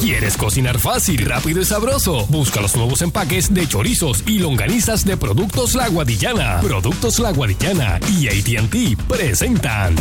¿Quieres cocinar fácil, rápido y sabroso? Busca los nuevos empaques de chorizos y longanizas de Productos La Guadillana. Productos La Guadillana y ATT presentan.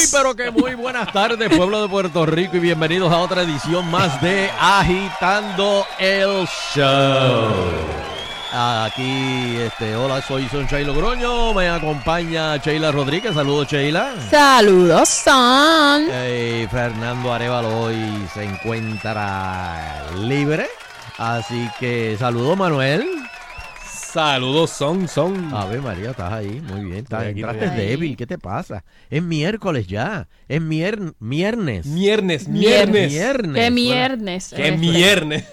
Muy pero que muy buenas tardes pueblo de Puerto Rico y bienvenidos a otra edición más de Agitando el Show. Aquí, este, hola, soy Sunshine Logroño, me acompaña Sheila Rodríguez, saludos Sheila. Saludos, son. Eh, Fernando Arevalo hoy se encuentra libre, así que saludos Manuel. Saludos, son, son. A ver, María, estás ahí, muy bien. Estás, aquí, entraste débil, ¿qué te pasa? Es miércoles ya, es mier. Miernes, miernes. Viernes. Qué miernes. qué mier-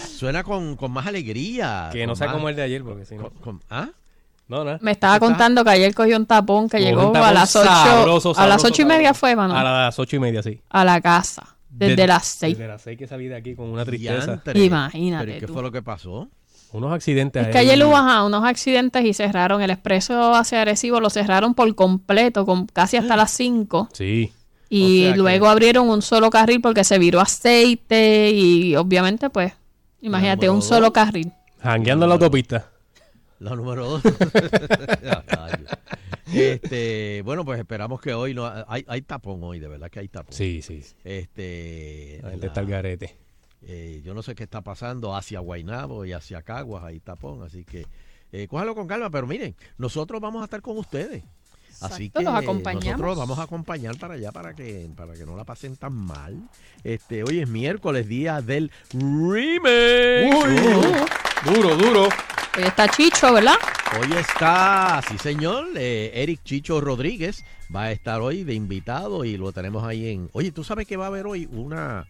Suena con, con más alegría. Que no sea más- como el de ayer, porque si no. con- ¿Ah? No, no. Me estaba Está- contando que ayer cogió un tapón que llegó tapón a las 8. sabroso, a las sabroso, ocho y media sabroso. fue, mano. A las ocho y media, sí. A la casa. Desde De- las 6. Desde las seis que salí de aquí con una tristeza. Diantre. Imagínate ¿Pero y qué tú. fue lo que pasó? Unos accidentes Es que ahí. ayer hubo ajá, unos accidentes y cerraron el expreso hacia Arecibo, lo cerraron por completo, con casi hasta las 5. Sí. Y O sea que- luego abrieron un solo carril porque se viró aceite y obviamente, pues, imagínate, un dos. solo carril. Jangueando en la autopista. La número dos. Este, bueno, pues esperamos que hoy no hay, hay tapón hoy, de verdad que hay tapón. Sí, sí. Este, La gente la- está al garete. Eh, yo no sé qué está pasando hacia Guaynabo y hacia Caguas, hay tapón, así que eh, cójalo con calma, pero miren, nosotros vamos a estar con ustedes. Así Exacto, que los acompañamos. nosotros vamos a acompañar para allá para que para que no la pasen tan mal. Este, hoy es miércoles, día del remake. Uy, Duro, duro. Hoy está Chicho, ¿verdad? Hoy está, sí señor, eh, Eric Chicho Rodríguez va a estar hoy de invitado y lo tenemos ahí en... Oye, tú sabes que va a haber hoy una,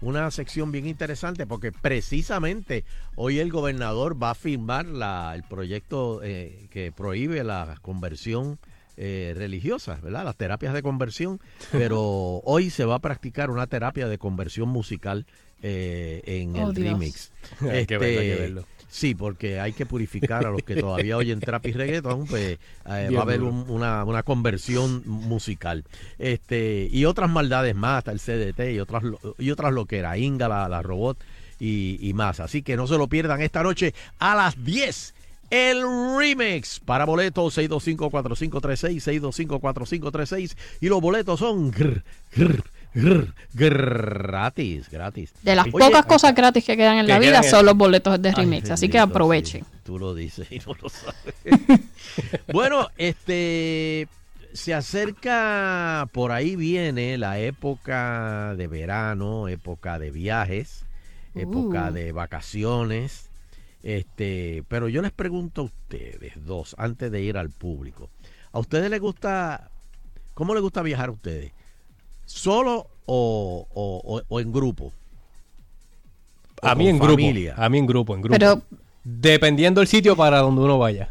una sección bien interesante porque precisamente hoy el gobernador va a firmar la, el proyecto eh, que prohíbe la conversión eh, religiosa, ¿verdad? Las terapias de conversión, pero hoy se va a practicar una terapia de conversión musical eh, en Oh, el Dios. remix. Hay que verlo, hay que Este, verlo. Sí, porque hay que purificar a los que todavía oyen trap y reggaeton, pues eh, va a haber un- una, una conversión musical. Este, y otras maldades más, hasta el CDT y otras lo- y otras loqueras, Inga, la, la robot y, y más. Así que no se lo pierdan esta noche a las 10. El remix para boletos 625-4536, 625-4536 y los boletos son grr, grr, grr, gratis, gratis. De las Oye, pocas cosas gratis que quedan en que la vida en- son los boletos de Ay, remix, así que aprovechen. sí, tú lo dices y no lo sabes. bueno, este se acerca, por ahí viene la época de verano, época de viajes, época Uh. de vacaciones. Este, pero yo les pregunto a ustedes dos, antes de ir al público, ¿a ustedes les gusta, cómo les gusta viajar a ustedes? ¿Solo o, o- o- o en grupo? ¿O A mí en grupo. familia? A mí en grupo, en grupo. Pero Dependiendo del sitio para donde uno vaya.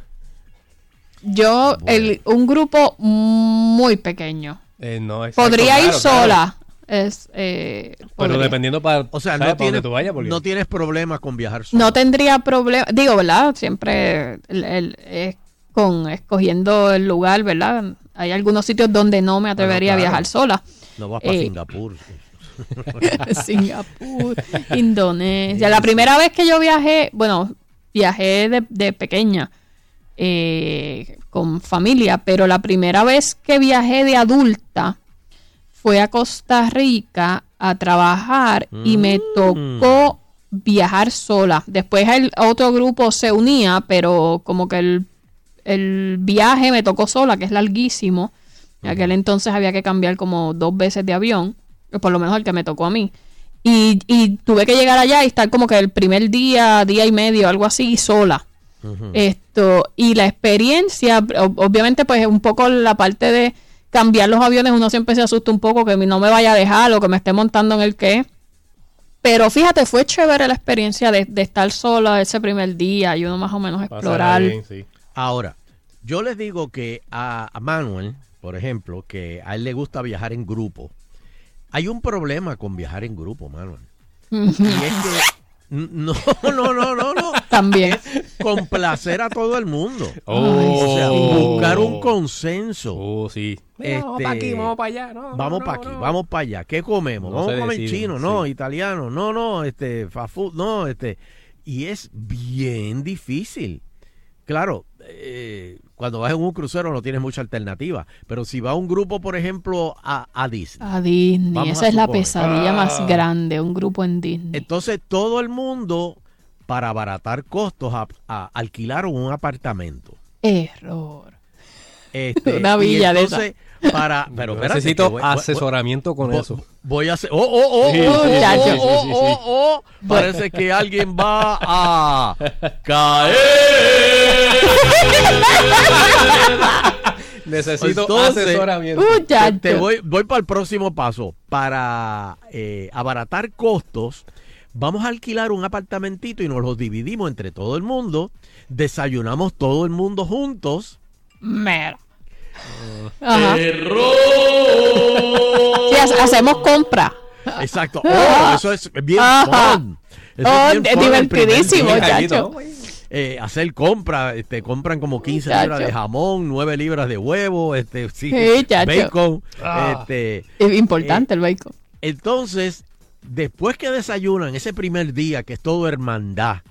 yo, Bueno. el, un grupo muy pequeño. Eh, no, exacto, Podría ir claro. sola. Es, eh, Pero podría. dependiendo para, O sea, no para tienes, donde tú vayas. Porque... no tienes problemas con viajar solo. No tendría problema, digo, ¿verdad? Siempre el, el- es con escogiendo el lugar, ¿verdad? Hay algunos sitios donde no me atrevería claro. a viajar sola. No vas para Eh, Singapur. Singapur, Indonesia. La primera vez que yo viajé, bueno, viajé de, de pequeña eh, con familia, pero la primera vez que viajé de adulta fue a Costa Rica a trabajar y me tocó viajar sola. Después el otro grupo se unía, pero como que el, el viaje me tocó sola, que es larguísimo. En aquel entonces había que cambiar como dos veces de avión, o por lo menos el que me tocó a mí. Y, y tuve que llegar allá y estar como que el primer día, día y medio, algo así, sola. Esto, y la experiencia, ob- obviamente, pues un poco la parte de cambiar los aviones, uno siempre se asusta un poco que no me vaya a dejar o que me esté montando en el que. Pero fíjate, fue chévere la experiencia de, de estar sola ese primer día y uno más o menos explorar. Pasarla bien, sí. Ahora, yo les digo que a, a Manuel, por ejemplo, que a él le gusta viajar en grupo. Hay un problema con viajar en grupo, Manuel. Y es que no, no, no, no, no. También. Complacer a todo el mundo. Oh, O sea, buscar un consenso. Oh, sí. Vamos Este, para aquí, vamos para allá. No, Vamos no, para aquí, no. vamos para allá. ¿Qué comemos? No vamos a comer deciden, chino, no, sí. italiano, no, no, este, fast food, no, este. Y es bien difícil. Claro, eh, cuando vas en un crucero no tienes mucha alternativa, pero si va un grupo, por ejemplo, a, a Disney, A Disney. Esa a es la pesadilla Ah. más grande, un grupo en Disney. entonces todo el mundo, para abaratar costos, a- a- alquilaron un apartamento. Error. Este, Una y villa de entonces, Para, pero Yo espérate, necesito voy- asesoramiento con voy- eso. Voy a hacer. ¡Oh, oh, oh! Sí, oh, sí, oh, sí, oh, sí, oh, oh, oh! Parece que alguien va a caer. Necesito Entonces, asesoramiento. Muchacho. Te voy, voy para el próximo paso. Para eh, abaratar costos, vamos a alquilar un apartamentito y nos lo dividimos entre todo el mundo. Desayunamos todo el mundo juntos. Mira. Ajá. Sí, ha- hacemos compra. Exacto. Oh, eso es bien Ajá. fun. Eso Oh, bien es fun primer divertidísimo, día. muchacho. eh, hacer compra, este, compran como 15 Muchacho. libras de jamón, 9 libras de huevo, este, sí, Sí, chacho. bacon, Ah. este, Es importante el bacon. entonces, después que desayunan ese primer día, que es todo hermandad,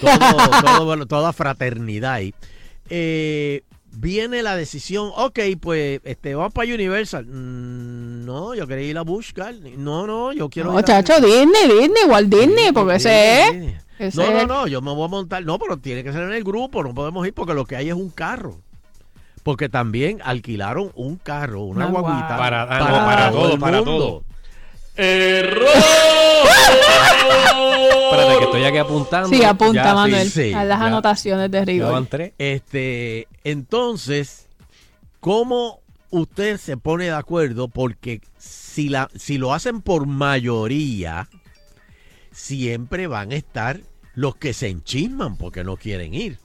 todo, todo- toda fraternidad, ahí, eh, viene la decisión, ok, pues este, vamos para Universal. Mm, no, yo quería ir a buscar. No, no, yo quiero ir a- Muchacho, Disney, Disney, Walt Disney, porque ese es. ese No, no, no, yo me voy a montar. No, pero tiene que ser en el grupo, no podemos ir porque lo que hay es un carro. Porque también alquilaron un carro, una, Una guaguita. Para- ah, no, para todo, el para todo. ¡Error! Espérate, que estoy aquí apuntando. Sí, apunta, Ya, Manuel. sí, a las ya. anotaciones de rigor. Este, entonces, ¿cómo usted se pone de acuerdo? Porque si, la, si lo hacen por mayoría, siempre van a estar los que se enchisman porque no quieren ir.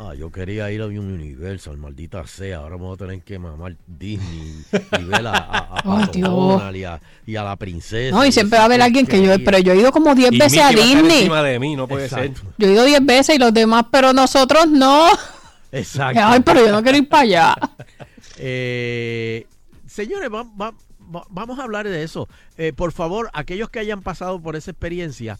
Ah, yo quería ir a un Universal, maldita sea. Ahora me voy a tener que mamar Disney y ver a, a, y a, y a la princesa. No, y siempre va a haber alguien que yo, pero yo he ido como 10 Y veces a Disney. encima de mí, no puede Exacto. ser. Yo he ido 10 veces y los demás, pero nosotros no. Exacto. Ay, pero yo no quiero ir para allá. Eh, señores, va- va- va- vamos a hablar de eso. Eh, por favor, aquellos que hayan pasado por esa experiencia,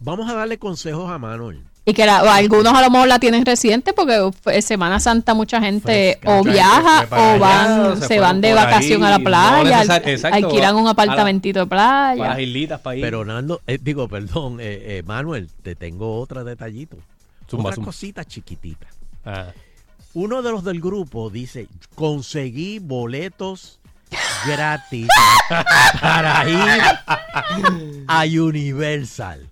vamos a darle consejos a Manuel. Y que la- o algunos a lo mejor la tienen reciente porque Semana Santa mucha gente Fresca. o viaja o van, allá, se, van de ahí, vacación a la no playa, al- exacto, alquilan un la- apartamentito de Para las playa. islitas, para ir. Pero Nando, eh, digo, perdón, eh, eh, Manuel, te tengo otro detallito. Zumba, otra zumba. cosita chiquitita. Ah. Uno de los del grupo dice, conseguí boletos gratis para ir a Universal.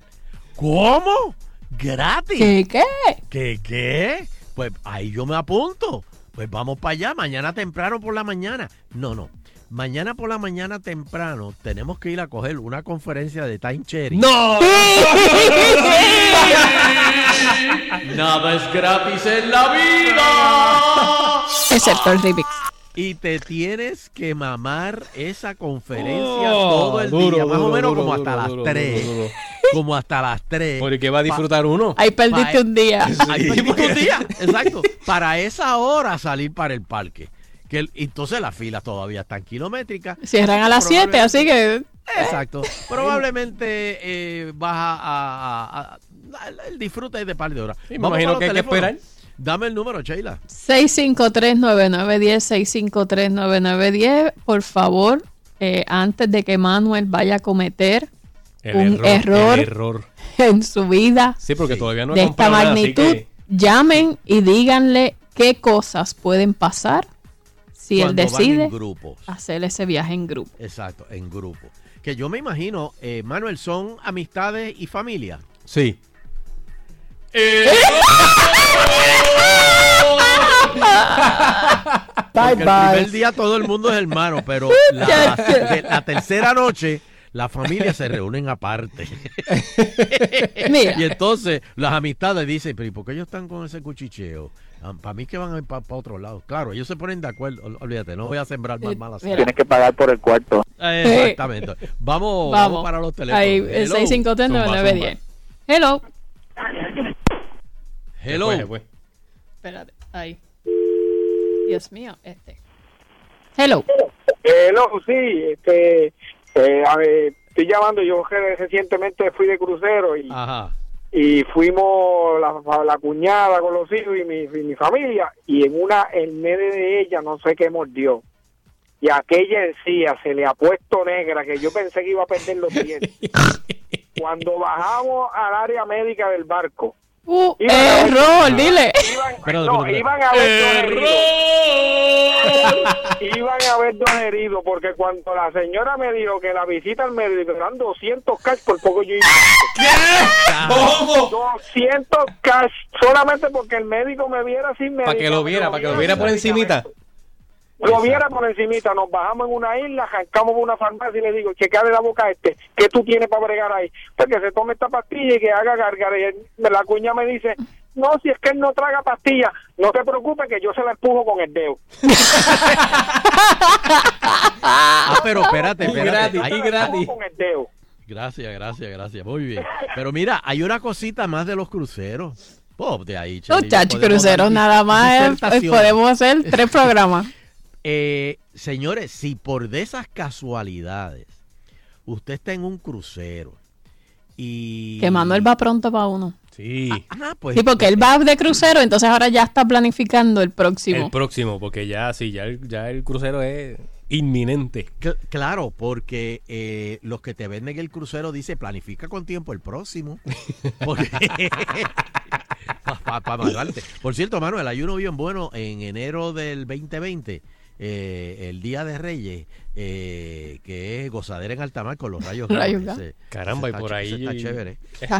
¿Cómo? ¿Gratis? ¿Qué qué? ¿Qué qué? Pues ahí yo me apunto. Pues vamos para allá, mañana temprano por la mañana. No, no. Mañana por la mañana temprano tenemos que ir a coger una conferencia de Time Cherry. ¡No! Nada es gratis en la vida. Excepto el remix. Y te tienes que mamar esa conferencia Oh, todo el duro, día, más duro, o menos duro, como duro, hasta las duro, 3. duro, duro. Como hasta las 3. ¿Por qué va a disfrutar uno? Ahí perdiste un día. Ahí perdimos un día, exacto. Para esa hora salir para el parque. Que el- entonces las filas todavía están kilométricas. Cierran a las 7, así que Exacto. Probablemente eh, vas a, a- a- a- el disfrute de par de horas. Sí, me Vamos imagino que hay que esperar. Dame el número, Sheila. 653-9910, 653-9910. Por favor, eh, antes de que Manuel vaya a cometer un error. el error. en su vida Sí, porque Sí. todavía no de esta nada, magnitud, que- llamen y díganle qué cosas pueden pasar si él Cuando decide hacer ese viaje en grupo. Exacto, en grupo. Que yo me imagino, eh, Manuel, son amistades y familia. Sí. Porque el primer día todo el mundo es hermano, pero la, de la tercera noche la familia se reúnen aparte. Mira, Y entonces las amistades dicen, pero ¿y por qué ellos están con ese cuchicheo? Para mí que van a ir para otro lado. Claro, ellos se ponen de acuerdo. Ol- Olvídate, no voy a sembrar más Eh, malas. Tienes que pagar por el cuarto. Exactamente. Vamos, vamos, vamos. para los teléfonos. Ahí, Hello. 6539910. Hello. Hello. Fue. Espérate, ahí. Dios mío, este. Hello. Hello, sí, este, eh, a ver, estoy llamando, yo re- recientemente fui de crucero y, Ajá. y fuimos la, la cuñada con los hijos y mi, y mi familia y en una, el nene de ella no sé qué mordió. Y aquella encía se le ha puesto negra que yo pensé que iba a perder los dientes. Cuando bajamos al área médica del barco, Uh, ver- error, dile. iban, no, a haber dos heridos. Iban a haber dos heridos porque cuando la señora me dijo que la visita al médico eran 200 cash, por poco yo iba. 200 cash solamente porque el médico me viera sin médico. Para que lo viera, para que lo viera por encimita. Lo viera por encimita, nos bajamos en una isla, arrancamos por una farmacia y le digo, checale la boca a este, ¿qué tú tienes para bregar ahí? Pues que se tome esta pastilla y que haga él- la cuña me dice, no, si es que él no traga pastilla, no te preocupes que yo se la empujo con el dedo. Ah, pero espérate, espérate. gratis. Con el dedo. Gracias, gracias, gracias. Muy bien. Pero mira, hay una cosita más de los cruceros. Pop de ahí, Chely. Podemos dar cruceros, nada más. eh, disertaciones. podemos hacer tres programas. Eh, señores, si por de esas casualidades usted está en un crucero y... Que Manuel va pronto para uno. Sí. Ah, pues, Sí, porque él va de crucero, entonces ahora ya está planificando el próximo. El próximo, porque ya sí, ya el, ya el crucero es inminente. Cl- Claro, porque eh, los que te venden el crucero dice planifica con tiempo el próximo. Para mandarte. Por cierto, Manuel, hay uno bien bueno en enero del 2020, eh, el Día de Reyes, eh, que es gozadera en alta mar con los rayos. Rayos. Ese- Caramba, ese y por está- ahí- está chévere.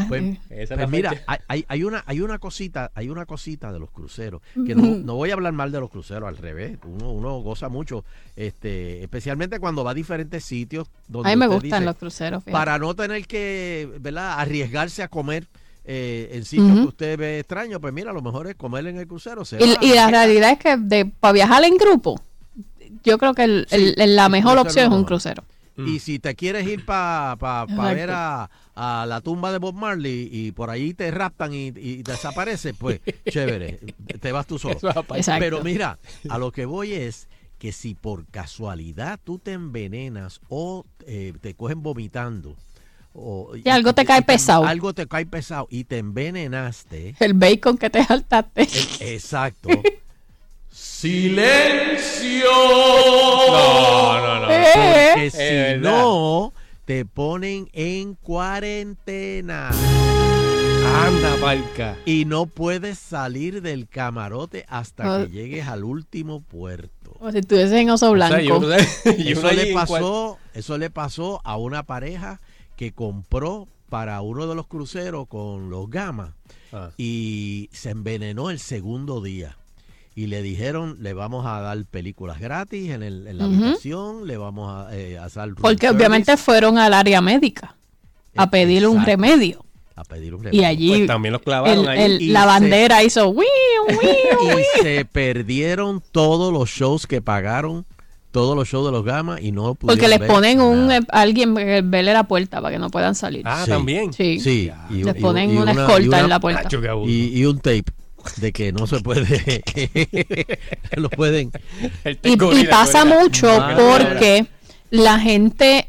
Pues. Esa es pues mira, hay, hay- hay una, hay una cosita, hay una cosita de los cruceros, que no, no voy a hablar mal de los cruceros, al revés, uno, uno goza mucho, este, especialmente cuando va a diferentes sitios donde A mí me gustan dice, los cruceros. fíjate. para no tener que, ¿verdad? arriesgarse a comer eh, en sitios que usted ve extraño, pues mira, lo mejor es comer en el crucero. se Y, va. y la realidad es que de, para viajar en grupo, yo creo que el- la mejor opción es un crucero. Y si te quieres ir para pa, pa ver a, a la tumba de Bob Marley y por ahí te raptan y, y desapareces, pues chévere, te vas tú solo. Exacto. Pero mira, a lo que voy es que si por casualidad tú te envenenas o eh, te cogen vomitando, o, Y algo te cae pesado. Algo te cae pesado y te envenenaste. El bacon que te saltaste. el- exacto. ¡Silencio! No, no, no. Eh, Porque si verdad. no, te ponen en cuarentena. Anda, palca. Y no puedes salir del camarote hasta Oh. que llegues al último puerto. Como si estuviese en oso O blanco. sea, yo- Eso le pasó, eso le pasó a una pareja que compró para uno de los cruceros con los gamas Ah. y se envenenó el segundo día. Y le dijeron, le vamos a dar películas gratis en, el- en la habitación, le vamos a, eh, a hacer Porque service, obviamente fueron al área médica a pedir un remedio. A pedir un Y remedio. allí Pues también los clavaron el- ahí. el- Y la se- bandera hizo "Wiu, wiu". y se perdieron todos los shows que pagaron, todos los shows de los gamas y no pudieron Porque les ver ponen un nada. eh, alguien vele la puerta para que no puedan salir. Ah, Sí. también. sí. Sí, y, Les y- ponen y una, y escolta una- en la puerta. Y, y un tape de que no se puede lo pueden. Y, pasa mucho Ah, porque la gente,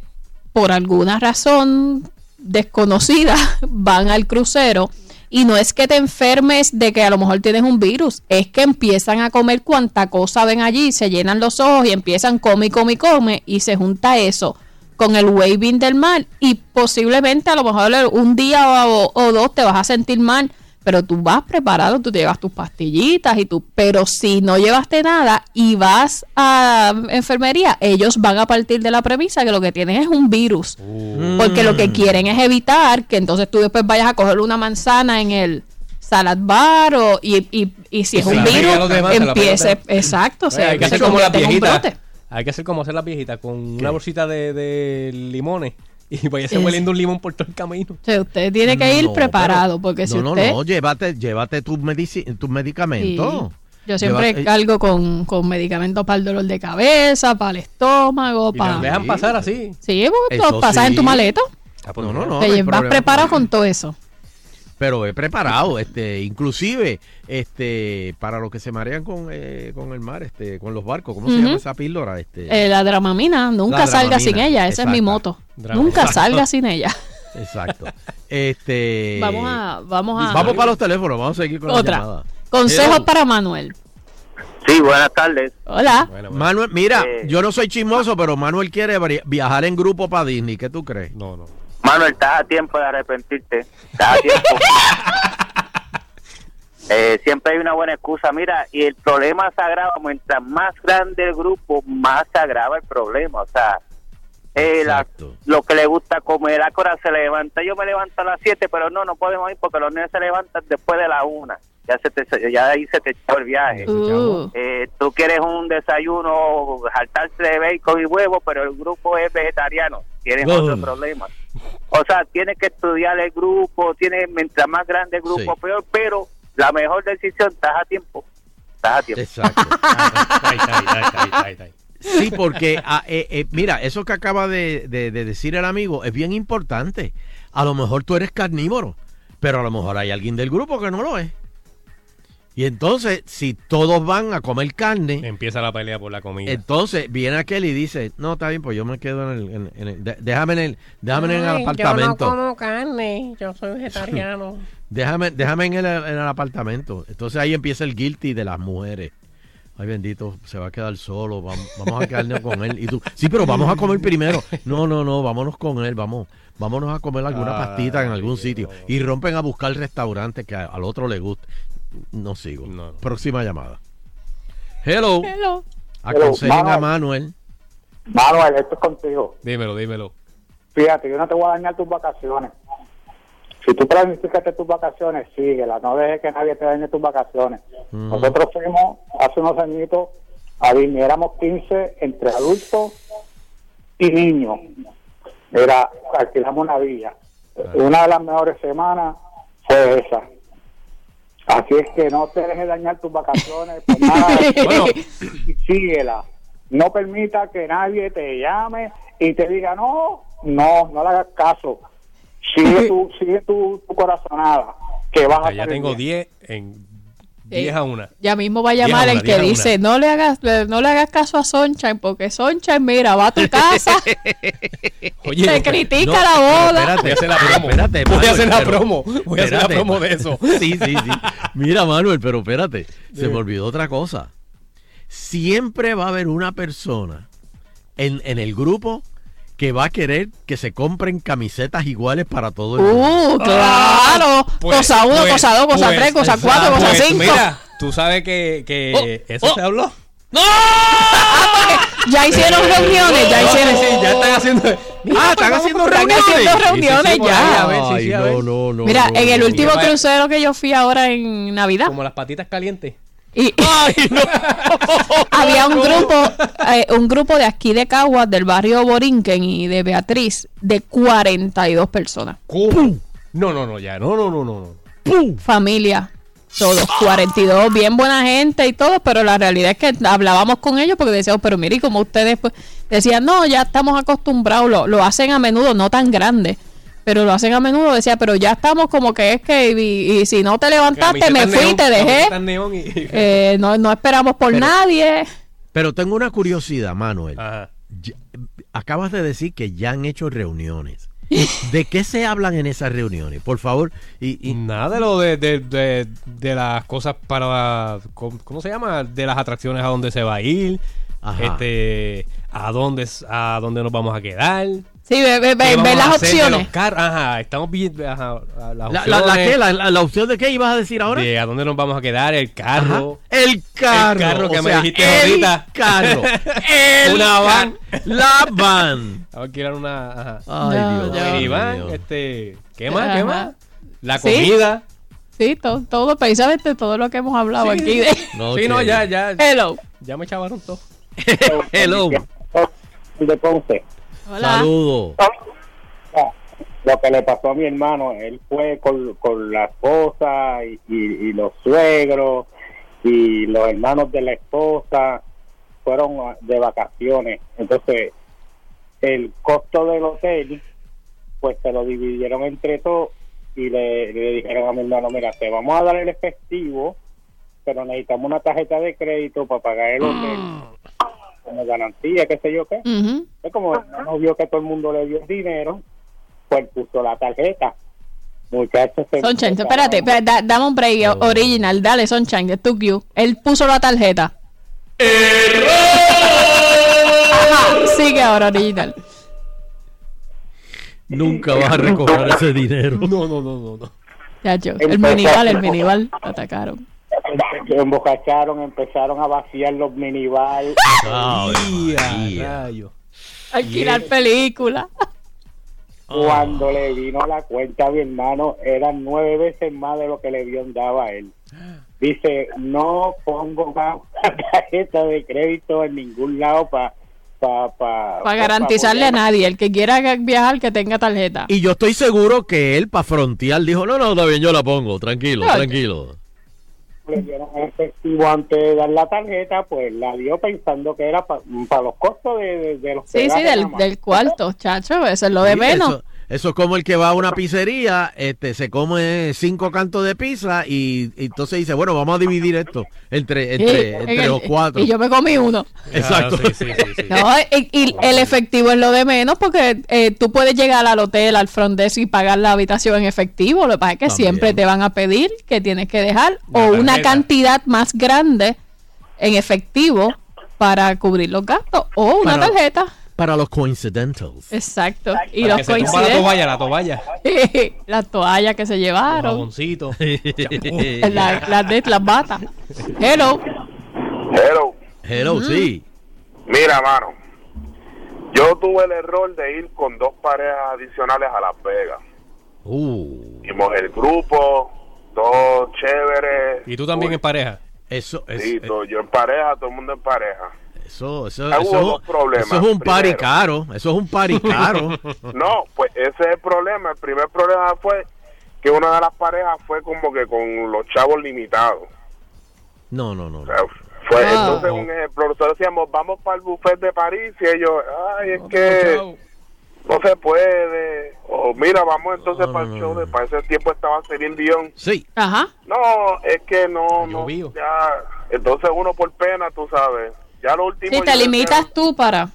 por alguna razón desconocida, van al crucero y no es que te enfermes de que a lo mejor tienes un virus, es que empiezan a comer cuanta cosa ven allí, se llenan los ojos y empiezan come y come y come y se junta eso con el waving del mal y posiblemente a lo mejor un día o, o dos te vas a sentir mal, pero tú vas preparado, tú te llevas tus pastillitas y tú, pero si no llevaste nada y vas a enfermería, ellos van a partir de la premisa que lo que tienen es un virus, porque lo Mm. que quieren es evitar que entonces tú después vayas a coger una manzana en el salad bar o, y, y, y si Y es un la virus, demás, la empiece, exacto, se, hay que hacer como viejitas. brote. Hay que hacer como hacer las viejitas con ¿Qué? una bolsita de, de limones y vaya Es- hueliendo un limón por todo el camino. O sea, usted tiene que ir No, preparado, pero- porque si no, no, usted... no, llévate, llévate tus, medici- tus Sí. medicamentos. Yo siempre Lleva- eh, cargo con, con medicamentos para el dolor de cabeza, para el estómago, Y para... dejan pasar así. Sí, porque pasas en tu maleta. Ah, pues No, no, no. te llevas preparado con todo eso. Pero he preparado, este, inclusive, este, para los que se marean con, eh, con el mar, este, con los barcos, ¿cómo se llama esa píldora? Este, Eh, la dramamina, nunca La salga Dramamina, sin ella. Esa es mi moto. Drama- Nunca Exacto. salga sin ella. Exacto. Este, vamos a, vamos a. vamos para los teléfonos, vamos a seguir con la otra. llamada. Consejos para Manuel. Sí, buenas tardes. Hola. Bueno, bueno. Manuel, mira, Eh. yo no soy chismoso, pero Manuel quiere viajar en grupo para Disney. ¿Qué tú crees? No, no. Manuel, estás a tiempo de arrepentirte. Estás a tiempo. Eh, siempre hay una buena excusa. Mira, y el problema se agrava. Mientras más grande el grupo, más se agrava el problema. O sea, eh, la- lo que le gusta comer, a hora se levanta. Yo me levanto a las 7, pero no, no podemos ir porque los niños se levantan después de la 1. Ya, se te, ya ahí se te echó el viaje. Uh, Eh, tú quieres un desayuno, saltarse de bacon y huevo, pero el grupo es vegetariano. Tienes otro problema. O sea, tienes que estudiar el grupo, tienes, mientras más grande el grupo, Sí. peor, pero la mejor decisión, estás a tiempo. Estás a tiempo. Exacto. Sí, porque, ah, eh, eh, mira, eso que acaba de, de- de decir el amigo es bien importante. A lo mejor tú eres carnívoro, pero a lo mejor hay alguien del grupo que no lo es. Y entonces, si todos van a comer carne, Empieza la pelea por la comida. entonces viene aquel y dice, no, está bien, pues yo me quedo en el, en- en el- de- déjame en el, déjame en el Ay, apartamento. Yo no como carne, yo soy vegetariano. Déjame, déjame en el, en el apartamento. Entonces ahí empieza el guilty de las mujeres. Ay, bendito, se va a quedar solo. Vamos, vamos a quedarnos con él. Y tú, sí, pero vamos a comer primero. No, no, no, vámonos con él. Vamos, vámonos a comer alguna Ay, pastita en algún sitio. Y rompen a buscar restaurantes que a- al otro le guste. No sigo. No. Próxima llamada. Hello. hello. Aconsejen Hello, a Manuel. Manuel, esto es contigo. Dímelo, dímelo. Fíjate, yo no te voy a dañar tus vacaciones. Si tú planificaste tus vacaciones, síguela. No dejes que nadie te dañe tus vacaciones. Nosotros fuimos hace unos añitos a Disney. Éramos 15 entre adultos y niños. Era, alquilamos una villa. Una de las mejores semanas fue esa. Así es que no te dejes dañar tus vacaciones. Por nada, Bueno, síguela. No permita que nadie te llame y te diga, no, no, no le hagas caso. Sigue tu, sigue tu, tu corazonada, que vas a ya tengo bien. 10 en 10 a 1. Ya mismo va a a llamar una, el que a dice, no le hagas, no le hagas caso a Sunshine, porque Sunshine, mira, va a tu casa, Oye, te no, critica No, la boda. espérate, Voy a hacer la promo. Espérate, Voy a hacer la pero- promo. Voy a hacer la promo de eso. Sí, sí, sí. Mira, Manuel, pero espérate. Se me olvidó otra cosa. Siempre va a haber una persona en, en el grupo que va a querer que se compren camisetas iguales para todo el mundo. Uh, claro. Pues, cosa uno, pues, cosa dos, cosa pues, tres, cosa cuatro, cosa Pues, cinco. Mira, tú sabes que, que Oh, eso oh. se habló. Ya hicieron reuniones, ya No, hicieron. sí, sí, ya están haciendo. Ah, están haciendo Están reuniones. haciendo reuniones ya. no, no, no. Mira, no, en el no. último crucero que yo fui ahora en Navidad, Como las patitas calientes. Y, había un grupo, eh, un grupo de aquí de Caguas, del barrio Borinquen y de Beatriz, de 42 personas. ¿Cómo? No, no, no, ya. No, no, no, no. Familia, todos, 42, bien buena gente y todo, pero la realidad es que hablábamos con ellos porque decíamos, pero mire, y como ustedes pues, decían, no, ya estamos acostumbrados, lo, lo hacen a menudo, no tan grande. Pero lo hacen a menudo, decía, pero ya estamos como que es que, y, y si no te levantaste, me fui, neón, te dejé. y- Eh, no, no esperamos por Pero- nadie. Pero tengo una curiosidad, Manuel. Ajá. Ya- acabas de decir que ya han hecho reuniones. ¿De qué se hablan en esas reuniones? Por favor. Y, y- Nada de lo de, de, de, de las cosas para. ¿Cómo se llama? De las atracciones a dónde se va a ir. Ajá. Este. A dónde, a dónde nos vamos a quedar. Sí, ve, ve- ¿Qué ve- ve las opciones. los carros? Ajá, estamos viendo ajá, las La, opciones la, la, qué? La, la- la opción de qué ibas a decir ahora? de a dónde nos vamos a quedar, el Ajá. carro. El carro. El carro que o me sea, dijiste el ahorita. carro. El Una van. La van. Vamos a alquilar una. Ajá. Ay, No, Dios. yo- mío. Minivan, este. ¿Qué más? ¿Qué Ajá. más? La Sí. comida. Sí, todo, todo, precisamente todo lo que hemos hablado Sí. aquí de No, sí, no, ya, ya. Hello. Ya me chavaron todo. Hello. de Ponce. Hola. Saludos. Lo que le pasó a mi hermano, él fue con, con la esposa y, y- y los suegros y los hermanos de la esposa fueron de vacaciones. Entonces, el costo del hotel, pues se lo dividieron entre todos y le, le dijeron a mi hermano, mira, te vamos a dar el efectivo, pero necesitamos una tarjeta de crédito para pagar el hotel como garantía, qué sé yo qué. Ujú. Es como el hermano vio que todo el mundo le dio el dinero, pues puso la tarjeta. Muchachos, Sunshine, espérate, espérate, da- dame un break original, dale Sunshine, es tu cue. Él puso la tarjeta. Ajá, sigue ahora original. Nunca vas a recobrar ese dinero. No, no, no, no. no. Chacho, el minival, el minival, lo atacaron. Se embocacharon, empezaron a vaciar los minival. Ay, Ya, María. rayo. Alquilar película. Cuando le vino la cuenta a mi hermano, eran nueve veces más de lo que le habían dado a él. Dice, no pongo más tarjeta de crédito en ningún lado para pa, pa, Para garantizarle a nadie, el que quiera viajar, que tenga tarjeta. Y yo estoy seguro que él, para frontear, dijo: No, no, está bien, yo la pongo. Tranquilo, No, tranquilo. Le dieron efectivo antes de dar la tarjeta, pues la dio pensando que era para los costos de, de, de los Sí, sí, del, del cuarto, chacho, eso es lo de Sí, menos. Eso, eso es como el que va a una pizzería, este, se come cinco cantos de pizza y, y entonces dice, bueno, vamos a dividir esto entre, entre, Sí, entre en el- los cuatro. Y yo me comí uno. Exacto. Claro, sí, sí, sí, sí. No, y, y el efectivo es lo de menos porque eh, tú puedes llegar al hotel, al front desk y pagar la habitación en efectivo. Lo que pasa es que También. siempre te van a pedir que tienes que dejar La o una cantidad más grande en efectivo para cubrir los gastos o una tarjeta. Para los coincidentals. Exacto. Y Para los que se tumba la toalla, la toalla. las toallas que se Los llevaron, jaboncitos. la- las de las batas. Hello. Hello. Hello, sí. Mira, mano. Yo tuve el error de ir con dos parejas adicionales a Las Vegas. Uh, Hicimos el grupo, todo chévere. Y tú también Uy, en pareja. eso, es- Sí, todo- yo en pareja, todo el mundo en pareja. Eso, eso, eso, problemas. eso es un Primero. caro. Eso es un party caro. No, pues ese es el problema. El primer problema fue que una de las parejas fue como que con los chavos limitados. No, no, no. O no. sea, fue Ah. entonces un ejemplo. Nosotros decíamos, vamos para el buffet de París y ellos, ay, es que no se puede. O mira, vamos entonces No, para no, el no, show. no. De, para ese tiempo estaba Celine Dion. Sí. Ajá. No, es que no, no. Llovió. Ya, entonces uno por pena, tú sabes. Ya lo último. Te decía- limitas tú para...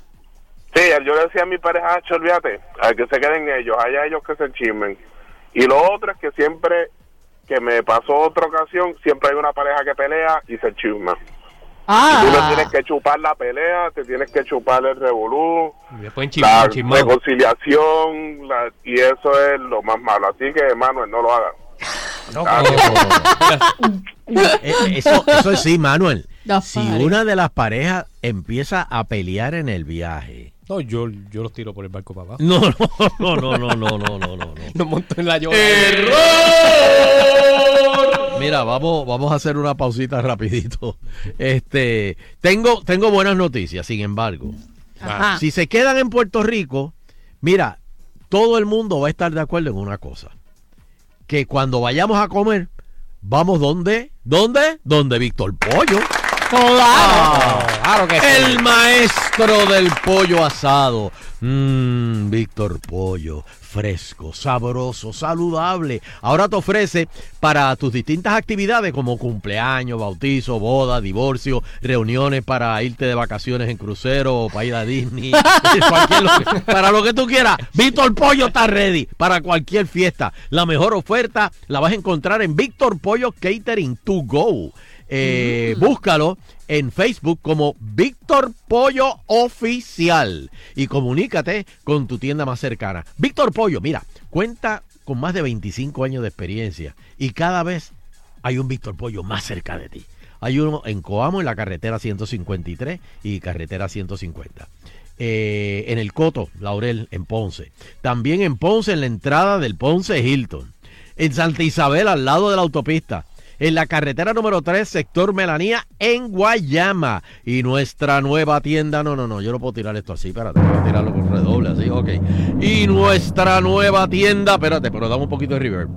Sí, yo le decía a mi pareja, "Acho, olvídate, a que se queden ellos, allá ellos que se chismen. Y lo otro es que siempre, que me pasó otra ocasión, siempre hay una pareja que pelea y se chisma. Ah. Tú le tienes que chupar la pelea, te tienes que chupar el revolú, Y la en chismado. reconciliación, la- y eso es lo más malo. Así que, Manuel, no lo hagas. No, Ah, Eh, eso, eso es sí, Manuel. Si una de las parejas empieza a pelear en el viaje. No, yo, yo los tiro por el barco para abajo. No, no, no, no, no, no, no, no. No monto en la llora. ¡Error! Mira, vamos, vamos a hacer una pausita rapidito. Este, tengo, tengo buenas noticias, sin embargo. Ajá. Si se quedan en Puerto Rico, mira, todo el mundo va a estar de acuerdo en una cosa. Que cuando vayamos a comer, vamos donde, ¿dónde? Donde Víctor Pollo. Claro. Claro que sí. El maestro del pollo asado. Mmm, Víctor Pollo. Fresco, sabroso, saludable. Ahora te ofrece para tus distintas actividades como cumpleaños, bautizo, boda, divorcio, reuniones para irte de vacaciones en crucero o para ir a Disney. cualquier lo- para lo que tú quieras. Víctor Pollo está ready para cualquier fiesta. La mejor oferta la vas a encontrar en Víctor Pollo Catering to Go. Eh, Búscalo en Facebook como Víctor Pollo Oficial y comunícate con tu tienda más cercana. Víctor Pollo, mira, cuenta con más de 25 años de experiencia y cada vez hay un Víctor Pollo más cerca de ti. Hay uno en Coamo, en la carretera 153 y carretera 150. Eh, en el Coto, Laurel, en Ponce. También en Ponce, en la entrada del Ponce Hilton. En Santa Isabel, al lado de la autopista. En la carretera número 3, sector Melanía, en Guayama. Y nuestra nueva tienda, no, no, no, yo no puedo tirar esto así, espérate, voy a tirarlo con redoble, así, ok. Y nuestra nueva tienda, espérate, pero dame un poquito de reverb.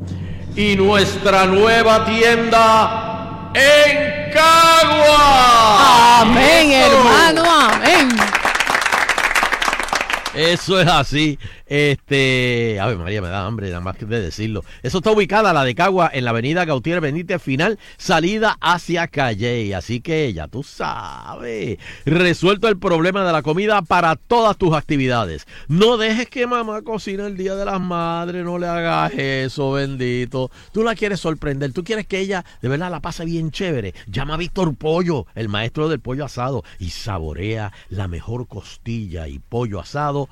Y nuestra nueva tienda en Cagua. Amén, hermano, amén. Eso es así. Este, a ver, María, me da hambre nada más que de decirlo. Eso está ubicada la de Cagua en la avenida Gautier Benítez, final, salida hacia Calle. Así que ya tú sabes. Resuelto el problema de la comida para todas tus actividades. No dejes que mamá cocine el día de las madres, no le hagas eso, bendito. Tú la quieres sorprender, tú quieres que ella de verdad la pase bien chévere. Llama a Víctor Pollo, el maestro del pollo asado, y saborea la mejor costilla y pollo asado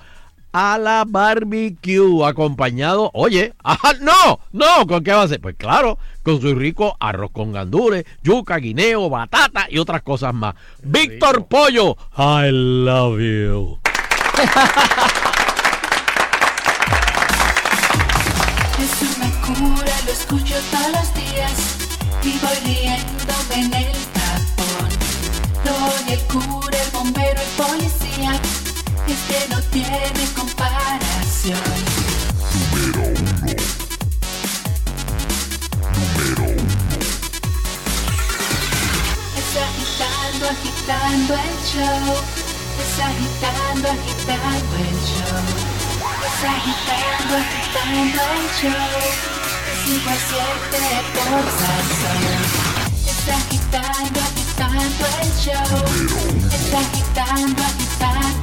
a la barbecue, acompañado, oye, ajá, no, no, ¿con qué va a ser? Pues claro, con su rico arroz con gandules, yuca, guineo, batata y otras cosas más. Víctor Pollo, I love you. Es una cura, lo escucho todos los días y voy riéndome en el tapón. Doy el cura, el bombero, el policía, este no tiene comparación. Es agitando, agitando el show. Es agitando, agitando el show. Es agitando, agitando el show. Cinco a siete por sazón. Es agitando, agitando el show. Es agitando, agitando. Es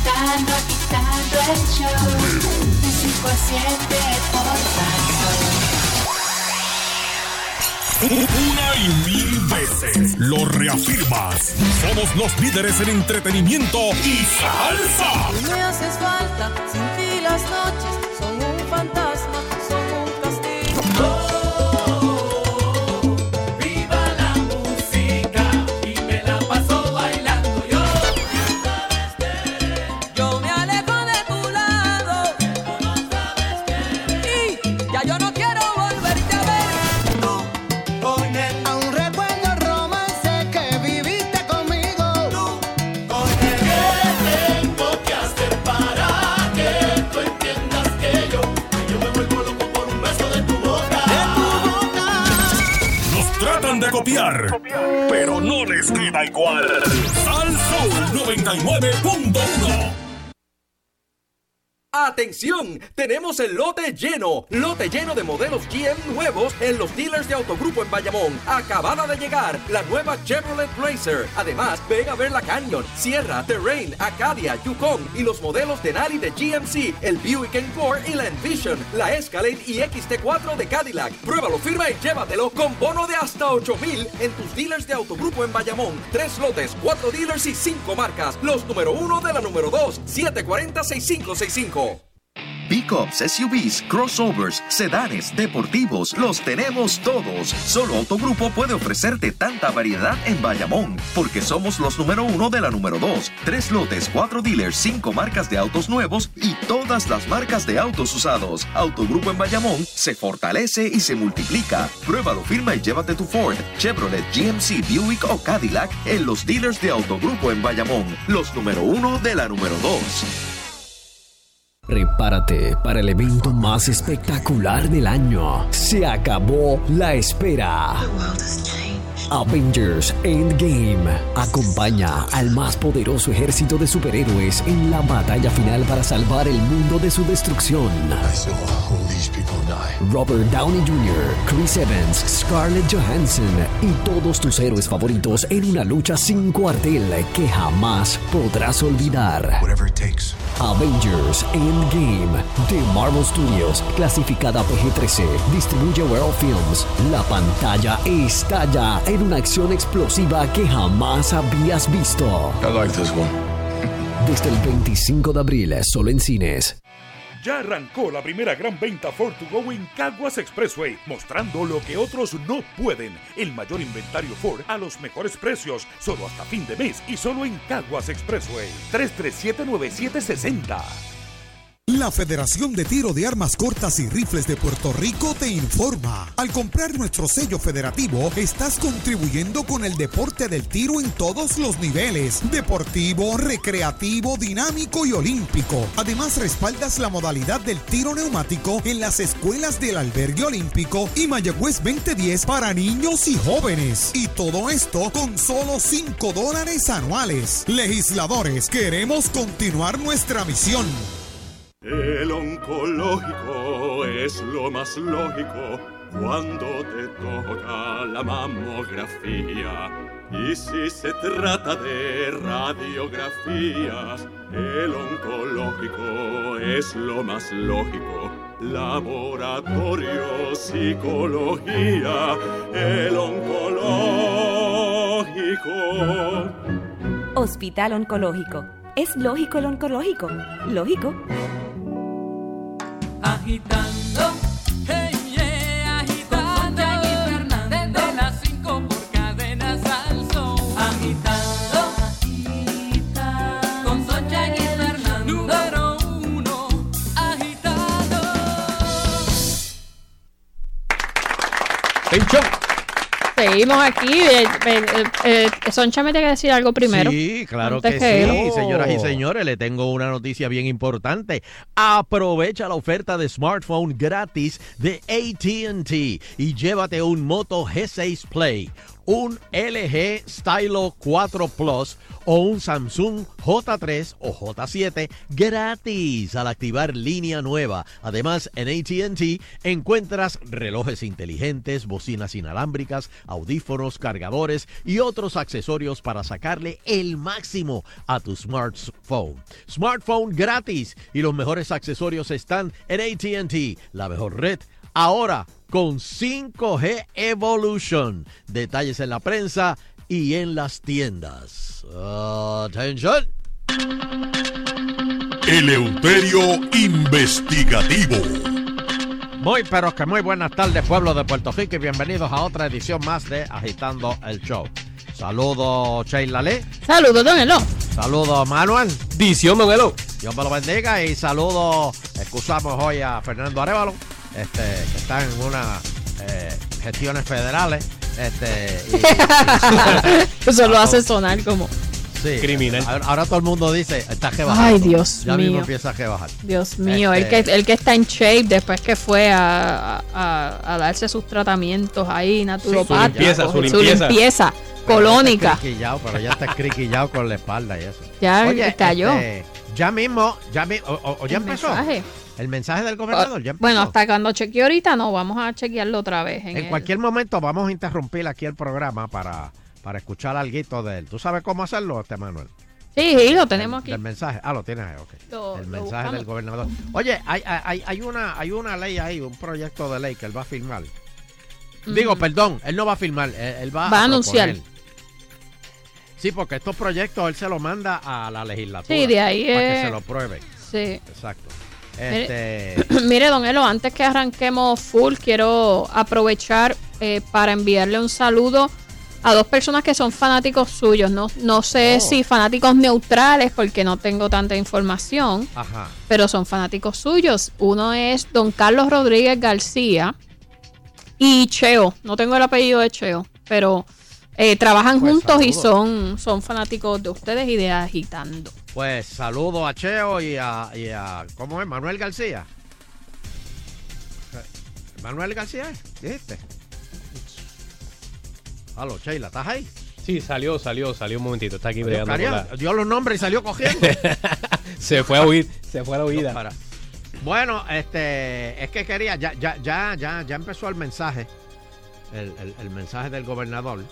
agitando, agitando el show. De cinco a siete por sazón. Una y mil veces lo reafirmas. Somos los líderes en entretenimiento y salsa. Me haces falta, sin ti las noches son un fantasma, copiar, pero no les queda igual. Sal Soul 99.1. ¡Atención! Tenemos el lote lleno. Lote lleno de modelos GM nuevos en los dealers de Autogrupo en Bayamón. Acabada de llegar la nueva Chevrolet Blazer. Además, ven a ver la Canyon, Sierra, Terrain, Acadia, Yukon y los modelos Denali de GMC, el Buick Encore y la Envision, la Escalade y XT4 de Cadillac. Pruébalo, firma y llévatelo con bono de hasta 8000 en tus dealers de Autogrupo en Bayamón. Tres lotes, cuatro dealers y cinco marcas. Los número uno de la número dos, 740-6565. Pickups, SUVs, crossovers, sedanes, deportivos, los tenemos todos. Solo Autogrupo puede ofrecerte tanta variedad en Bayamón, porque somos los número uno de la número dos. Tres lotes, cuatro dealers, cinco marcas de autos nuevos y todas las marcas de autos usados. Autogrupo en Bayamón se fortalece y se multiplica. Pruébalo, firma y llévate tu Ford, Chevrolet, GMC, Buick o Cadillac en los dealers de Autogrupo en Bayamón, los número uno de la número dos. Prepárate para el evento más espectacular del año. Se acabó la espera. Avengers Endgame acompaña al más poderoso ejército de superhéroes en la batalla final para salvar el mundo de su destrucción. Robert Downey Jr., Chris Evans, Scarlett Johansson y todos tus héroes favoritos en una lucha sin cuartel que jamás podrás olvidar. Avengers Endgame de Marvel Studios, clasificada PG-13, distribuye World Films. La pantalla estalla en una acción explosiva que jamás habías visto. I like this one. Desde el 25 de abril, solo en cines. Ya arrancó la primera gran venta Ford to Go en Caguas Expressway, mostrando lo que otros no pueden. El mayor inventario Ford a los mejores precios, solo hasta fin de mes y solo en Caguas Expressway. 337-9760. La Federación de Tiro de Armas Cortas y Rifles de Puerto Rico te informa. Al comprar nuestro sello federativo, estás contribuyendo con el deporte del tiro en todos los niveles. Deportivo, recreativo, dinámico y olímpico. Además, respaldas la modalidad del tiro neumático en las escuelas del albergue olímpico y Mayagüez 2010 para niños y jóvenes. Y todo esto con solo 5 dólares anuales. Legisladores, queremos continuar nuestra misión. El oncológico es lo más lógico cuando te toca la mamografía. Y si se trata de radiografías, el oncológico es lo más lógico. Laboratorio, psicología, el oncológico. Hospital Oncológico. Es lógico el oncológico. Lógico. Agitando, hey, yeah, agitando. Desde las 5 por cadena salso. Agitando, con Soncha y Fernando. Número uno, agitando. Seguimos aquí. Eh, eh, eh, Soncha me tiene que decir algo primero. Sí, claro que, sí, él. señoras y señores, le tengo una noticia bien importante. Aprovecha la oferta de smartphone gratis de AT&T y llévate un Moto G6 Play, un LG Stylo 4 Plus o un Samsung J3 o J7 gratis al activar línea nueva. Además, en AT&T encuentras relojes inteligentes, bocinas inalámbricas, audífonos, cargadores y otros accesorios para sacarle el máximo a tu smartphone. Smartphone gratis y los mejores accesorios están en AT&T, la mejor red ahora con 5G Evolution. Detalles en la prensa y en las tiendas. Atención. Eleuterio Investigativo. Muy pero que muy buenas tardes pueblo de Puerto Rico y bienvenidos a otra edición más de Agitando el Show. Saludos Sheila Lee. Saludos, don Elo. Saludos Manuel. Dición Don Elo. Dios me lo bendiga y saludos, excusamos hoy a Fernando Arevalo, este, que está en unas eh, gestiones federales. Este, y- y- Eso lo hace sonar como. Sí. Criminal. Ahora, ahora todo el mundo dice, está que bajar. Ay, Dios ya mismo empieza a rebajar. Dios mío, el, Este- que, el que está en shape después que fue a, a- a darse sus tratamientos ahí naturopáticos. limpieza, su su limpieza. limpieza colónica. ya pero ya está escriquillado con la espalda y eso. Ya cayó. este, ya mismo, ya mi- o, o- o ya empezó. mensaje. El mensaje del gobernador ya empezó. Bueno, hasta cuando chequeé ahorita no, vamos a chequearlo otra vez. En En el- cualquier momento vamos a interrumpir aquí el programa para, para escuchar algo de él. ¿Tú sabes cómo hacerlo, este Manuel? Sí, sí, lo tenemos aquí. El mensaje. Ah, lo tienes ahí, ok. Lo- el mensaje buscamos. del gobernador. Oye, hay, hay, hay, una, hay una ley ahí, un proyecto de ley que él va a firmar. Digo, Mm. perdón, él no va a firmar, él, él va, Va a anunciar. proponer. Sí, porque estos proyectos él se los manda a la legislatura. Sí, de ahí Para que se lo pruebe. Sí. Exacto. Mire- Este, Mire, don Elo, antes que arranquemos full, quiero aprovechar eh, para enviarle un saludo a dos personas que son fanáticos suyos. No, no sé Oh. si fanáticos neutrales, porque no tengo tanta información, ajá. pero son fanáticos suyos. Uno es don Carlos Rodríguez García y Cheo. No tengo el apellido de Cheo, pero eh, trabajan Pues, juntos y son, son fanáticos de ustedes y de Agitando. Pues saludo a Cheo y a, y a- ¿cómo es? Manuel García. Manuel García, dijiste. Aló, Sheila, ¿estás ahí? Sí, salió, salió, salió un momentito. Está aquí bregando la- dio los nombres y salió cogiendo. Se fue a huir, se fue a la huida. Para. Bueno, este, es que quería, ya, ya, ya, ya, ya empezó el mensaje, el, el- el mensaje del gobernador.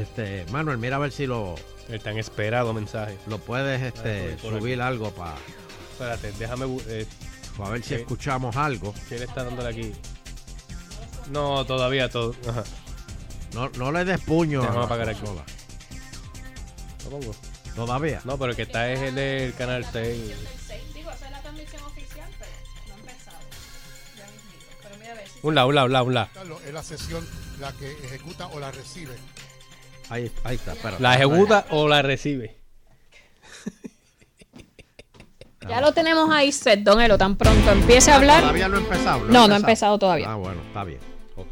Este, Manuel, mira a ver si lo, El tan esperado mensaje. lo puedes este, Ah, por aquí. subir algo para Espérate, déjame. eh, ver si ¿Qué? escuchamos algo. ¿Quién está dándole aquí? No, todavía todo. Ajá. No, no le des puño. A apagar aquí. consola. ¿Lo pongo? Todavía. No, pero el que está es el del canal 6. Digo, esa es la transmisión oficial, pero no ha empezado. Ya mismito. Pero mira a ver si Un la, un la, un la, un la. Carlos, es la sesión la que ejecuta o la recibe. Ahí, ahí está, espera. ¿La ejecuta o la recibe? Ya lo tenemos ahí set, Don Elo, tan pronto empiece a hablar. Todavía no ha empezado. No, no ha empezado todavía. Ah, bueno, está bien. Ok.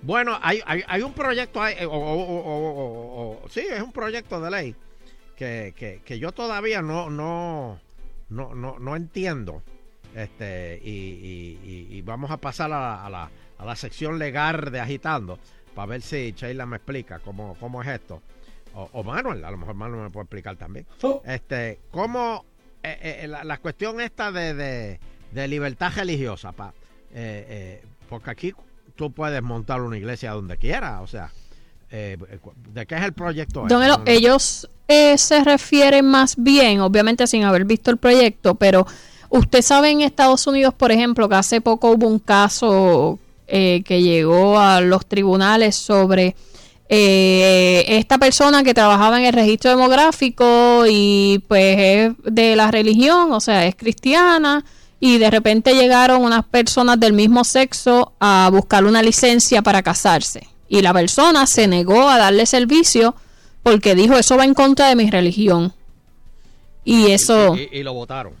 Bueno, hay, hay, hay un proyecto, eh, o, o- o- o- o- o- sí, es un proyecto de ley que, que, que yo todavía no, no, no, no, no entiendo. Este, y, y- y- y vamos a pasar a la, a, la, a la sección legal de Agitando para ver si Sheila me explica cómo, cómo es esto. O, o Manuel, a lo mejor Manuel me puede explicar también. Este, cómo eh, eh, la, la cuestión esta de, de, de libertad religiosa, pa, eh, eh, porque aquí tú puedes montar una iglesia donde quieras, o sea, eh, ¿de qué es el proyecto? Don este? Elo, ellos eh, se refieren más bien, obviamente sin haber visto el proyecto, pero usted sabe en Estados Unidos, por ejemplo, que hace poco hubo un caso eh, que llegó a los tribunales sobre eh, esta persona que trabajaba en el registro demográfico y pues es de la religión, o sea, es cristiana. Y de repente llegaron unas personas del mismo sexo a buscar una licencia para casarse. Y la persona se negó a darle servicio porque dijo, eso va en contra de mi religión. Y eso... Y, y- y lo votaron.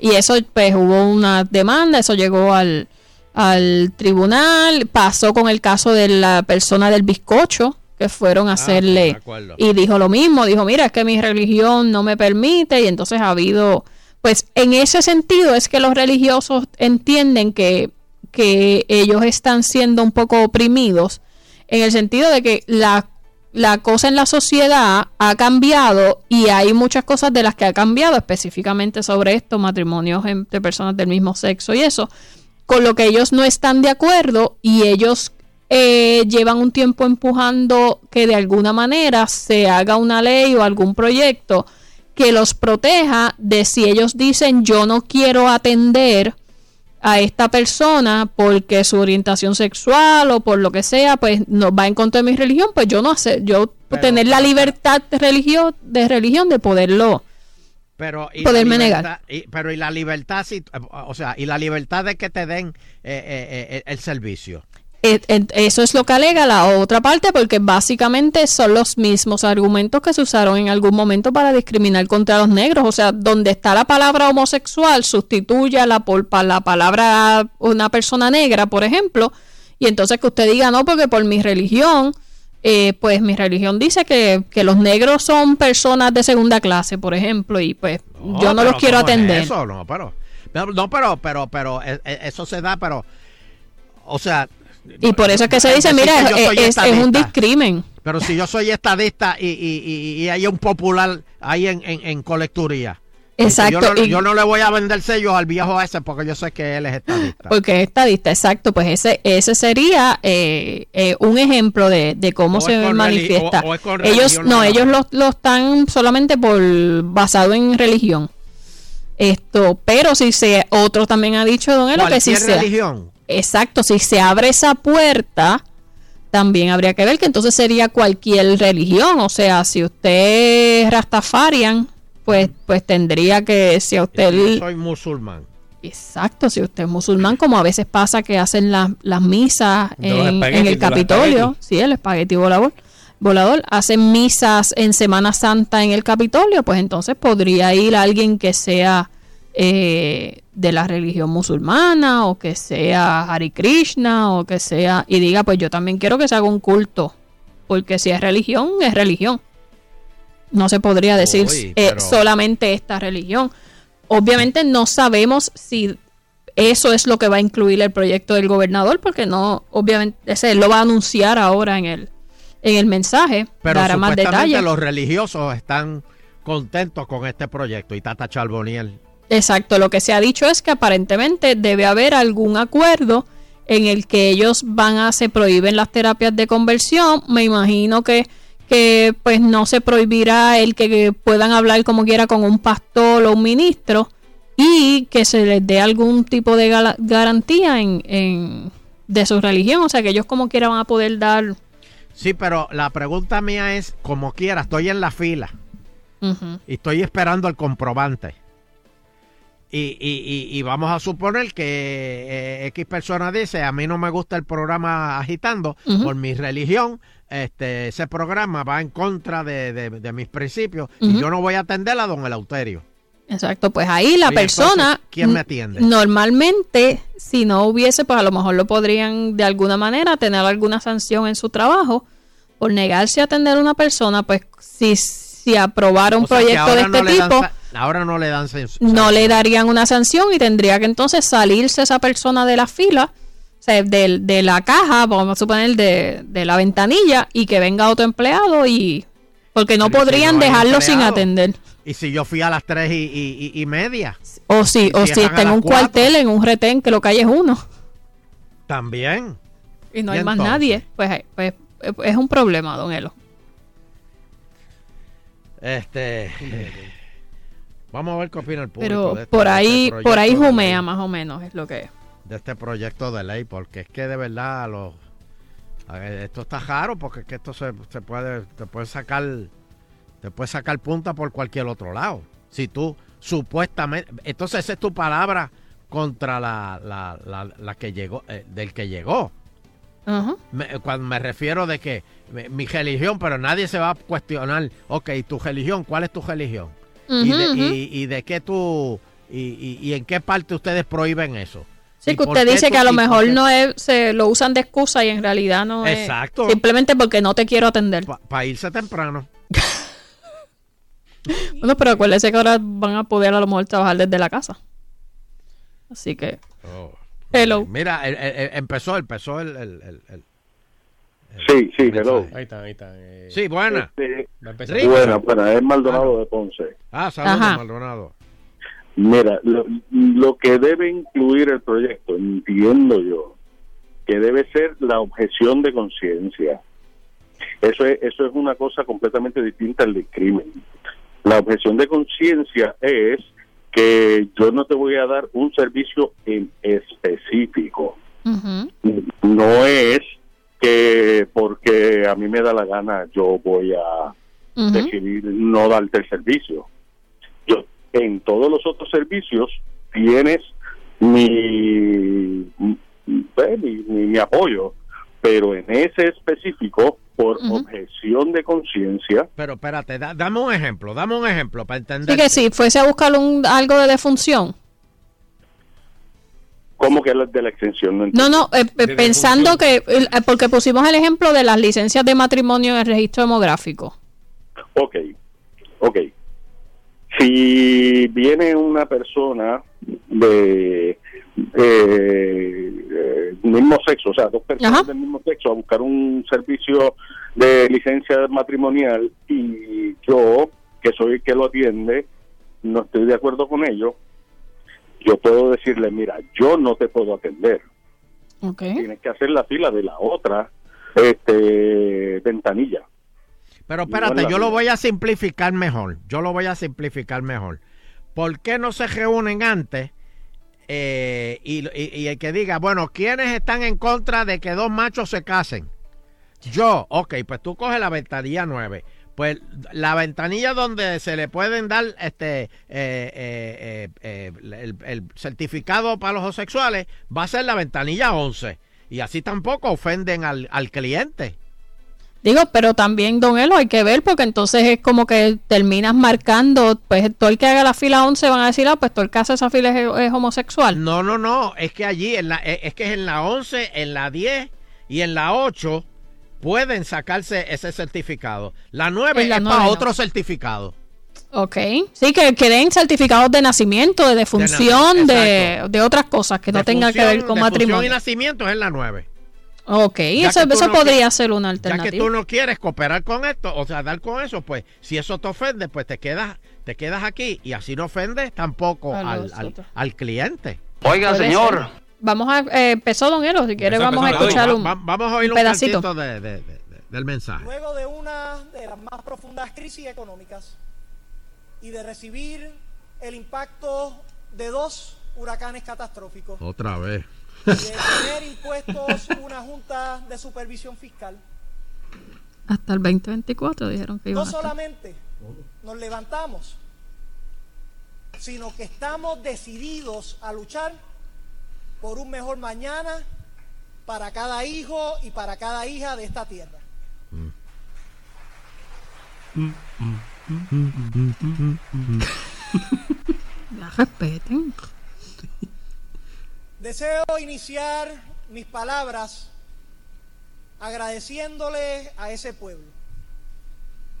Y eso, pues hubo una demanda, eso llegó al, al tribunal, pasó con el caso de la persona del bizcocho, que fueron a hacerle, Ah, acuerdo. y dijo lo mismo, dijo, mira, es que mi religión no me permite, y entonces ha habido, pues en ese sentido es que los religiosos entienden que, que ellos están siendo un poco oprimidos, en el sentido de que la la cosa en la sociedad ha cambiado y hay muchas cosas de las que ha cambiado específicamente sobre esto, matrimonios entre personas del mismo sexo y eso, con lo que ellos no están de acuerdo y ellos eh, llevan un tiempo empujando que de alguna manera se haga una ley o algún proyecto que los proteja de si ellos dicen yo no quiero atender a esta persona porque su orientación sexual o por lo que sea, pues no va en contra de mi religión, pues yo no sé, yo tener la libertad de religión, de religión de poderlo. Pero y Poderme negar. y- pero y la libertad, si, o sea, y la libertad de que te den eh, eh, eh, el servicio. Eh, Eso es lo que alega la otra parte, porque básicamente son los mismos argumentos que se usaron en algún momento para discriminar contra los negros. O sea, donde está la palabra homosexual, sustituya por la palabra una persona negra, por ejemplo, y entonces que usted diga, no, porque por mi religión, eh, pues mi religión dice que, que los negros son personas de segunda clase, por ejemplo, y pues yo no los quiero ¿cómo es atender. Eso, no, pero, pero- no, pero, pero, pero eh, eh, eso se da, pero, o sea. Y por eso es que se dice, mira, yo es, es- un discrimen. Pero si yo soy estadista y, y, y, y hay un popular ahí en, en, en colecturía. Exacto, Yo no, y- yo no le voy a vender sellos al viejo ese porque yo sé que él es estadista. Porque es estadista, exacto, pues ese ese sería eh, eh, un ejemplo de, de cómo O se manifiesta. o- o es con ellos religión no, ellos lo, lo están solamente por basado en religión. Esto, pero si se otro también ha dicho Don Elo que si se religión. Exacto, si se abre esa puerta también habría que ver que entonces sería cualquier religión, o sea, si usted es rastafarian, pues pues tendría que si a usted Yo soy musulmán. Exacto, si usted es musulmán, como a veces pasa que hacen las- las misas en, el Capitolio, sí, el espagueti volador, volador, hacen misas en Semana Santa en el Capitolio, pues entonces podría ir alguien que sea eh, de la religión musulmana o que sea Hare Krishna o que sea, y diga, pues yo también quiero que se haga un culto, porque si es religión, es religión. No se podría decir Uy, eh, solamente esta religión. Obviamente no sabemos si eso es lo que va a incluir el proyecto del gobernador, porque no, obviamente, ese él lo va a anunciar ahora en el, en el mensaje, Pero dará más detalles. los religiosos están contentos con este proyecto y Tata Charboniel Exacto, lo que se ha dicho es que aparentemente debe haber algún acuerdo en el que ellos van a se prohíben las terapias de conversión. Me imagino que, que pues no se prohibirá el que, puedan hablar como quiera con un pastor o un ministro y que se les dé algún tipo de garantía en, en- de su religión, o sea que ellos como quiera van a poder dar. Sí, pero la pregunta mía es, como quiera, estoy en la fila y estoy esperando el comprobante. Y, y- y- vamos a suponer que eh, X persona dice, a mí no me gusta el programa agitando por mi religión, este, ese programa va en contra de, de- de mis principios y yo no voy a atender a don Eleuterio. Exacto, pues ahí la Y persona entonces, ¿quién me atiende? Normalmente, si no hubiese, pues a lo mejor lo podrían de alguna manera tener alguna sanción en su trabajo por negarse a atender a una persona, pues si, si aprobara un O sea, que proyecto de no este tipo, ahora no le dan cens- no le darían una sanción y tendría que entonces salirse esa persona de la fila, o sea, de, de la caja, vamos a suponer de, de la ventanilla, y que venga otro empleado y... Porque no Pero si podrían no dejarlo sin atender. Y si yo fui a las tres y, y- y- y media, O si, o si está en un cuatro. cuartel, en un retén, que lo hay es uno. también. Y no ¿Y hay más nadie. Pues, pues es un problema, don Elo. Este. Vamos a ver qué opina el público. Pero de este- por este ahí, por ahí jumea más o menos, es lo que es. De este proyecto de ley, porque es que de verdad los, eh, esto está raro, porque es que esto se, se puede, te puede sacar, te puede sacar punta por cualquier otro lado. Si tú supuestamente, entonces esa es tu palabra contra la, la, la, la que llegó, eh, del que llegó. Me- cuando me refiero de que mi, mi religión, pero nadie se va a cuestionar, ok, tu religión, ¿cuál es tu religión? Y, de, y- y de qué tú, y, y- en qué parte ustedes prohíben eso. Sí, ¿Y que usted dice tú- que a lo mejor no es, se lo usan de excusa y en realidad no es. Exacto. Simplemente porque no te quiero atender. Para irse temprano. Bueno, pero acuérdese que ahora van a poder a lo mejor trabajar desde la casa. Así que. Hello. Mira, el- el- el- empezó, empezó el... el- Sí, sí, hello. Ahí está, ahí está. eh. Sí, buena. Este, buena, buena, es Maldonado de Ponce. Ah, saludos. Maldonado. Mira, lo, lo que debe incluir el proyecto, entiendo yo, que debe ser la objeción de conciencia. Eso es, eso es una cosa completamente distinta al discrimen. La objeción de conciencia es que yo no te voy a dar un servicio en específico. No es que porque a mí me da la gana yo voy a decidir no darte el servicio. Yo en todos los otros servicios tienes mi pues, mi, mi- mi apoyo, pero en ese específico por objeción de conciencia Pero espérate, da- dame un ejemplo, dame un ejemplo para entender. que si fuese a buscar un, algo de defunción. Como que la de la extensión no No, no, eh, eh, pensando que. eh, porque pusimos el ejemplo de las licencias de matrimonio en el registro demográfico. Ok, ok. Si viene una persona de eh, eh, mismo sexo, o sea, dos personas del mismo sexo a buscar un servicio de licencia matrimonial y yo, que soy el que lo atiende, no estoy de acuerdo con ello, yo puedo decirle, mira, yo no te puedo atender. Ok. Tienes que hacer la fila de la otra este, ventanilla. Pero espérate, yo lo voy a simplificar mejor. Yo lo voy a simplificar mejor. ¿Por qué no se reúnen antes? eh, y, y- y el que diga, bueno, ¿quiénes están en contra de que dos machos se casen? Yo, ok, pues tú coges la ventanilla 9. Pues la ventanilla donde se le pueden dar este eh, eh, eh, eh, el, el certificado para los homosexuales va a ser la ventanilla 11. Y así tampoco ofenden al, al cliente. Digo, pero también, don Elo, hay que ver porque entonces es como que terminas marcando, pues todo el que haga la fila 11 van a decir, ah, pues todo el que hace esa fila es, es homosexual. No, no, no, es que allí, en la, es es que es en la 11, en la 10 y en la 8 pueden sacarse ese certificado. La 9 En la es nueve para no. otro certificado. Ok. Sí, que, que den certificados de nacimiento, de defunción, de, de otras cosas que no tengan que ver con Defunción y matrimonio. nacimiento es en la 9. Ok, Ya eso, eso no podría quieres- ser una Ya que alternativa. tú no quieres cooperar con esto, o sea, dar con eso, pues si eso te ofende, pues te quedas, te quedas aquí y así no ofendes tampoco al, al- cliente. Puede ser. Vamos a. Eh, empezó Don Elo, si quiere, vamos a escuchar un, va- vamos a oír un pedacito. de- de- de- de- del mensaje. Luego de una de las más profundas crisis económicas y de recibir el impacto de dos huracanes catastróficos, Otra vez. y de tener impuestos una junta de supervisión fiscal, Hasta el 2024 dijeron que iban no solamente nos levantamos, sino que estamos decididos a luchar por un mejor mañana para cada hijo y para cada hija de esta tierra. Ya respeten. Deseo iniciar mis palabras agradeciéndole a ese pueblo,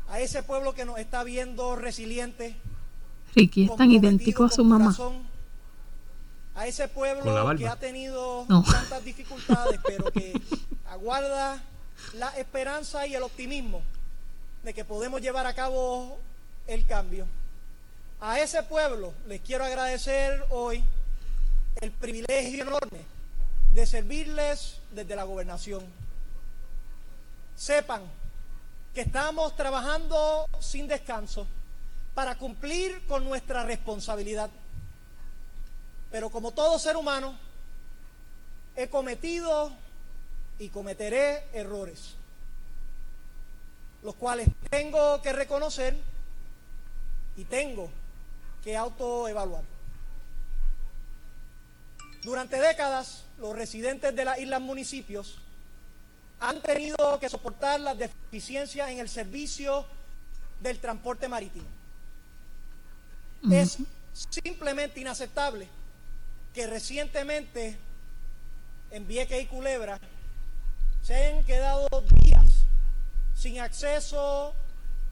a ese pueblo que nos está viendo resiliente, Ricky es tan idéntico a su mamá. corazón, a ese pueblo que ha tenido No. tantas dificultades, pero que aguarda la esperanza y el optimismo de que podemos llevar a cabo el cambio. A ese pueblo les quiero agradecer hoy el privilegio enorme de servirles desde la gobernación. Sepan que estamos trabajando sin descanso para cumplir con nuestra responsabilidad. Pero como todo ser humano, he cometido y cometeré errores, los cuales tengo que reconocer y tengo que autoevaluar. Durante décadas, los residentes de las islas municipios han tenido que soportar las deficiencias en el servicio del transporte marítimo. Es simplemente inaceptable que recientemente en Vieques y Culebra se hayan quedado días sin acceso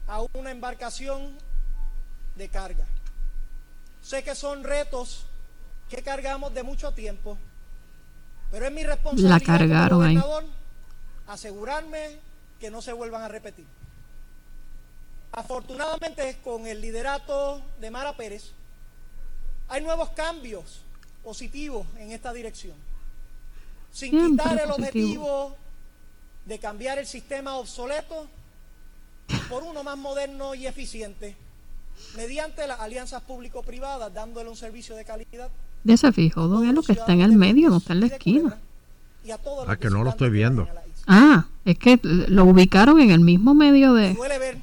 a una embarcación de carga. Sé que son retos que cargamos de mucho tiempo, pero es mi responsabilidad La cargaron como ahí. asegurarme que no se vuelvan a repetir. Afortunadamente, con el liderato de Mara Pérez, hay nuevos cambios positivos en esta dirección. Sin Siempre quitar el positivo. objetivo de cambiar el sistema obsoleto por uno más moderno y eficiente, mediante las alianzas público-privadas, dándole un servicio de calidad Ya se fijó, Don Elo, que está en el medio, no está en la esquina. y a todos Ah, los que no lo estoy viendo. Ah, es que lo ubicaron en el mismo medio de. ver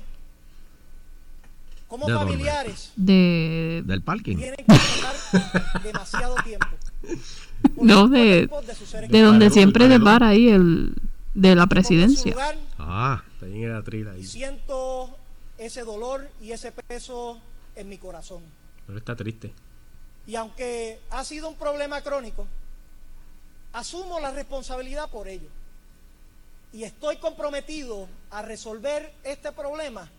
cómo ¿De familiares de Del parking. tienen que demasiado tiempo no, de, de donde siempre depara ahí el. de la presidencia. lugar Ah, ahí. siento ese dolor y ese peso en mi corazón. Pero está triste. Y aunque ha sido un problema crónico, asumo la responsabilidad por ello. Y estoy comprometido a resolver este problema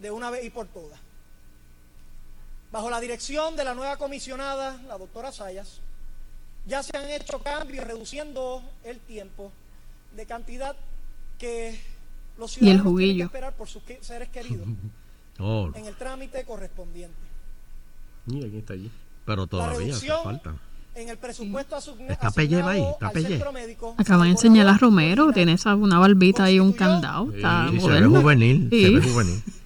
de una vez y por todas. Bajo la dirección de la nueva comisionada, la doctora Sayas, ya se han hecho cambios reduciendo el tiempo de cantidad que los Y el ciudadanos tienen que esperar por sus seres queridos Oh, en el trámite correspondiente. Mira quién está allí. pero todavía hace falta. en el presupuesto asign- Está Pelleva ahí, está al Pelle. centro médico Acaban de enseñar a Romero, tiene esa, una barbita y un candado. Está Sí, se ve juvenil, se Sí. ve juvenil.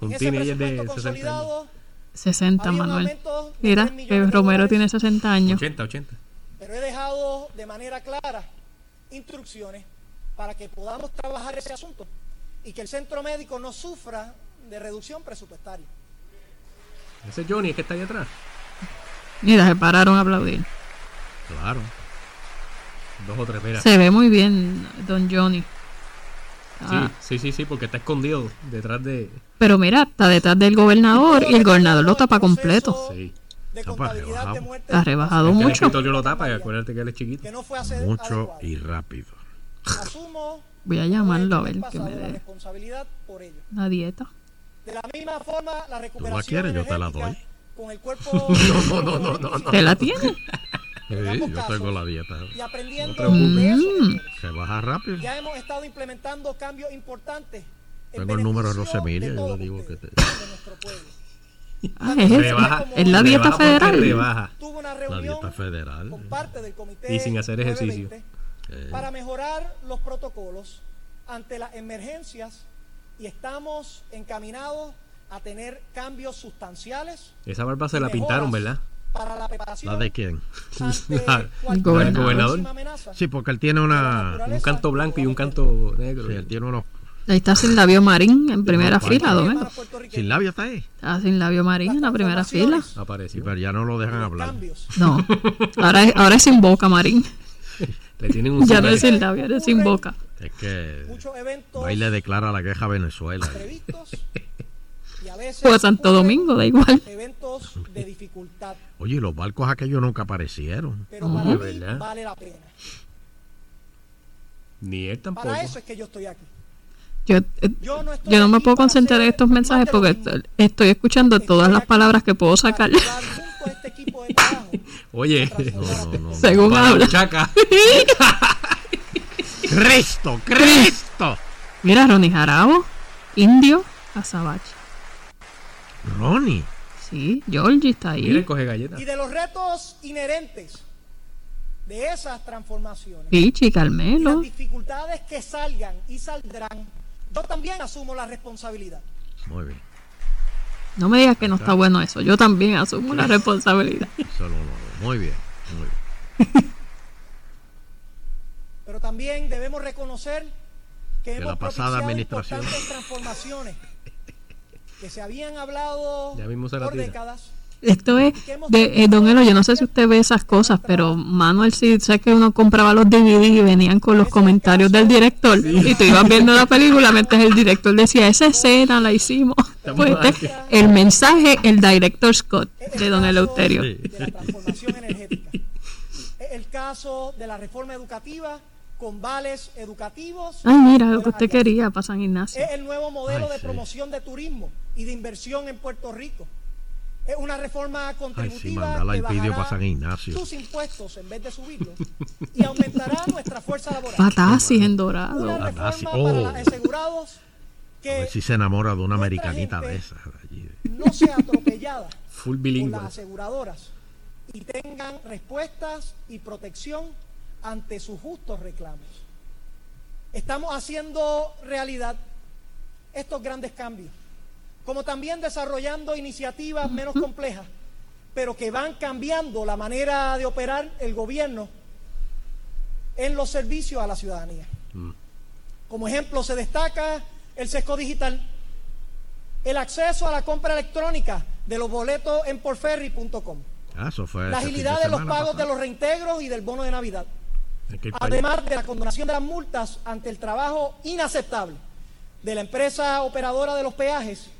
Un ese teenager de presupuesto 60 años. consolidado, 60, Había un Manuel. Mira, 3 millones que de Romero tiene 60 años. 80, 80. pero he dejado de manera clara instrucciones para que podamos trabajar ese asunto y que el centro médico no sufra de reducción presupuestaria. Ese es Johnny, es que está ahí atrás. Mira, se pararon a aplaudir. Claro. Dos o tres, mira. Se ve muy bien, Don Johnny. Ah, Sí, sí, sí, sí, porque está escondido detrás de. Pero mira, está detrás del gobernador y el gobernador lo tapa completo. Sí. Está rebajado que el mucho. escritorio lo tapa y acuérdate que él es chiquito. que no fue hacer Mucho y rápido. asumo Voy a llamarlo a ver que me dé responsabilidad por ello. una dieta. De la misma forma, la ¿Tú recuperación la quieres? Yo te la doy. con el cuerpo No, no, no, no, no, no. ¿Te la tiene? Sí, yo tengo la dieta. y aprendiendo No te. Se baja rápido. ya hemos estado implementando cambios importantes Tengo el número de Rosemilia, yo le digo que te... Ah, es, Rebaja- es la dieta federal. rebaja. Tuvo una La reunión dieta federal. con parte del comité Y sin hacer ejercicio. 920 Eh, para mejorar los protocolos ante las emergencias y estamos encaminados a tener cambios sustanciales Esa barba se la pintaron, ¿verdad? para la preparación ¿La de quién? La- la del gobernador. Sí, porque él tiene una... Un canto blanco y un canto negro. Sí, él tiene unos... Ahí está sin labio marín en primera fila, cuantos. Domingo. Sin labio está ahí. Está sin labio marín en la primera fila. Apareció. Pero ya no lo dejan hablar. No, ahora es, ahora es sin boca marín. Le tienen un Ya no es sin labio, ahora es sin boca. Es que... y le declara la queja a Venezuela. y a veces a Santo Domingo, da igual. eventos de dificultad Oye, y los barcos aquellos nunca aparecieron. pero para De mí verdad. vale la pena Ni él tampoco. para eso es que yo estoy aquí Yo, eh, yo no me puedo concentrar en estos mensajes porque estoy, estoy escuchando todas las palabras que puedo sacar. Oye, Según habla. Chaca. ¡Cristo! ¡Cristo! Mira, Ronnie Jarabo, Indio, Azabache. Ronnie. Sí, Georgie está Mira, ahí. coge galletas. y de los retos inherentes de esas transformaciones Pichi, y las Carmelo. dificultades que salgan y saldrán yo también asumo la responsabilidad Muy bien. No me digas que no está bueno eso. Yo también asumo la responsabilidad. Muy bien. Muy bien. pero también debemos reconocer que De hemos la pasada administración. importantes transformaciones que se habían hablado por tira. décadas Esto es de eh, Don Elo. Yo no sé si usted ve esas cosas, pero Manuel sí sé que uno compraba los DVD y venían con los comentarios del director. Y tú ibas viendo la película mientras el director decía: Esa escena la hicimos. Pues este, el mensaje, el director Scott de Don Eleuterio. de la transformación energética el caso de la reforma educativa con vales educativos Ay, mira lo que usted quería para San Ignacio. Es el nuevo modelo Ay, de sí. promoción de turismo y de inversión en Puerto Rico. Es una reforma Ay, sí, contributiva mandala que bajará para Ignacio. sus impuestos en vez de subirlos y aumentará nuestra fuerza laboral. Patasis en dorado. Una reforma para Oh. los asegurados A que ver si se enamora de una americanita de esas. allí. no sea atropellada Full por bilingüe. las aseguradoras y tengan respuestas y protección ante sus justos reclamos. Estamos haciendo realidad estos grandes cambios, como también desarrollando iniciativas menos complejas, pero que van cambiando la manera de operar el gobierno en los servicios a la ciudadanía. Como ejemplo se destaca el sesco digital, el acceso a la compra electrónica de los boletos en porferry.com, Ah, la este agilidad de los pagos de los reintegros y del bono de Navidad, además de la condonación de las multas ante el trabajo inaceptable de la empresa operadora de los peajes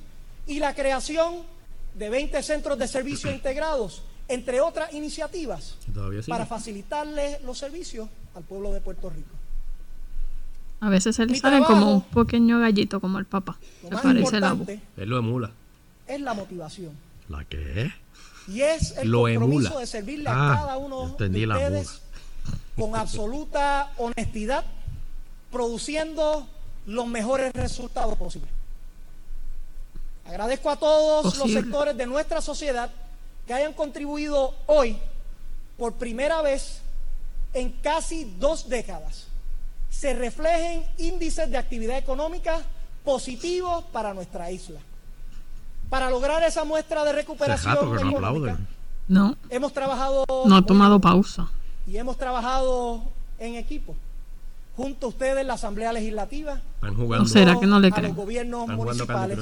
y la creación de 20 centros de servicio integrados, entre otras iniciativas, para facilitarle los servicios al pueblo de Puerto Rico. A veces se le Mi sale como un pequeño gallito, como el papá. Se más parece la voz. importante Él lo emula. es la motivación. ¿La qué? Y es el Lo compromiso emula. de servirle Ah, a cada uno entendí de la ustedes con absoluta honestidad, produciendo los mejores resultados posibles. Agradezco a todos los Posible. sectores de nuestra sociedad que hayan contribuido hoy, por primera vez en casi dos décadas, se reflejen índices de actividad económica positivos para nuestra isla. Para lograr esa muestra de recuperación no económica, aplauden. No, hemos trabajado no ha tomado pausa. y hemos trabajado en equipo. Junto a ustedes en la Asamblea Legislativa, Están jugando. ¿O será que no le a creen? los gobiernos municipales.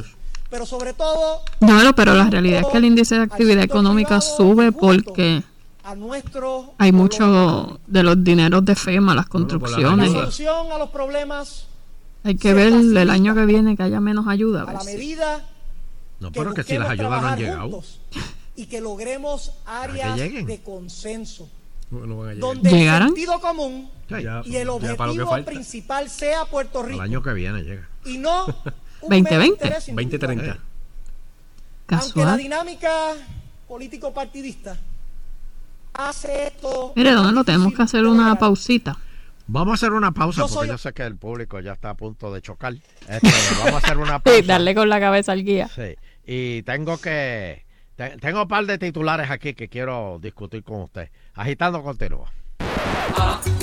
Pero sobre todo No, no, pero la realidad es que el índice de actividad económica sube porque a nuestro hay mucho de los dineros de FEMA, las la construcciones. solución a los problemas Hay que ver el año que viene que haya menos ayuda. a la medida No, que pero que si las ayudas no han llegado. y que logremos áreas de consenso No, no van a llegar. donde el ¿Llegarán? sentido común Sí, Ya- y el objetivo principal sea Puerto El Rico año que viene llega. y no 2020. mero interés individual. 2030. Aunque la dinámica político-partidista hace esto. Mire, ¿dónde lo tenemos que hacer una pausita? Vamos a hacer una pausa Yo porque soy- yo sé que el público ya está a punto de chocar. Este, vamos a hacer una Sí, pausa. darle con la cabeza al guía. Sí. Y tengo que. te- tengo un par de titulares aquí que quiero discutir con usted. Agitando continúa. De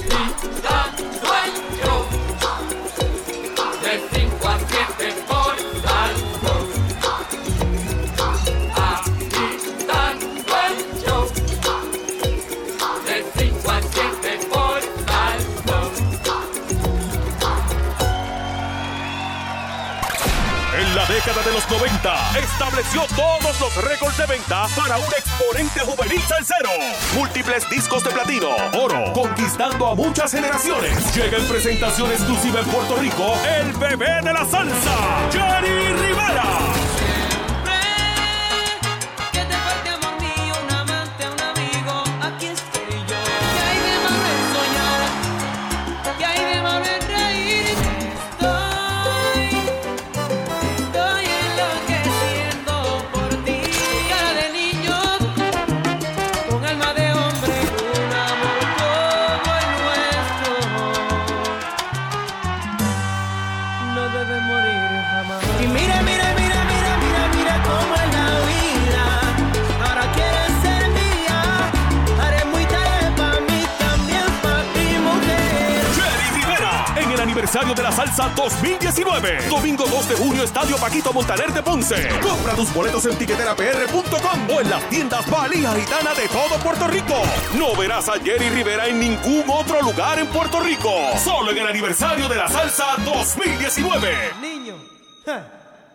En la década de los 90, estableció todos los récords de venta para un exponente juvenil salsero. Múltiples discos de platino, oro, conquistando a muchas generaciones. Llega en presentación exclusiva en Puerto Rico, el bebé de la salsa, Jerry Rivera. Salsa 2019. Domingo 2 de junio, Estadio Paquito Montaner de Ponce. Compra tus boletos en tiqueterapr.com o en las tiendas Valija Gitana de todo Puerto Rico. No verás a Jerry Rivera en ningún otro lugar en Puerto Rico. Solo en el aniversario de la salsa 2019. Niño.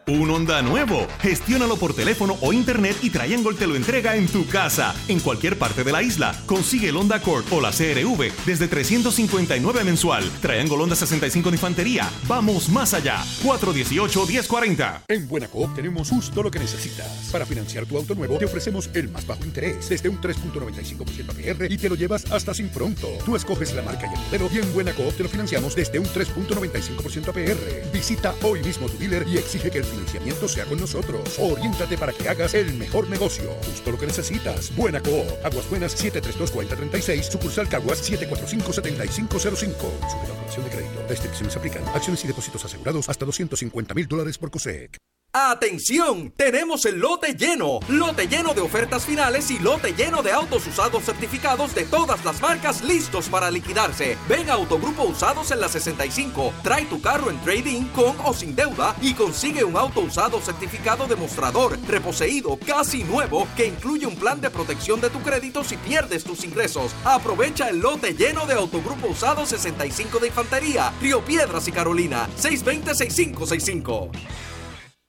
Un Honda nuevo. Gestiónalo por teléfono o internet y Triangle te lo entrega en tu casa, en cualquier parte de la isla. Consigue el Honda Accord o la CRV desde 359 mensual. Triangle Honda 65 de infantería. Vamos más allá. 418-1040. En Buena Coop tenemos justo lo que necesitas. Para financiar tu auto nuevo, te ofrecemos el más bajo interés, desde un 3.95% APR y te lo llevas hasta sin pronto. Tú escoges la marca y el modelo y en Buena Coop te lo financiamos desde un 3.95% APR. Visita hoy mismo tu dealer y exige que el financiamiento sea con nosotros. Oriéntate para que hagas el mejor negocio. Justo lo que necesitas. Buena Coop. Aguas Buenas 732-4036. Sucursal Caguas 745-7505. Sujeto a aprobación de crédito. Restricciones aplican. Acciones y depósitos asegurados hasta 250 mil dólares por COSEC. ¡Atención! Tenemos el lote lleno. Lote lleno de ofertas finales y lote lleno de autos usados certificados de todas las marcas listos para liquidarse. Ven a Autogrupo Usados en la 65. Trae tu carro en trading con o sin deuda y consigue un auto usado certificado demostrador, reposeído, casi nuevo, que incluye un plan de protección de tu crédito si pierdes tus ingresos. Aprovecha el lote lleno de Autogrupo Usado 65 de Infantería, Río Piedras y Carolina. 620-6565.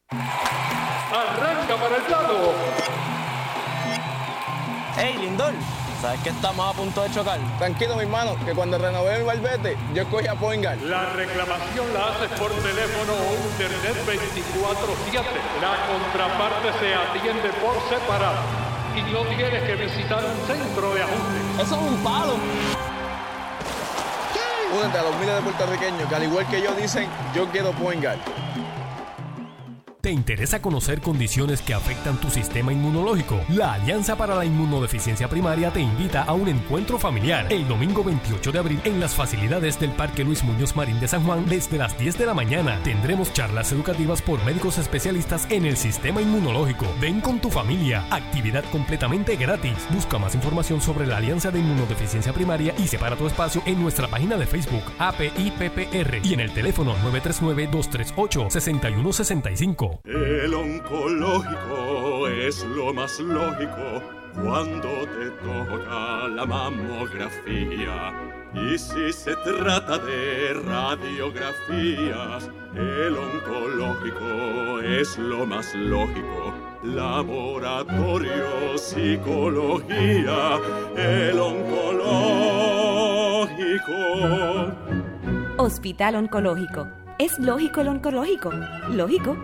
Arranca para el lado. Hey, Lindor, ¿sabes que estamos a punto de chocar? Tranquilo, mi hermano, que cuando renové mi barbete, yo escogí a Poingal. La reclamación la haces por teléfono o internet 24-7. La contraparte se atiende por separado. Y no tienes que visitar un centro de ajuste. Eso es un palo. Únete a los miles de puertorriqueños que al igual que ellos dicen, yo quiero Poingal. ¿Te interesa conocer condiciones que afectan tu sistema inmunológico? La Alianza para la Inmunodeficiencia Primaria te invita a un encuentro familiar el domingo 28 de abril en las facilidades del Parque Luis Muñoz Marín de San Juan desde las 10 de la mañana. Tendremos charlas educativas por médicos especialistas en el sistema inmunológico. Ven con tu familia. Actividad completamente gratis. Busca más información sobre la Alianza de Inmunodeficiencia Primaria y separa tu espacio en nuestra página de Facebook APIPPR y en el teléfono 939-238-6165. El oncológico es lo más lógico cuando te toca la mamografía. Y si se trata de radiografías, el oncológico es lo más lógico. Laboratorio, psicología, el oncológico. Hospital Oncológico. ¿Es lógico el oncológico? ¿Lógico?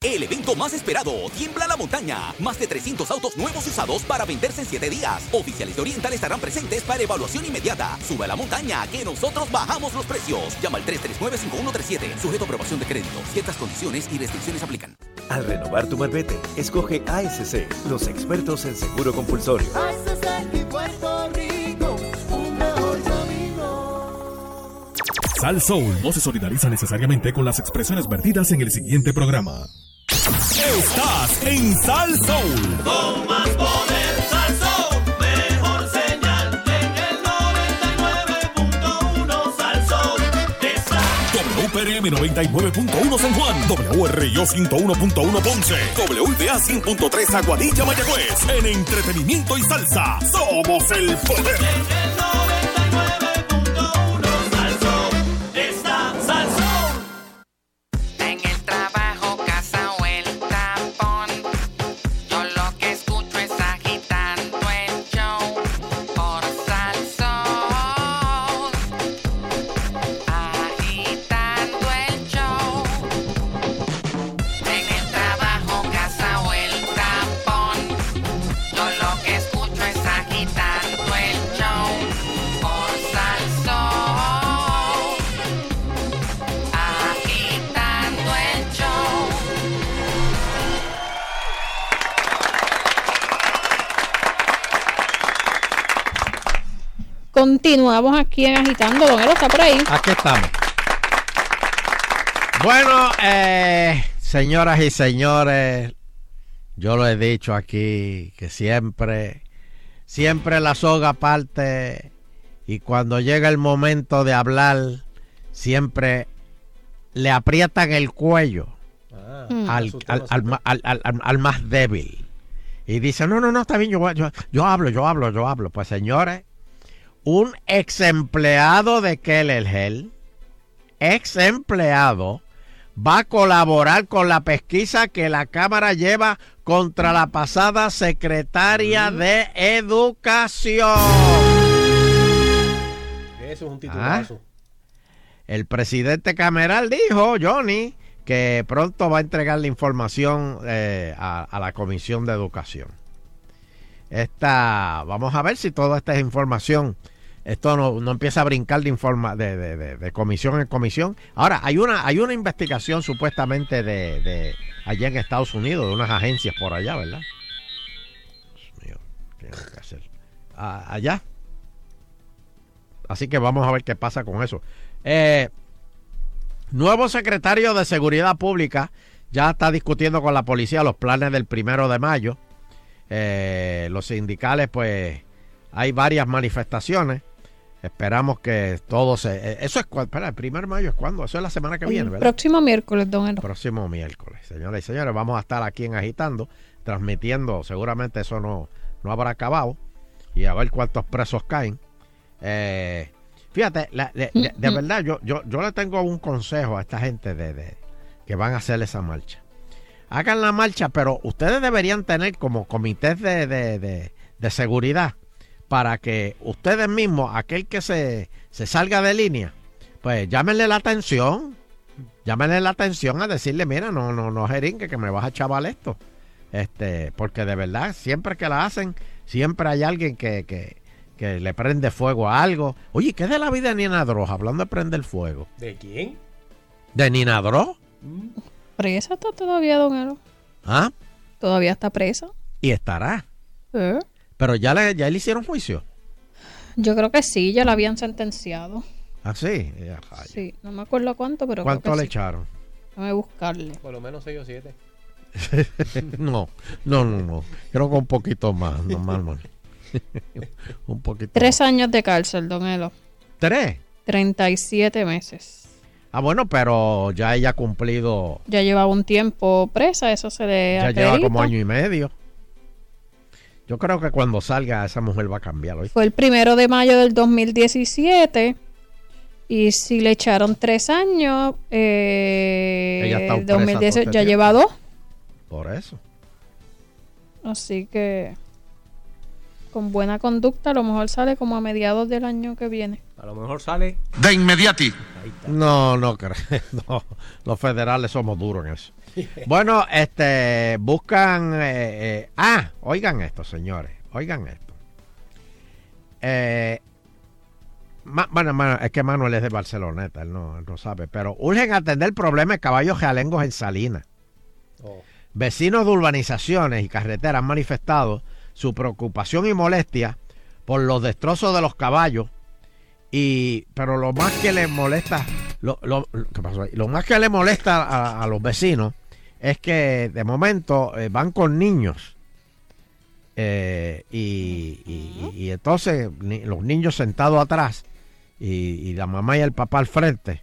El evento más esperado, Tiembla la Montaña. Más de 300 autos nuevos y usados para venderse en 7 días. Oficiales de Oriental estarán presentes para evaluación inmediata. Sube a la montaña, que nosotros bajamos los precios. Llama al 339-5137. Sujeto a aprobación de crédito. Ciertas condiciones y restricciones aplican. Al renovar tu marbete, escoge ASC, los expertos en seguro compulsorio. ASC y Puerto Rico, un mejor camino. Sal Soul no se solidariza necesariamente con las expresiones vertidas en el siguiente programa. Estás en Sal Soul. Con más poder, Salsón, mejor señal en el 99.1 Salsón. Está WPRM 99.1 San Juan, WRIO 101.1 Ponce, WIBA 100.3 Aguadilla Mayagüez. En entretenimiento y salsa, somos el poder. Está Continuamos aquí en Agitando. Don Elo está por ahí. Aquí estamos. Bueno, eh, señoras y señores, yo lo he dicho aquí que siempre, siempre la soga parte y cuando llega el momento de hablar, siempre le aprietan el cuello Mm. al, Asustó, al- al al- al- al- al más débil. Y dice, no, no, no, está bien, yo, yo, yo hablo, yo hablo, yo hablo. Pues señores, un ex empleado de Keller Hell, ex empleado, va a colaborar con la pesquisa que la Cámara lleva contra la pasada secretaria de Educación. Eso es un Ah. titulazo. El presidente Cameral dijo, Johnny, que pronto va a entregar la información eh, a, a la Comisión de Educación. Esta, vamos a ver si toda esta es información. Esto no, no empieza a brincar de, informa, de, de- de- comisión en comisión. Ahora, hay una, hay una investigación supuestamente de, de allá en Estados Unidos, de unas agencias por allá, ¿verdad? Dios mío, ¿qué tengo que hacer? Allá. Así que vamos a ver qué pasa con eso. Eh, nuevo secretario de Seguridad Pública ya está discutiendo con la policía los planes del primero de mayo. Eh, los sindicales, pues, hay varias manifestaciones. Esperamos que todo se. eh, Eso es. Espera, el primer mayo es cuando? Eso es la semana que viene, ¿verdad? próximo miércoles, Don Elo. próximo miércoles. Señoras y señores, vamos a estar aquí en Agitando, transmitiendo, seguramente eso no, no habrá acabado, y a ver cuántos presos caen. Eh, fíjate, la- de, de- de verdad, yo, yo, yo le tengo un consejo a esta gente de, de- que van a hacer esa marcha. Hagan la marcha, pero ustedes deberían tener como comités de- de seguridad para que ustedes mismos, aquel que se, se salga de línea, pues llámenle la atención llámenle la atención a decirle, mira, no, no, no jeringue, que me vas a chaval esto. Este, porque de verdad, siempre que la hacen, siempre hay alguien que, que, que le prende fuego a algo. Oye, ¿qué es de la vida de Nina Droz? Hablando de prender fuego. ¿De quién? ¿De Nina Droz? ¿Presa está todavía, Don Elo? ¿Ah? ¿Todavía está presa? Y estará. ¿Eh? Pero ya le, ya le hicieron juicio. Yo creo que sí, ya la habían sentenciado. Ah, sí. Rayos. Sí, no me acuerdo cuánto, pero. ¿Cuánto creo que le sí. echaron? Déjame buscarle. Por lo menos 6 o 7. no, no, no, no. Creo que un poquito más, no más, más. un poquito Tres años de cárcel, Don Elo. ¿Tres? 37 meses. Ah, bueno, pero ya ella ha cumplido, Ya llevaba un tiempo presa, eso se le ya lleva como año y medio. Yo creo que cuando salga esa mujer va a cambiar. ¿oíste? Fue el primero de mayo del 2017. Y si le echaron tres años, eh, Ella ha estado el presa 2018 todo este ya lleva dos. Por eso. Así que con buena conducta a lo mejor sale como a mediados del año que viene. A lo mejor sale. De inmediati. No, no creo. No, los federales somos duros en eso. Bueno, este, buscan. eh, eh, ah, oigan esto, señores. Oigan esto. Eh, Ma- bueno, es que Manuel es de Barceloneta, él no, él no sabe. Pero urgen atender el problema de caballos realengos en Salinas. Vecinos de urbanizaciones y carreteras han manifestado su preocupación y molestia por los destrozos de los caballos. Y, pero lo más que le molesta, lo, lo- ¿qué pasó? Lo más que le molesta a, a los vecinos es que de momento eh, van con niños. Eh, y, y- y entonces ni- los niños sentados atrás y, y la mamá y el papá al frente.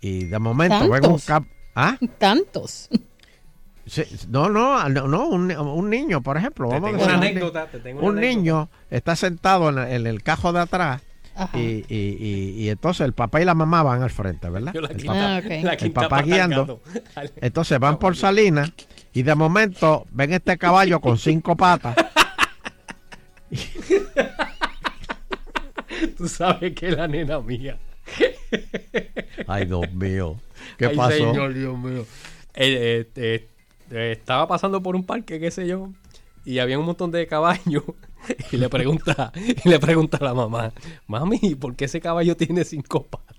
Y de momento ven un ¿Ah? Tantos. Sí, no, no, no, no, un, un niño, por ejemplo. Te Vamos a tengo una anécdota, te tengo una un anécdota. niño está sentado en, en el cajo de atrás. Y, y- y- y entonces el papá y la mamá van al frente, ¿verdad? Yo la El quinta- Ah, papá, la el papá guiando. Entonces van por Salinas y de momento ven este caballo con cinco patas. Tú sabes que es la nena mía. Ay, Dios mío. ¿Qué Ay, pasó? Señor, Dios mío. Eh, eh, eh, estaba pasando por un parque, qué sé yo, y había un montón de caballos. Y le pregunta, y le pregunta a la mamá, mami, ¿por qué ese caballo tiene cinco patas?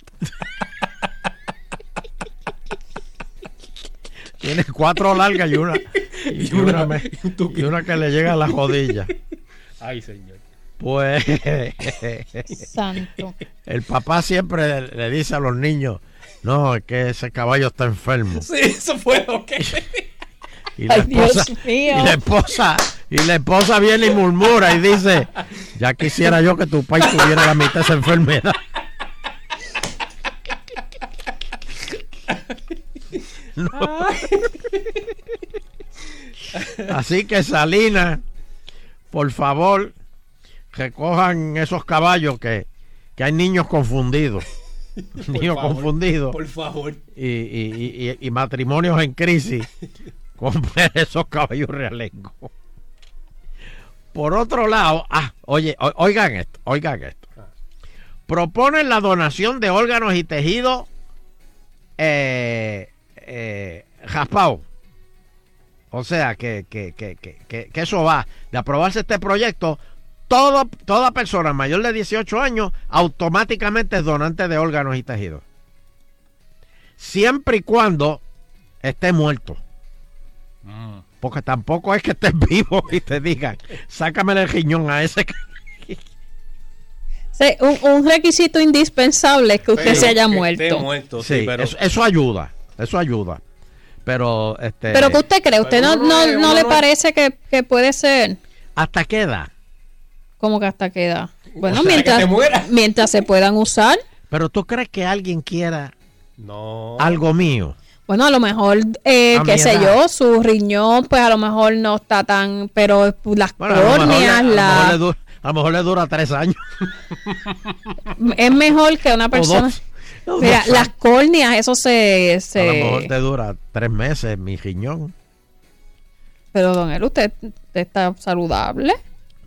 Tiene cuatro largas y una, y, Y una- una, me- y una que le llega a la rodilla. Ay, señor. Pues Santo. el papá siempre le, le dice a los niños, no, es que ese caballo está enfermo. Sí, eso fue lo que. Y la Ay, Dios esposa, mío. y la esposa, y la esposa viene y murmura y dice, ya quisiera yo que tu país tuviera la mitad de esa enfermedad. No. Así que Salinas, por favor, recojan esos caballos que, que hay niños confundidos. niños favor, confundidos. Por favor. Y, y- y- y matrimonios en crisis. Compren esos caballos realengos. Por otro lado, ah, oye, oigan esto, oigan esto. Proponen la donación de órganos y tejidos eh, eh. O sea, que, que, que- que eso va. De aprobarse este proyecto, todo, toda persona mayor de 18 años automáticamente es donante de órganos y tejidos. Siempre y cuando esté muerto. Porque tampoco es que estés vivo y te digan, sácame el riñón a ese. que-". Sí, un, un requisito indispensable es que usted Pero se haya muerto. esté muerto, sí, Sí, pero- eso, eso ayuda, eso ayuda. Pero, este, Pero que usted cree, ¿usted no, no, no le parece que, que puede ser? ¿hasta qué edad? Como que hasta qué edad? Bueno, O sea, que mientras, mientras se puedan usar. Pero tú crees que alguien quiera No. algo mío. Bueno, a lo mejor, eh, qué sé yo, su riñón, pues a lo mejor no está tan, pero las Bueno, a lo mejor le- córneas, a lo mejor dura- a lo mejor le dura tres años. es mejor que una persona. Mira, las córneas, eso se, A lo mejor se... te dura tres meses mi riñón. Pero don él, usted, usted está saludable.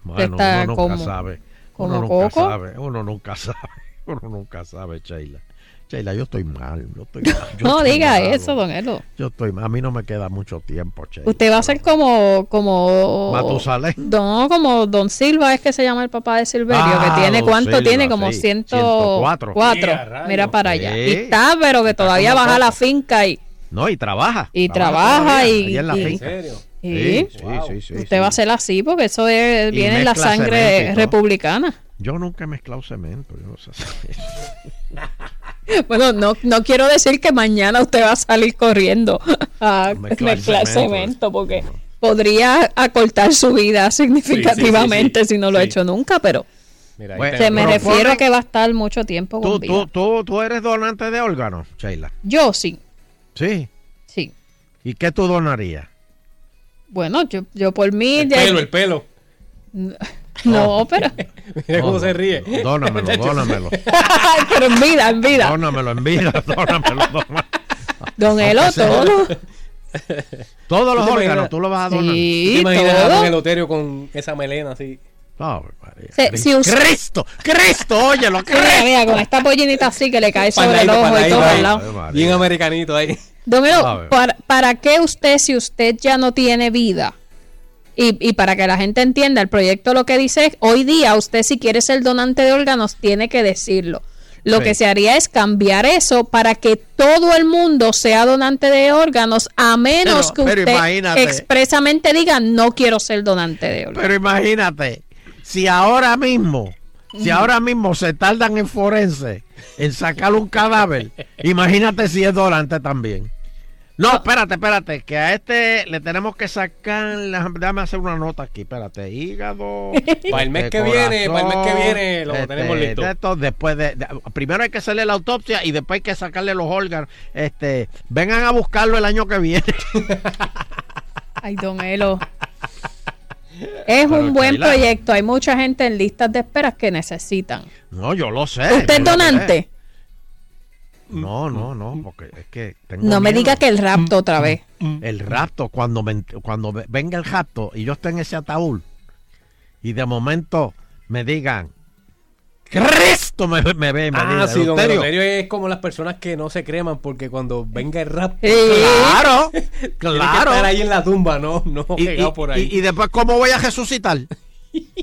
Bueno, está uno nunca como- sabe. como Uno nunca coco. sabe. Uno nunca sabe. Uno nunca sabe, Sheila. Sheila, yo estoy mal. Yo estoy mal, yo No estoy diga eso, don Elo. Yo estoy mal. A mí no me queda mucho tiempo, Sheila. Usted va a ser como, como, Matusalén. no, como Don Silva es que se llama el papá de Silverio, Ah, que tiene don cuánto Silva, tiene como sí, 104. 104. Mira, para allá. Sí. Y está, pero que todavía baja la finca y, No, y trabaja. y trabaja todavía, y, ahí en la y- finca. ¿En serio? y Sí, sí, sí, sí, usted sí. va a ser así porque eso es, viene en la sangre republicana. Yo nunca he mezclado cemento. Yo no sé. Bueno, no, no quiero decir que mañana usted va a salir corriendo a Mezclar mezclar cemento. cemento, porque podría acortar su vida significativamente si no lo ha hecho nunca, pero Mira, Bueno, te- se me refiero a que va a estar mucho tiempo con ¿Tú, vida. tú, tú, tú eres donante de órganos, Sheila. Yo sí, Sí. sí. ¿Y qué tú donarías? Bueno, yo, yo por mí... el ya- pelo, el pelo. No, pero... Mira cómo No, se ríe. Dónamelo, dónamelo. pero en vida, en vida. Dónamelo en vida, dónamelo. dónamelo. Don Elo, todo. Todos los ¿Tú te órganos tú los vas a donar. ¿Tú Sí, te imaginas a todo. Don Eloterio con esa melena así? Ave María. Se- si usted- Cristo, Cristo, óyelo, Mira, Cristo. mira, con esta pollinita así que le cae sobre el ojo y todo al lado. Bien americanito ahí. Don Elo. ¿para, ¿para qué usted, si usted ya no tiene vida? Y, y para que la gente entienda, el proyecto lo que dice es, hoy día usted si quiere ser donante de órganos, tiene que decirlo. Lo Sí. que se haría es cambiar eso para que todo el mundo sea donante de órganos, a menos Pero- que pero usted expresamente diga no quiero ser donante de órganos. Pero imagínate, si ahora mismo, si ahora mismo se tardan en forense en sacar un cadáver, imagínate si es donante también. No, espérate, espérate, que a este le tenemos que sacar, la- déjame hacer una nota aquí, espérate, hígado. Para el mes que viene, para el mes que viene lo este, tenemos listo. de esto, después de, de- primero hay que hacerle la autopsia y después hay que sacarle los órganos. Este, vengan a buscarlo el año que viene. Ay, don Elo. Es Pero, un buen proyecto. Hay mucha gente en listas de esperas que necesitan. No, yo lo sé. ¿Usted es donante? No, no, no, porque es que tengo No me diga que el rapto otra vez. El rapto, cuando, me- cuando ve- venga el rapto y yo esté en ese ataúd y de momento me digan, Cristo me, me ve y me Ah, diga, sí, don "Eleuterio". Es como las personas que no se creman porque cuando venga el rap. Claro, que claro. estar ahí en la tumba, no, no Y, pegado y- por ahí. y- y después, ¿cómo voy a resucitar?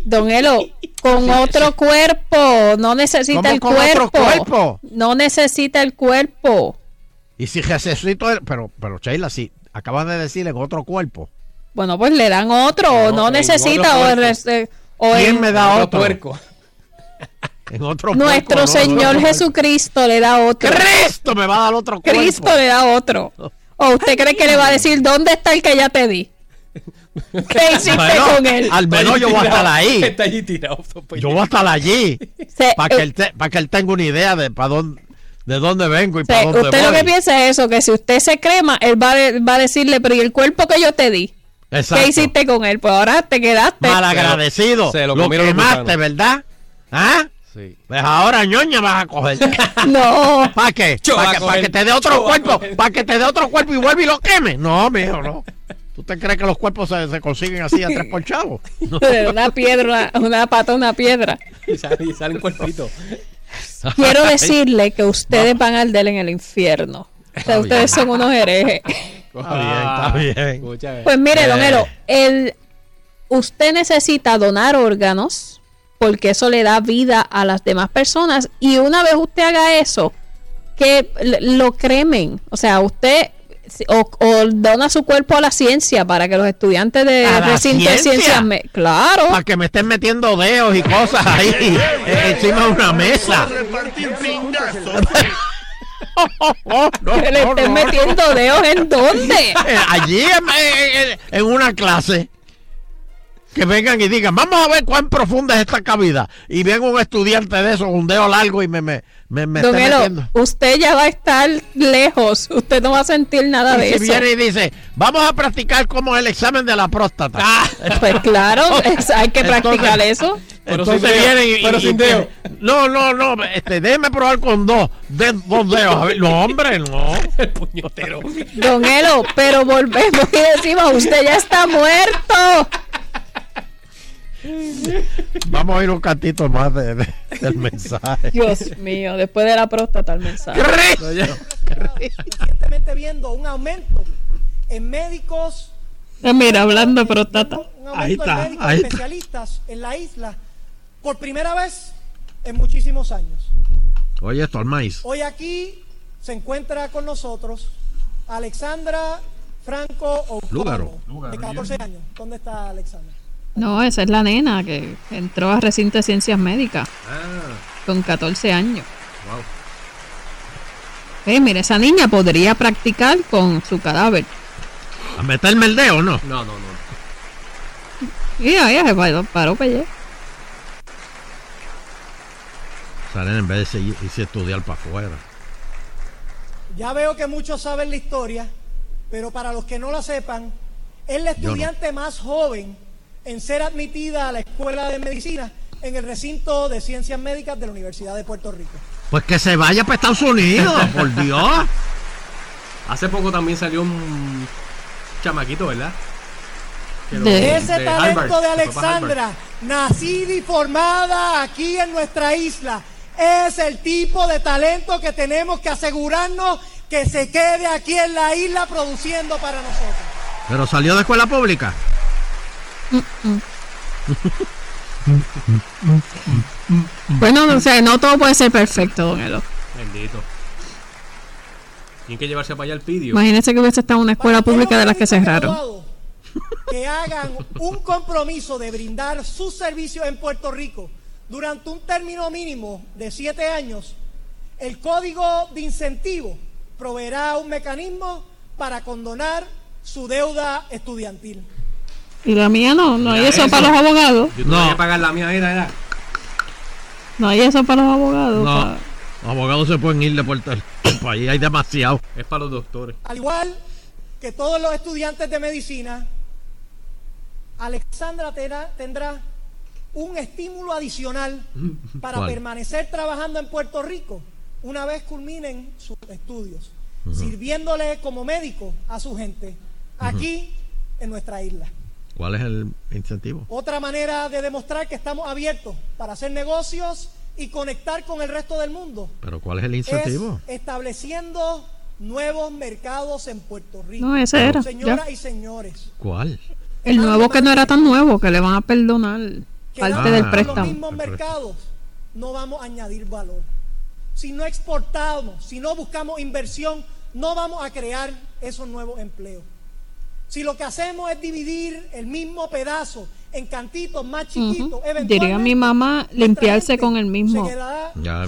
Don Elo, con otro cuerpo. No necesita ¿Cómo el con cuerpo. otro cuerpo? No necesita el cuerpo. Y si resucito, el- pero, pero Sheila, si acabas de decir en otro cuerpo, Bueno, pues le dan otro. o no necesita. otro O, eh, o ¿quién en- me da otro? puerco. En otro Nuestro no, Señor otro Jesucristo le da otro. Cristo me va a dar otro cuerpo. Cristo le da otro. ¿O usted cree que le va a decir dónde está el que ya te di? ¿Qué hiciste Bueno, con él? al menos yo voy a estar ahí. Está allí tirado. Yo voy a estar allí. Se- para que, eh, él te- para que él tenga una idea de para dónde, de dónde vengo y O sea, para dónde usted lo voy. que piensa es eso, que si usted se crema, él va, a- va a decirle, pero ¿y el cuerpo que yo te di? Exacto. ¿Qué hiciste con él? Pues ahora te quedaste. Malagradecido. Se lo lo quemaste. ¿verdad? ¿Ah? Sí. Pues ahora ñoña vas a coger. No. ¿Para qué? ¿Para que, pa' que te dé otro cuerpo? ¿Para que te dé otro cuerpo y vuelve y lo queme? No, mijo, no. ¿Tú te crees que los cuerpos se, se consiguen así a tres por chavo? No. una piedra, una, pata, una piedra. Y sale, y sale un cuerpito. Quiero decirle que ustedes van a arder en el infierno. O sea, ustedes son unos herejes. Está bien, está bien. Escucha, Pues mire, don. Elo, el, usted necesita donar órganos porque eso le da vida a las demás personas y una vez usted haga eso, que lo cremen. O sea, usted o, o dona su cuerpo a la ciencia para que los estudiantes de ¿A la recinto de ciencia? ciencias... me- claro. Para que me estén metiendo dedos y cosas ahí eh, encima de una mesa. No, que le estén no, metiendo dedos en dónde. Eh, allí en, en- en una clase que vengan y digan vamos a ver cuán profunda es esta cavidad y venga un estudiante de eso un dedo largo y me me me, me Don Elo, metiendo usted ya va a estar lejos. Usted no va a sentir nada de y si eso. viene y dice vamos a practicar como el examen de la próstata Pues claro, es- hay que practicar eso. Pero entonces sin dedo, vienen y, pero y- sin y- dedo. no no no este déjeme probar con dos de, dos dedos a ver, no hombre no El puñetero. Don Elo, pero volvemos y decimos, usted ya está muerto. vamos a ir un cantito más de- de- del mensaje Dios mío, después de la próstata el mensaje. recientemente viendo un aumento en médicos, Ah, Mira, hablando de próstata. un Ahí aumento está, en médicos ahí está. especialistas en la isla por primera vez en muchísimos años. oye esto al maíz Hoy aquí se encuentra con nosotros Alexandra Franco Lúgaro. O'Connor, de 14 años. ¿Dónde está Alexandra? No, esa es la nena que entró a recinto de ciencias médicas Ah. con 14 años. Eh, mire, esa niña podría practicar con su cadáver. a meterme el dedo no No, no, no. Mira, ella se paró, paró pelle. salen en vez de seguir- irse a estudiar para afuera Ya veo que muchos saben la historia, pero para los que no la sepan, es la no. estudiante más joven en ser admitida a la Escuela de Medicina en el recinto de Ciencias Médicas de la Universidad de Puerto Rico. Pues que se vaya para Estados Unidos, por Dios. Hace poco también salió un chamaquito, ¿verdad? De- Ese de talento Harvard, de. Alexandra, nacida y formada aquí en nuestra isla, es el tipo de talento que tenemos que asegurarnos que se quede aquí en la isla produciendo para nosotros. Pero salió de escuela pública. Bueno, o sea, no todo puede ser perfecto, don Elo. Bendito. Tienen que llevarse para allá el pidio. Imagínese que hubiese estado en una escuela pública de las que cerraron. que hagan un compromiso de brindar sus servicios en Puerto Rico durante un término mínimo de siete años, el Código de Incentivo proveerá un mecanismo para condonar su deuda estudiantil. Y la mía no, no hay eso, eso. para los abogados. Yo no voy a pagar la mía, era, era. No hay eso para los abogados. No, los abogados se pueden ir de Puerto Rico. Ahí hay demasiado. Es para los doctores. Al igual que todos los estudiantes de medicina, Alexandra tendrá, tendrá un estímulo adicional para ¿Cuál? permanecer trabajando en Puerto Rico una vez culminen sus estudios, sirviéndole como médico a su gente aquí en nuestra isla. ¿Cuál es el incentivo? Otra manera de demostrar que estamos abiertos para hacer negocios y conectar con el resto del mundo ¿Pero cuál es el incentivo? es estableciendo nuevos mercados en Puerto Rico. No, ese era, Señoras ya. y señores, ¿Cuál? El nuevo que no era tan nuevo, que le van a perdonar parte del en préstamo. los mismos mercados, no vamos a añadir valor. Si no exportamos, si no buscamos inversión, no vamos a crear esos nuevos empleos. Si lo que hacemos es dividir el mismo pedazo en cantitos más chiquitos, eventualmente Diría mi mamá, limpiarse con el mismo. Ya,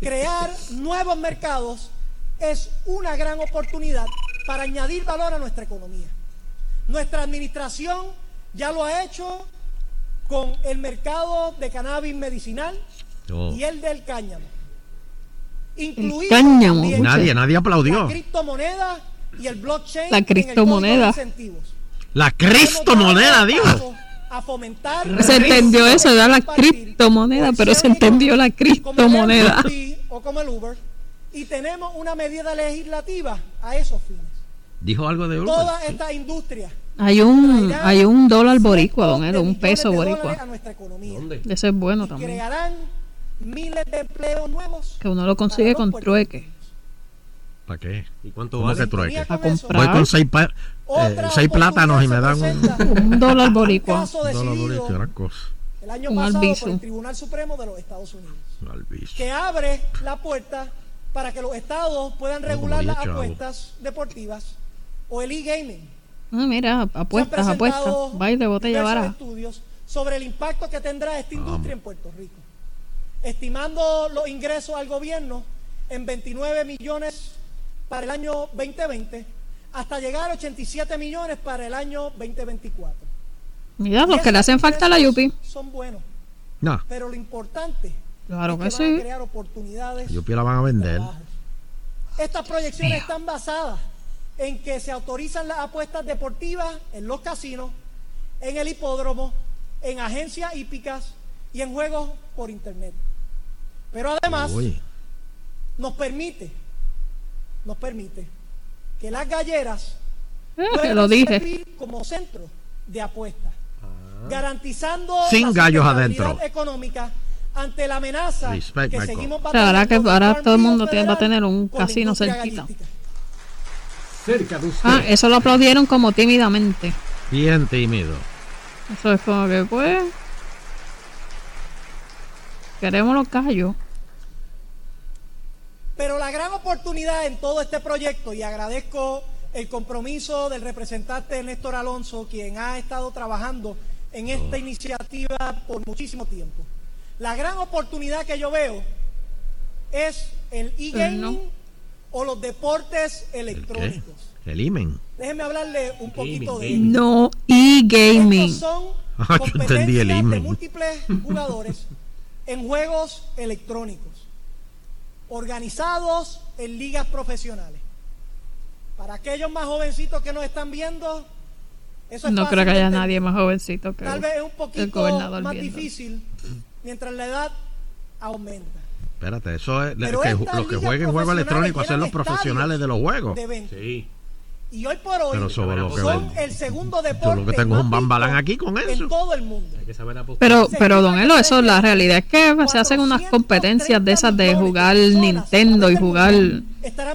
crear nuevos mercados es una gran oportunidad para añadir valor a nuestra economía. Nuestra administración ya lo ha hecho con el mercado de cannabis medicinal Oh. y el del cáñamo. Incluido cáñamo. también Nadie, nadie aplaudió. La criptomoneda y el blockchain. La incentivos. La cristomoneda, digo. A fomentar Se entendió eso, era la criptomoneda, pero se entendió la criptomoneda. o como el Uber y tenemos una medida legislativa a esos fines. Dijo algo de Uber. Toda esta industria Hay un, hay un dólar boricua, don Elo, un peso boricua. a nuestra economía Ese es bueno también. crearán miles de empleos nuevos. Que uno lo consigue con trueque. ¿Para qué? ¿Y cuánto ¿Cómo vale? que trueque? A Voy comprar con seis, pa- eh, seis plátanos y me dan un, un dólar boricua. un dólar boricua, una cosa. el año Un pasado albizu. por el Tribunal Supremo de los Estados Unidos, albizu. que abre la puerta para que los estados puedan regular las chavos. apuestas deportivas o el e-gaming. Ah, mira, apuestas, Se han apuestas. presentado Baile, botella diversos vara. estudios sobre el impacto que tendrá esta industria en Puerto Rico, estimando los ingresos al gobierno en 29 millones para el año 2020 hasta llegar a 87 millones para el año 2024. Mira, los que le hacen falta a la Yupi. Son buenos, No, pero lo importante Claro que es que van a sí. crear oportunidades. yo la van a vender. Estas proyecciones están basadas en que se autorizan las apuestas deportivas en los casinos, en el hipódromo, en agencias hípicas y en juegos por internet. Pero además Uy. nos permite, nos permite que las galleras Eh, puedan lo dije. servir como centro de apuestas, garantizando Sin la gallos adentro. económica ante la amenaza Respect, que Michael. seguimos O sea, ahora que ahora todo el mundo va a tener un casino cerquita. Cerca de usted. Ah, eso lo aplaudieron como tímidamente. Bien tímido. Eso es como que, pues. Queremos los gallos. Pero la gran oportunidad en todo este proyecto, y agradezco el compromiso del representante Néstor Alonso, quien ha estado trabajando en esta iniciativa por muchísimo tiempo. La gran oportunidad que yo veo es el e-gaming no. o los deportes electrónicos. El imen. Déjenme hablarle un poquito de No e-gaming. Estos son Ah, yo entendí el competencias de múltiples jugadores en juegos electrónicos, organizados en ligas profesionales. Para aquellos más jovencitos que nos están viendo, eso es No creo que haya entender. nadie más jovencito que Tal vez es un el poquito gobernador más viendo. difícil mientras la edad aumenta. Espérate, eso es que, los que jueguen juegos electrónicos son los profesionales de los juegos. de. Sí. Y hoy por hoy Pero que son el segundo Yo deporte lo que tengo es un bambalán aquí con en eso. todo el mundo. Pero, pero don Elo, eso la realidad es que se hacen unas competencias de esas de jugar Nintendo y jugar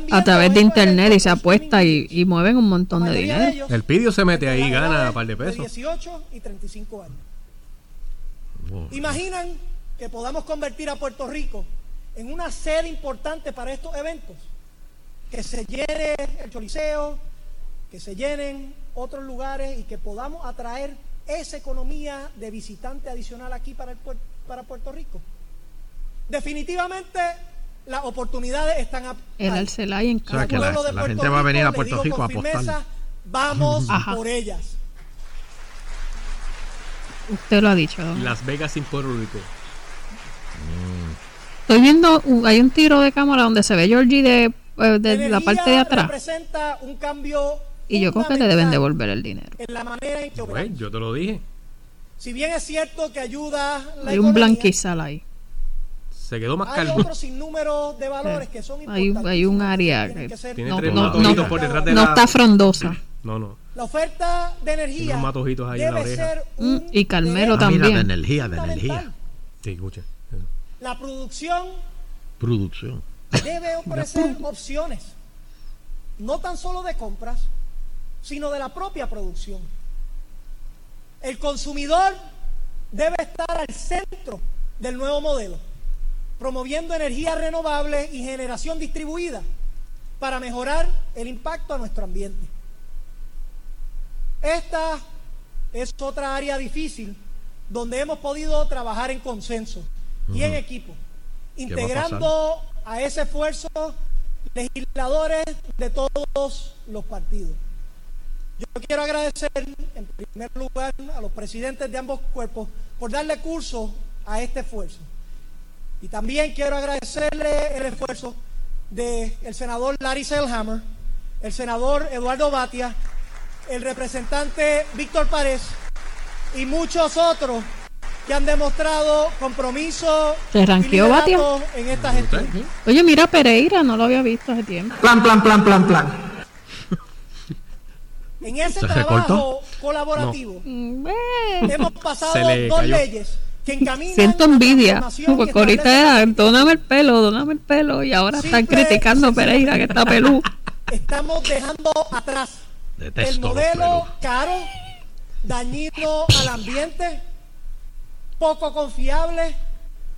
a través de internet y se apuesta y, y mueven un montón de dinero. El pidio se mete ahí y gana un par de de pesos. 18 y 35 años. Imaginan que podamos convertir a Puerto Rico en una sede importante para estos eventos. Que se llene el Choliseo, que se llenen otros lugares y que podamos atraer esa economía de visitante adicional aquí para, el para Puerto Rico. Definitivamente las oportunidades están a, El Arcelay en O sea, que la, de la Puerto gente va a venir a Puerto Rico a firmeza, apostar. Vamos Ajá. por ellas. Usted lo ha dicho. don. Las Vegas sin Puerto Rico. Estoy viendo, un- hay un tiro de cámara donde se ve Georgie de, eh, de la parte de atrás. representa un cambio Y yo creo que le deben devolver el dinero. en la manera en que operamos. Pues, yo te lo dije. Si bien es cierto que ayuda la Hay un blanquizal ahí. Se quedó más hay calvo. otro sinnúmero de valores que son Hay, un- hay un área que que Tiene no, tres no- matojitos no- por detrás de no la- está frondosa. No, no. La oferta de energía unos matojitos ahí en la debe ser Mm, y Carmelo Ah, mira, de también. energía, de energía. Sí, escucha. la producción Producción. debe ofrecer opciones, no tan solo de compras, sino de la propia producción. El consumidor debe estar al centro del nuevo modelo, promoviendo energías renovables y generación distribuida para mejorar el impacto a nuestro ambiente. Esta es otra área difícil donde hemos podido trabajar en consenso y en equipo, ¿Qué va a integrando a ese esfuerzo legisladores de todos los partidos. Yo quiero agradecer en primer lugar a los presidentes de ambos cuerpos por darle curso a este esfuerzo. Y también quiero agradecerle el esfuerzo del senador Larry Selhammer, el senador Eduardo Batia, el representante Víctor Párez y muchos otros que han demostrado compromiso ¿Se y ranqueó Batia? en esta gestión. Oye, mira Pereira, no lo había visto hace tiempo. Plan, plan, plan, plan, plan. En ese ¿Se trabajo recortó? colaborativo Mm, hemos pasado Se le dos cayó. leyes que encaminan Siento envidia, porque ahorita era, dóname el pelo, dóname el pelo, y ahora están criticando a Pereira que está pelú. estamos dejando atrás el Detesto modelo caro, dañino al ambiente, poco confiable,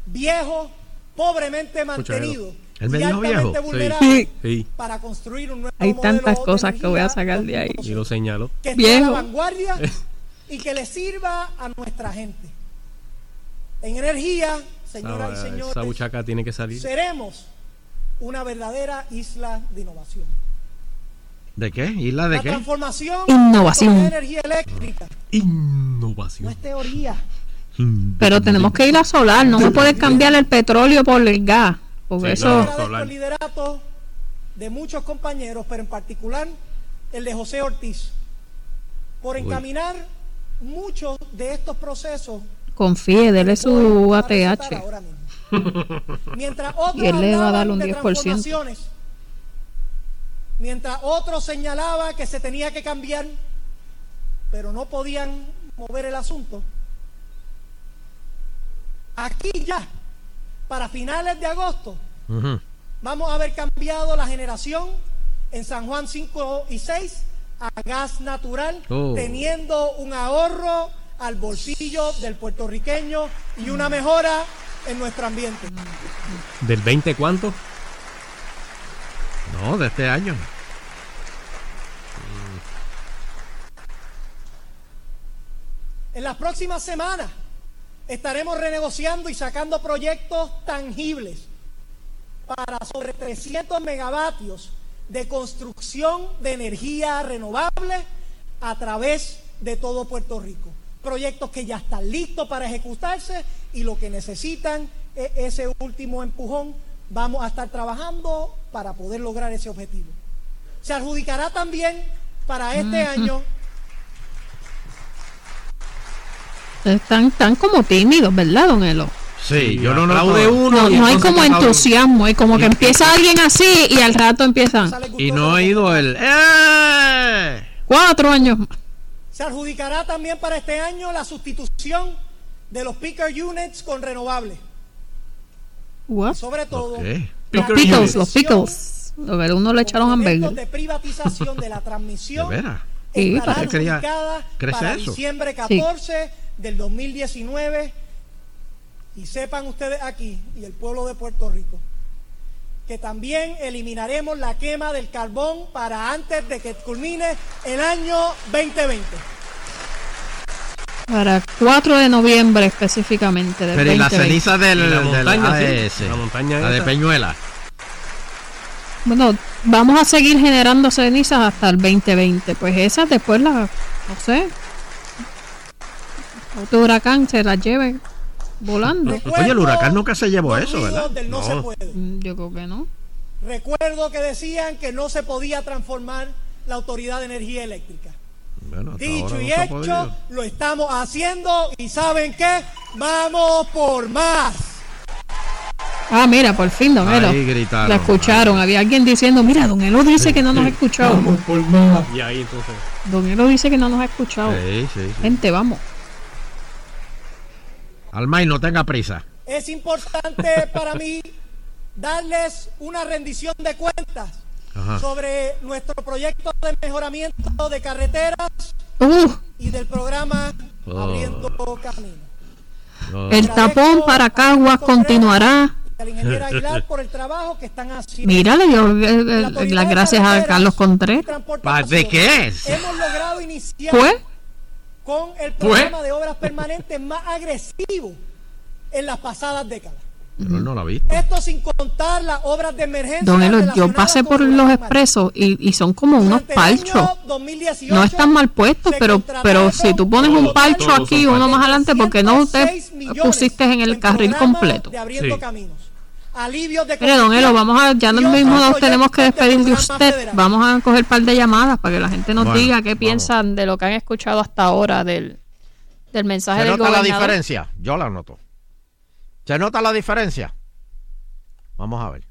viejo, pobremente mantenido ¿Él me y dijo viejo? Sí. Sí. para construir un nuevo Hay tantas cosas que voy a sacar de ahí. Y lo señaló. que esté a la Viejo. vanguardia y que le sirva a nuestra gente. En energía, señoras y Esa, señores, esa buchaca tiene que salir. seremos una verdadera isla de innovación. ¿De qué? ¿Isla de La qué? transformación Innovación. de energía eléctrica no Innovación. es teoría. Pero tenemos que ir a solar, no me puedes cambiar el petróleo por el gas, porque eso... Agradezco el liderato de muchos compañeros, pero en particular el de José Ortiz, por Uy. encaminar muchos de estos procesos Confíe, dele su ATH. ahora mismo. Mientras otros Y él le va a dar hablaban un de 10%. transformaciones, mientras otros señalaba que se tenía que cambiar, pero no podían mover el asunto. Aquí ya, para finales de agosto, vamos a haber cambiado la generación en San Juan 5 y 6 a gas natural, Oh. teniendo un ahorro al bolsillo del puertorriqueño y una mejora en nuestro ambiente. ¿Del 20 cuánto? No, de este año. En las próximas semanas estaremos renegociando y sacando proyectos tangibles para sobre 300 megavatios de construcción de energía renovable a través de todo Puerto Rico. Proyectos que ya están listos para ejecutarse y lo que necesitan es ese último empujón. Vamos a estar trabajando para poder lograr ese objetivo. Se adjudicará también para este Ujú. año Están, están como tímidos, ¿verdad, don Elo? Sí, yo no aplaude uno No, y no hay como entusiasmo, hay como que empieza alguien así y al rato empiezan Y no he ido el. ¡Eh! cuatro años más. Se adjudicará también para este año la sustitución de los picker units con renovables. What? Y sobre todo, Los pickles, los pickles. Lo que uno le echaron hamburger. de privatización de la transmisión ¿De veras? Sí, estará ¿Para eso? diciembre Sí. 14 del 2019 y sepan ustedes aquí y el pueblo de Puerto Rico que también eliminaremos la quema del carbón para antes de que culmine el año 2020. Para 4 de noviembre específicamente. Del Pero y la 2020. ceniza del, Y la del montaña, sí, la montaña La de. Peñuela. Bueno, vamos a seguir generando cenizas hasta el 2020. Pues esas después las, no sé. Otro huracán se las lleve volando. Oye, el huracán nunca se llevó eso, ¿verdad? del no se puede. Mm, Yo creo que no. Recuerdo que decían que no se podía transformar la Autoridad de Energía Eléctrica. Bueno, Dicho y hecho, podido. lo estamos haciendo y ¿saben qué? Vamos por más. Ah, mira, por fin, don Ahí Elo. gritaron, La escucharon. Había alguien diciendo, mira, don Elo dice que no nos ha escuchado. Y ahí entonces. Don Elo dice que no nos ha escuchado. Sí, sí, sí. Gente, vamos. Almay, no tenga prisa. Es importante para mí darles una rendición de cuentas Ajá. sobre nuestro proyecto de mejoramiento de carreteras Uh, y del programa Oh. Abriendo Camino. No. el tapón para Caguas continuará. Al ingeniero Aguilar por el trabajo que están haciendo. Mira, le dio eh, eh, las gracias a Carlos Contreras. ¿De qué es? Hemos logrado iniciar ¿Fue? Con el ¿Fue? programa de obras permanentes más agresivo en las pasadas décadas. Pero él no la ha visto. Esto sin contar las obras de emergencia. Don Elo, yo pasé por los expresos y, y son como unos palchos. 2018 No están mal puestos, pero pero si tú pones un palcho aquí uno más adelante, porque no te pusiste en el carril completo? de abriendo caminos. Alivios de Mire, don Elo, vamos a, ya nos mismo nos tenemos que despedir de usted. federal. Vamos a coger un par de llamadas para que la gente nos Bueno, diga qué vamos. piensan de lo que han escuchado hasta ahora del, del mensaje ¿Se del nota la diferencia? Yo la noto. ¿Se nota la diferencia? Vamos a ver.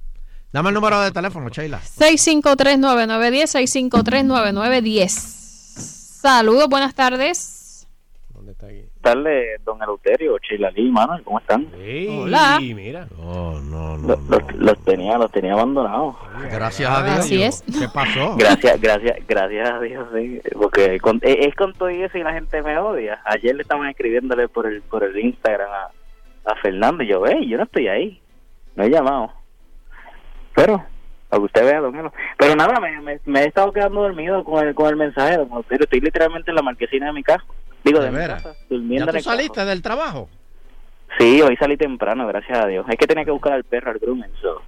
Dame el número de teléfono, Sheila. 653-9910, 653-9910. Saludos, buenas tardes. ¿Dónde está aquí? Tardes, don Eleuterio, Sheila Lee, Manuel, ¿cómo están? Hola. mira. No, no. Los, los- los tenía, los tenía abandonados. Gracias a Dios. Así es. ¿Qué pasó? Gracias, gracias, gracias a Dios, sí, porque con- es, es con todo eso y la gente me odia. Ayer le estaban escribiéndole por el por el Instagram a, a Fernando y yo, ve, yo no estoy ahí, no he llamado. Pero, para que usted vea, don Elo. Pero nada, me, me, me he estado quedando dormido con el, con el mensaje, don Eleuterio. Estoy literalmente en la marquesina de mi casa. Digo, de, ¿De veras? casa, ¿Ya durmiendo en tú carro. saliste del trabajo? Sí, hoy salí temprano, gracias a Dios. Es que tenía que buscar al perro al groomer, so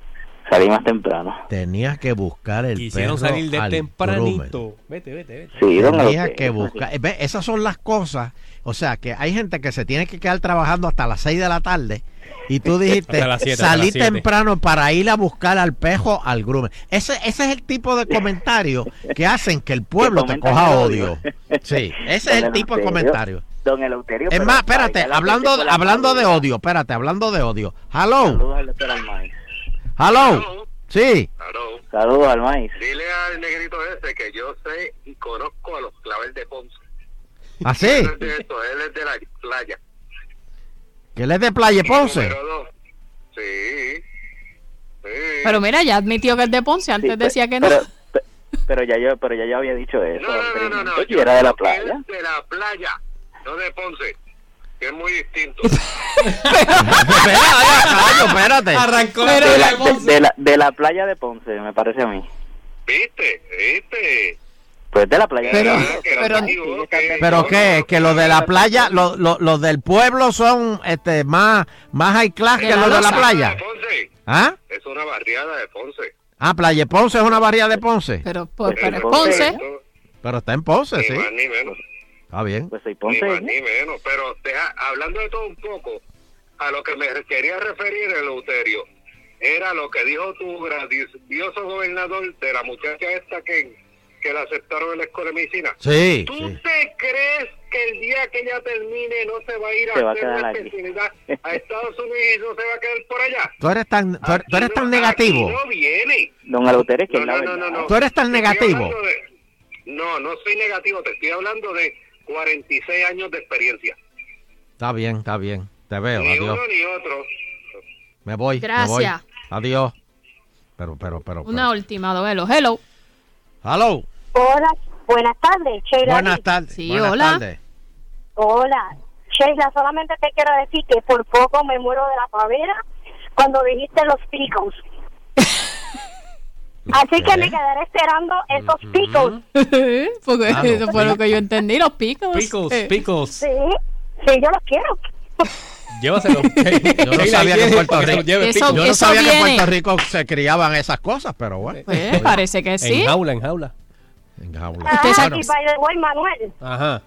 salí más temprano. Tenías que buscar el Quisieron perro salir de al tempranito. Vete, vete, vete. Sí, don Tenías que buscar. ve, Esas son las cosas. O sea, que hay gente que se tiene que quedar trabajando hasta las 6 de la tarde. Y tú dijiste, siete, salí las siete". temprano para ir a buscar al pejo al groomer. Ese, ese es el tipo de comentario que hacen que el pueblo te coja odio. odio. Sí, ese es el tipo de comentario. Don Eleuterio. Es más, espérate, hablando, hablando de odio, espérate, hablando de odio. Hello, Hello, sí. Saludos al maíz. Dile al negrito ese que yo sé y conozco a los clavel de Ponce. ¿Así? Él es de esto, él es de la playa. Que él es de Playa Ponce. Sí. Sí. Pero mira, ya admitió que es de Ponce, antes Sí, decía que no. Pero, pe- pero ya yo, pero ya yo había dicho eso. No, no, no, no, no. era de la playa. es de la playa, no de Ponce. Que es muy distinto. Caballo, espérate. Arrancó De la, de, de la, de la playa de Ponce, me parece a mí. ¿Viste? ¿Viste? Pues de la playa Pero- de Ponce. pero- Pero qué, que los de la playa, los lo, los del pueblo son este más más high class que los de la playa. Ponce. ¿Ah? Es una barriada de Ponce. Ah, Playa Ponce es una barriada de Ponce. Pero, por, Pues pero Ponce. Pero está en Ponce, Ni sí. más ni menos. Está bien. Pues soy Ni Ponce. más ni menos. Pero deja- hablando de todo un poco, a lo que me quería referir, Eleuterio, era lo que dijo tu grandioso gobernador de la muchacha esta que, que la aceptaron en la escuela de medicina. Sí, ¿Tú sí. te crees que el día que ella termine no se va a ir a Se va a hacer aquí. especialidad a Estados Unidos y no se va a quedar por allá. Tú eres tan, tú eres, tú eres tan negativo. No viene. Don Eleuterio, que No, es la no, verdad. no, no, no. Tú eres tan negativo. de- no, no soy negativo, te estoy hablando de 46 años de experiencia. Está bien, está bien. Te veo, Ni adiós. uno ni otro. Me voy, me Gracias. voy. Adiós. Pero, pero, pero. pero. Una última, Dobelo. Hello. Hello. Hola, buenas tardes, Sheila. Buenas tardes. Sí, buenas hola. tardes. Hola, Sheila, solamente te quiero decir que por poco me muero de la pavera cuando dijiste los picos. Así que me quedaré esperando esos picos. Porque Claro. eso fue lo que yo entendí, los picos. Pickles, Eh, pickles. Sí, sí, yo los quiero. Llévaselo. Yo no sabía que en Puerto Rico, Eso- yo no eso sabía que en viene. Puerto Rico se criaban esas cosas, pero bueno. Pues, parece que sí. En jaula, en jaula. En jaula. Ah, Bueno, y by the way, Manuel, Ajá.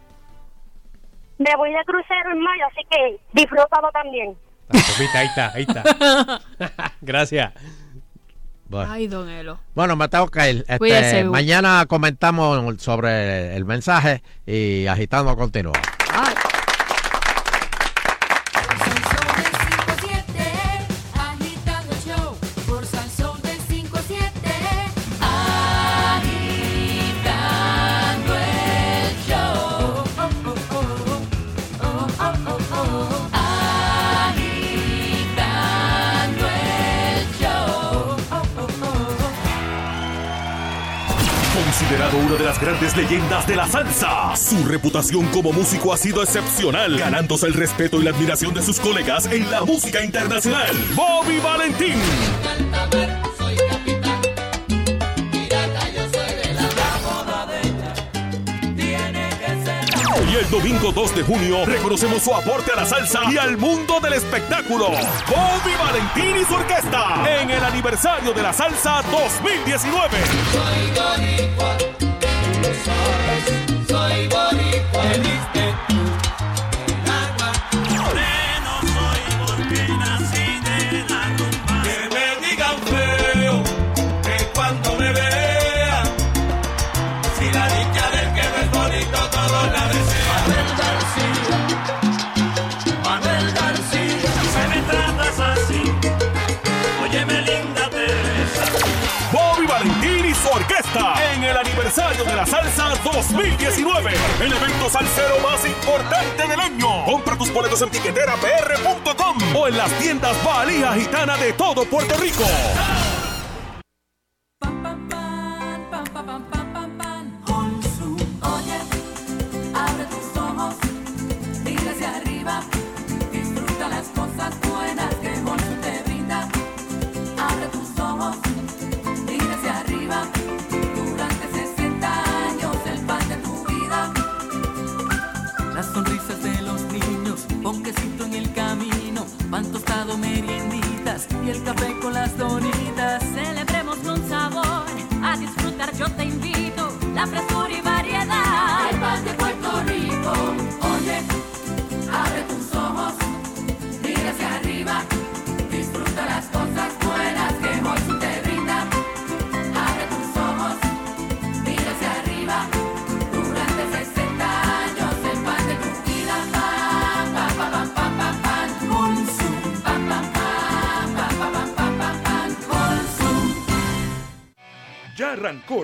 me voy de crucero en mayo, así que disfrútalo también. Ahí está, ahí está. Gracias. Bueno. Ay, don Elo. Bueno, me tengo que ir. Este, Cuídese, Bu. mañana comentamos sobre el mensaje y agitando continúa. Considerado una de las grandes leyendas de la salsa, su reputación como músico ha sido excepcional, ganándose el respeto y la admiración de sus colegas en la música internacional. Bobby Valentín. Y el domingo 2 de junio reconocemos su aporte a la salsa y al mundo del espectáculo. Bobby Valentín y su orquesta en el aniversario de la salsa 2019. Soy boricua, tú lo sabes. Aniversario de la salsa 2019. El evento salsero más importante del año. Compra tus boletos en tiqueterapr.com o en las tiendas Valija Gitana de todo Puerto Rico.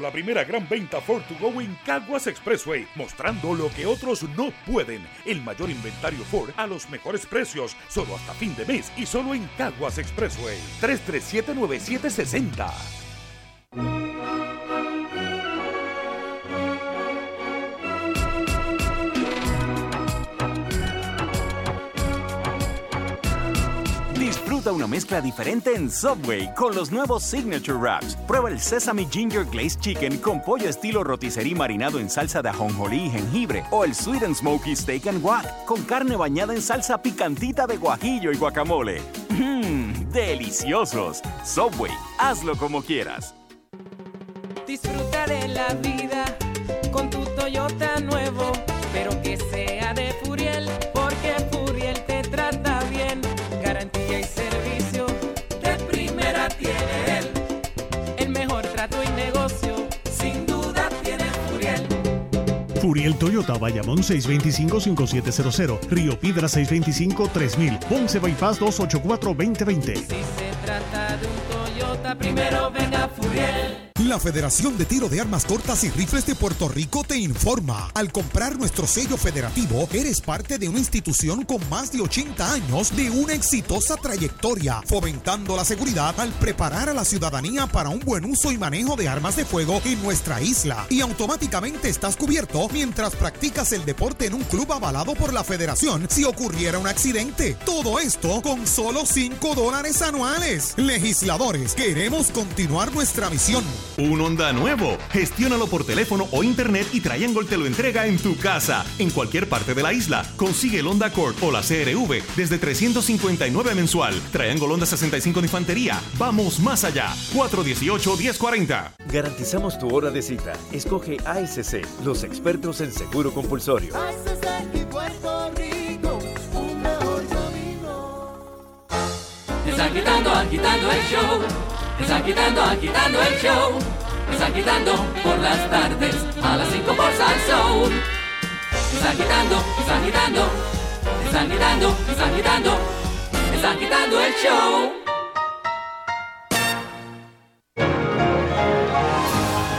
La primera gran venta Ford to Go en Caguas Expressway, mostrando lo que otros no pueden. El mayor inventario Ford a los mejores precios, solo hasta fin de mes y solo en Caguas Expressway. 337-9760. Una mezcla diferente en Subway con los nuevos Signature Wraps. Prueba el Sesame Ginger Glazed Chicken con pollo estilo rotisserie marinado en salsa de ajonjolí y jengibre. O el Sweet and Smoky Steak and Guac con carne bañada en salsa picantita de guajillo y guacamole. Mmm, deliciosos. Subway, hazlo como quieras. Disfruta de la vida con tu Toyota nuevo, pero Furiel. Toyota, Bayamón 625-5700, Río Piedra 625-3000, Ponce Bypass 284-2020. Se trata de un Toyota, primero venga Furiel. La Federación de Tiro de Armas Cortas y Rifles de Puerto Rico te informa. Al comprar nuestro sello federativo, eres parte de una institución con más de 80 años de una exitosa trayectoria, fomentando la seguridad al preparar a la ciudadanía para un buen uso y manejo de armas de fuego en nuestra isla. Y automáticamente estás cubierto mientras practicas el deporte en un club avalado por la Federación si ocurriera un accidente. Todo esto con solo 5 dólares anuales. Legisladores, queremos continuar nuestra misión. Un Honda nuevo. Gestiónalo por teléfono o internet y Triangle te lo entrega en tu casa, en cualquier parte de la isla. Consigue el Honda Accord o la CRV desde 359 mensual. Triangle Honda 65 de infantería. Vamos más allá. 418-1040. Garantizamos tu hora de cita. Escoge ASC, los expertos en seguro compulsorio. Puerto Rico, un mejor camino. Están quitando, agitando el show. Están quitando, agitando el show. Quitando por las tardes a las 5 por Salsoul. Quitando, quitando. Quitando, quitando. Quitando el show.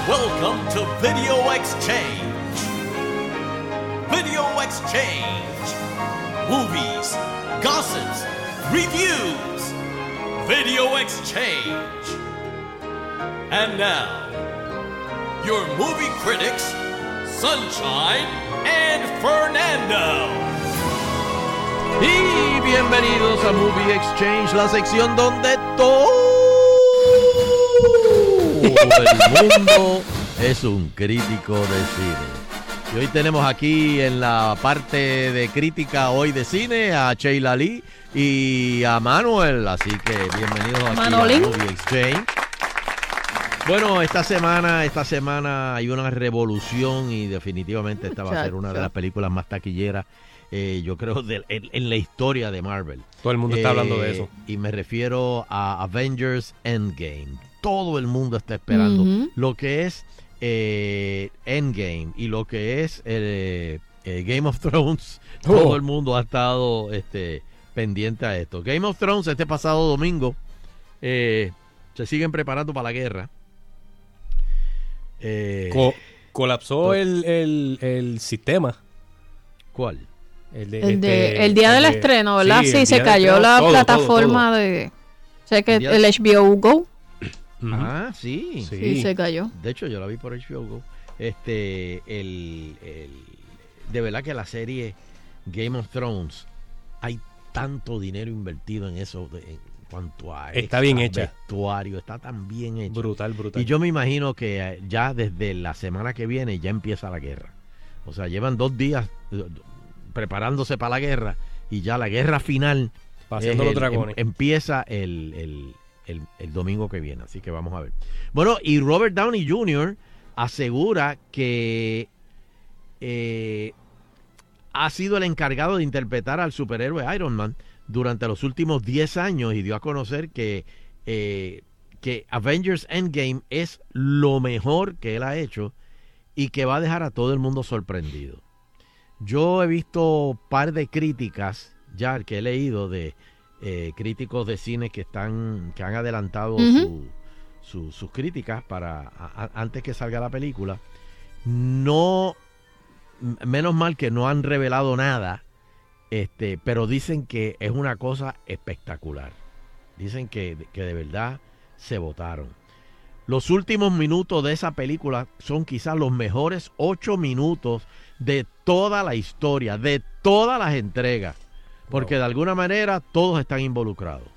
Welcome to Video Exchange. Video Exchange. Movies, gossips, reviews. Video Exchange. And now, your movie critics, Sunshine and Fernando. Y bienvenidos a Movie Exchange, la sección donde todo el mundo es un crítico de cine. Y hoy tenemos aquí en la parte de crítica hoy de cine a Sheila Lee y a Manuel, así que bienvenidos aquí Manolín. a Movie Exchange. Bueno, esta semana, esta semana hay una revolución y definitivamente esta va a ser una de las películas más taquilleras, eh, yo creo, de- en, en la historia de Marvel. Todo el mundo está hablando de eso. Y me refiero a Avengers Endgame. Todo el mundo está esperando lo que es eh, Endgame y lo que es eh, eh, Game of Thrones. Oh. Todo el mundo ha estado este, pendiente a esto. Game of Thrones este pasado domingo eh, se siguen preparando para la guerra. Eh, Co- colapsó el, el, el sistema. ¿Cuál? El, de, el día del estreno, ¿verdad? Sí, el se cayó estreno, la todo, plataforma todo, de... Sé que El el HBO Go. Ah, sí. Sí, se cayó. De hecho, yo la vi por HBO Go. Este, el, el- de verdad que la serie Game of Thrones, tanto dinero invertido en eso en cuanto a Está bien hecha. vestuario, está tan bien hecho. Brutal, brutal. Y yo me imagino que eh, ya desde la semana que viene ya empieza la guerra. O sea, llevan dos días eh, preparándose para la guerra y ya la guerra final Paseando los el- dragones. em- empieza el, el- el- el domingo que viene. Así que vamos a ver. Bueno, y Robert Downey Jr. asegura que eh, ha sido el encargado de interpretar al superhéroe Iron Man durante los últimos 10 años y dio a conocer que, eh, que Avengers Endgame es lo mejor que él ha hecho y que va a dejar a todo el mundo sorprendido. Yo he visto par de críticas ya que he leído de eh, críticos de cine que están que han adelantado Ujú. su- su- sus críticas para a- antes que salga la película. No menos mal que no han revelado nada, este, pero dicen que es una cosa espectacular. Dicen que, que de verdad se votaron. Los últimos minutos de esa película son quizás los mejores ocho minutos de toda la historia, de todas las entregas, porque de alguna manera todos están involucrados.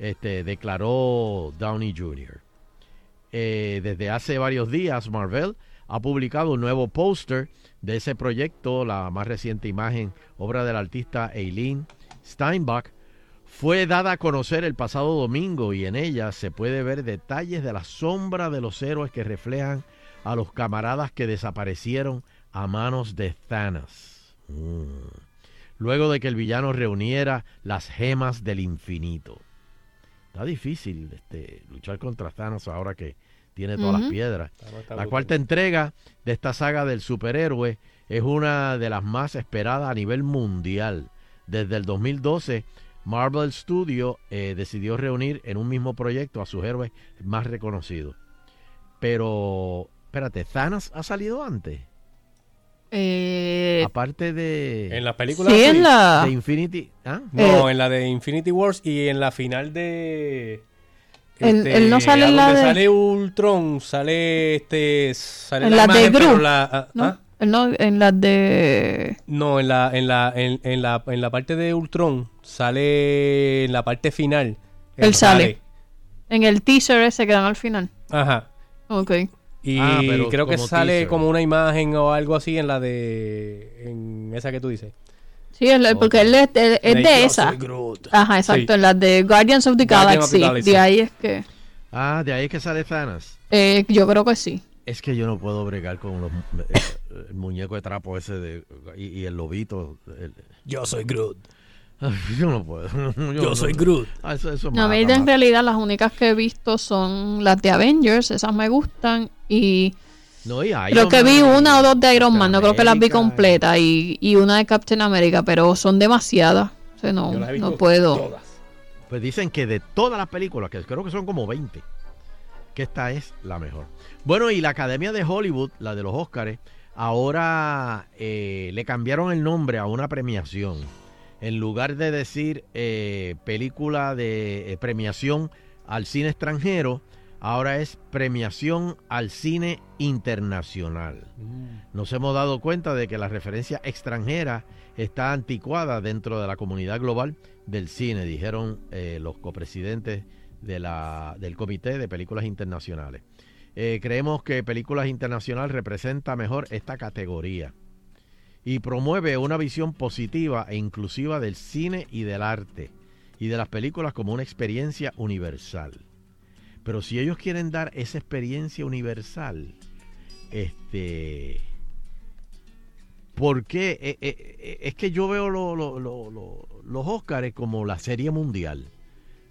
Este, declaró Downey Jr. Eh, desde hace varios días, Marvel ha publicado un nuevo póster de ese proyecto, la más reciente imagen, obra del artista Eileen Steinbach, fue dada a conocer el pasado domingo y en ella se puede ver detalles de la sombra de los héroes que reflejan a los camaradas que desaparecieron a manos de Thanos. Mm. Luego de que el villano reuniera las gemas del infinito. Está difícil este, luchar contra Thanos ahora que tiene todas las piedras. La cuarta entrega de esta saga del superhéroe es una de las más esperadas a nivel mundial. Desde el 2012, Marvel Studio eh, decidió reunir en un mismo proyecto a sus héroes más reconocidos. Pero, espérate, ¿Thanos ha salido antes? Eh, Aparte de... En las películas. Sí, en la- De Infinity... ¿ah? No, en la de Infinity Wars y en la final de. Él- él no sale a en la donde de- sale Ultron, sale este. Sale en la de imagen, pero Groot, la- ah, ¿no? ah. Él no, en las de... No, en la, en la, en, en la, en la parte de Ultron sale en la parte final. Él sale. En el teaser ese que dan al final. Ajá. Ok. Y Ah, pero creo que sale teaser. como una imagen o algo así en la de. En esa que tú dices. Sí, él- porque él es, él es de esa. Ajá, exacto. Sí. De Guardians of the Guardian of the Galaxy. De ahí es que... Ah, de ahí es que sale Thanos. eh, yo creo que sí. Es que yo no puedo bregar con los, eh, el muñeco de trapo ese de, y, y el lobito. el- Yo soy Groot. Yo no puedo. Yo soy Groot. Ah, eso, eso No, a mí mata, en mata. realidad las únicas que he visto son las de Avengers. Esas me gustan. Y No, y creo que vi Man, una o dos de Iron Man. No creo que las vi completas. Y, y una de Captain America. Pero son demasiadas. O sea, no, no puedo. todas. Pues dicen que de todas las películas, que creo que son como 20, que esta es la mejor. Bueno, y la Academia de Hollywood, la de los Óscares, ahora eh, le cambiaron el nombre a una premiación. En lugar de decir eh, película de eh, premiación al cine extranjero, ahora es premiación al cine internacional. Nos hemos dado cuenta de que la referencia extranjera está anticuada dentro de la comunidad global del cine, dijeron eh, los copresidentes de la, del Comité de Películas Internacionales. Eh, creemos que Películas Internacional representa mejor esta categoría y promueve una visión positiva e inclusiva del cine y del arte y de las películas como una experiencia universal. Pero si ellos quieren dar esa experiencia universal, este, ¿por qué? Eh, eh, eh, es que yo veo lo- lo- lo- lo- los Óscares como la serie mundial,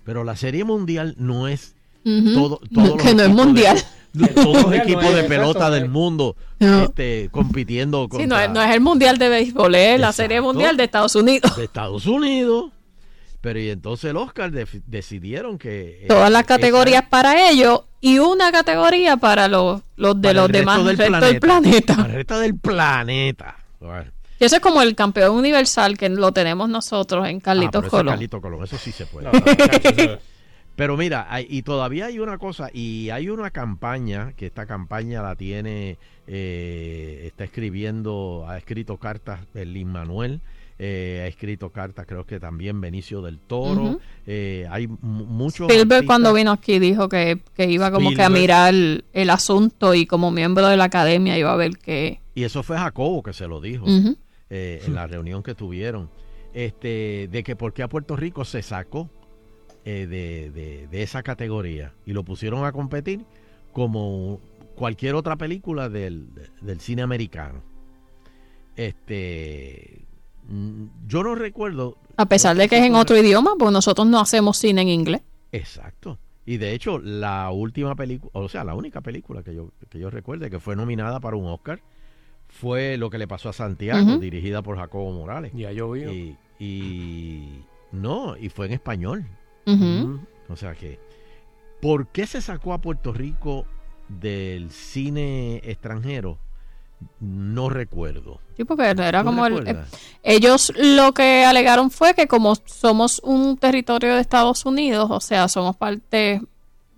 pero la serie mundial no es todo, todos los que no es mundial. de- todos los no equipos de pelota no del mundo No. este, compitiendo Sí, contra no es, no es el mundial de béisbol, es la serie mundial de Estados Unidos. de Estados Unidos. Pero y entonces el Oscar decidieron que eh, Todas las esa- categorías para ellos y una categoría para los, los de para los el resto demás del resto del planeta. Para el resto del planeta. Bueno. Y eso es como el campeón universal que lo tenemos nosotros en Ah, Carlitos es Colón. Carlito Colón, eso sí se puede. No, no, eso- Pero mira, hay- y todavía hay una cosa, y hay una campaña, que esta campaña la tiene, eh, está escribiendo, ha escrito cartas Lin Manuel, eh, ha escrito cartas creo que también Benicio del Toro, eh, hay mu- muchos... Spielberg artistas- cuando vino aquí dijo que, que iba como que a mirar el, el asunto y como miembro de la academia iba a ver que... Y eso fue Jacobo que se lo dijo eh, en la reunión que tuvieron. Este, de que por qué a Puerto Rico se sacó de, de- de esa categoría y lo pusieron a competir como cualquier otra película del, del cine americano. Este, yo no recuerdo. A pesar de que es en otro idioma, porque nosotros no hacemos cine en inglés. Exacto. Y de hecho, la última película, o sea, la única película que yo, que yo recuerde que fue nominada para un Oscar fue Lo que le pasó a Santiago, dirigida por Jacobo Morales. Ya yo vi. Y, y- no, y fue en español. O sea que, ¿por qué se sacó a Puerto Rico del cine extranjero? No recuerdo. Sí, porque era ¿Tú como el... eh, ellos lo que alegaron fue que como somos un territorio de Estados Unidos, o sea, somos parte,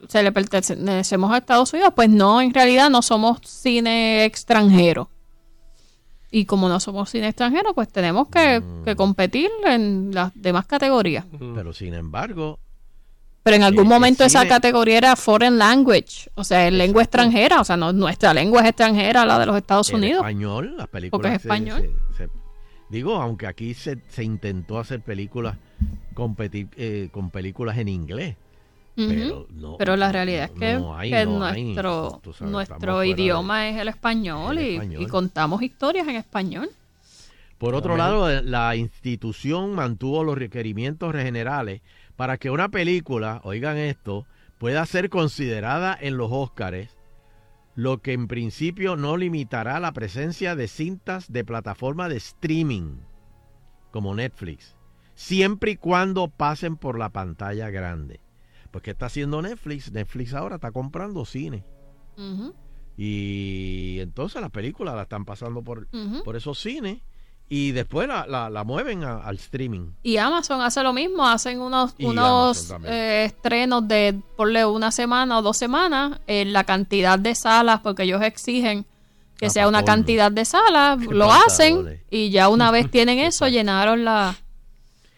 se le pertenecemos a Estados Unidos, pues no, en realidad no somos cine extranjero. Y como no somos cine extranjero, pues tenemos que, Mm. que competir en las demás categorías. Pero sin embargo, Pero en algún momento esa categoría era foreign language, o sea, es lengua extranjera, o sea, no, nuestra lengua es extranjera, la de los Estados el Unidos. español, las películas. Porque es se- español. se- se- digo, aunque aquí se, se intentó hacer películas, competir eh, con películas en inglés. Pero, no, Pero la realidad es que, no hay, que nuestro, sabes, nuestro de- idioma es el español, el y- español. Y, contamos historias en español. Por otro lado, la institución mantuvo los requerimientos generales para que una película, oigan esto, pueda ser considerada en los Óscares, lo que en principio no limitará la presencia de cintas de plataforma de streaming como Netflix, siempre y cuando pasen por la pantalla grande. Pues ¿qué está haciendo Netflix? Netflix ahora está comprando cine. Y entonces las películas las están pasando por, por esos cines y después la, la- la mueven a- al streaming. Y Amazon hace lo mismo, hacen unos, Y unos eh, estrenos de, ponle una semana o dos semanas, en la cantidad de salas, porque ellos exigen que Ah, sea una cantidad de salas, lo hacen y ya una vez tienen eso, llenaron la,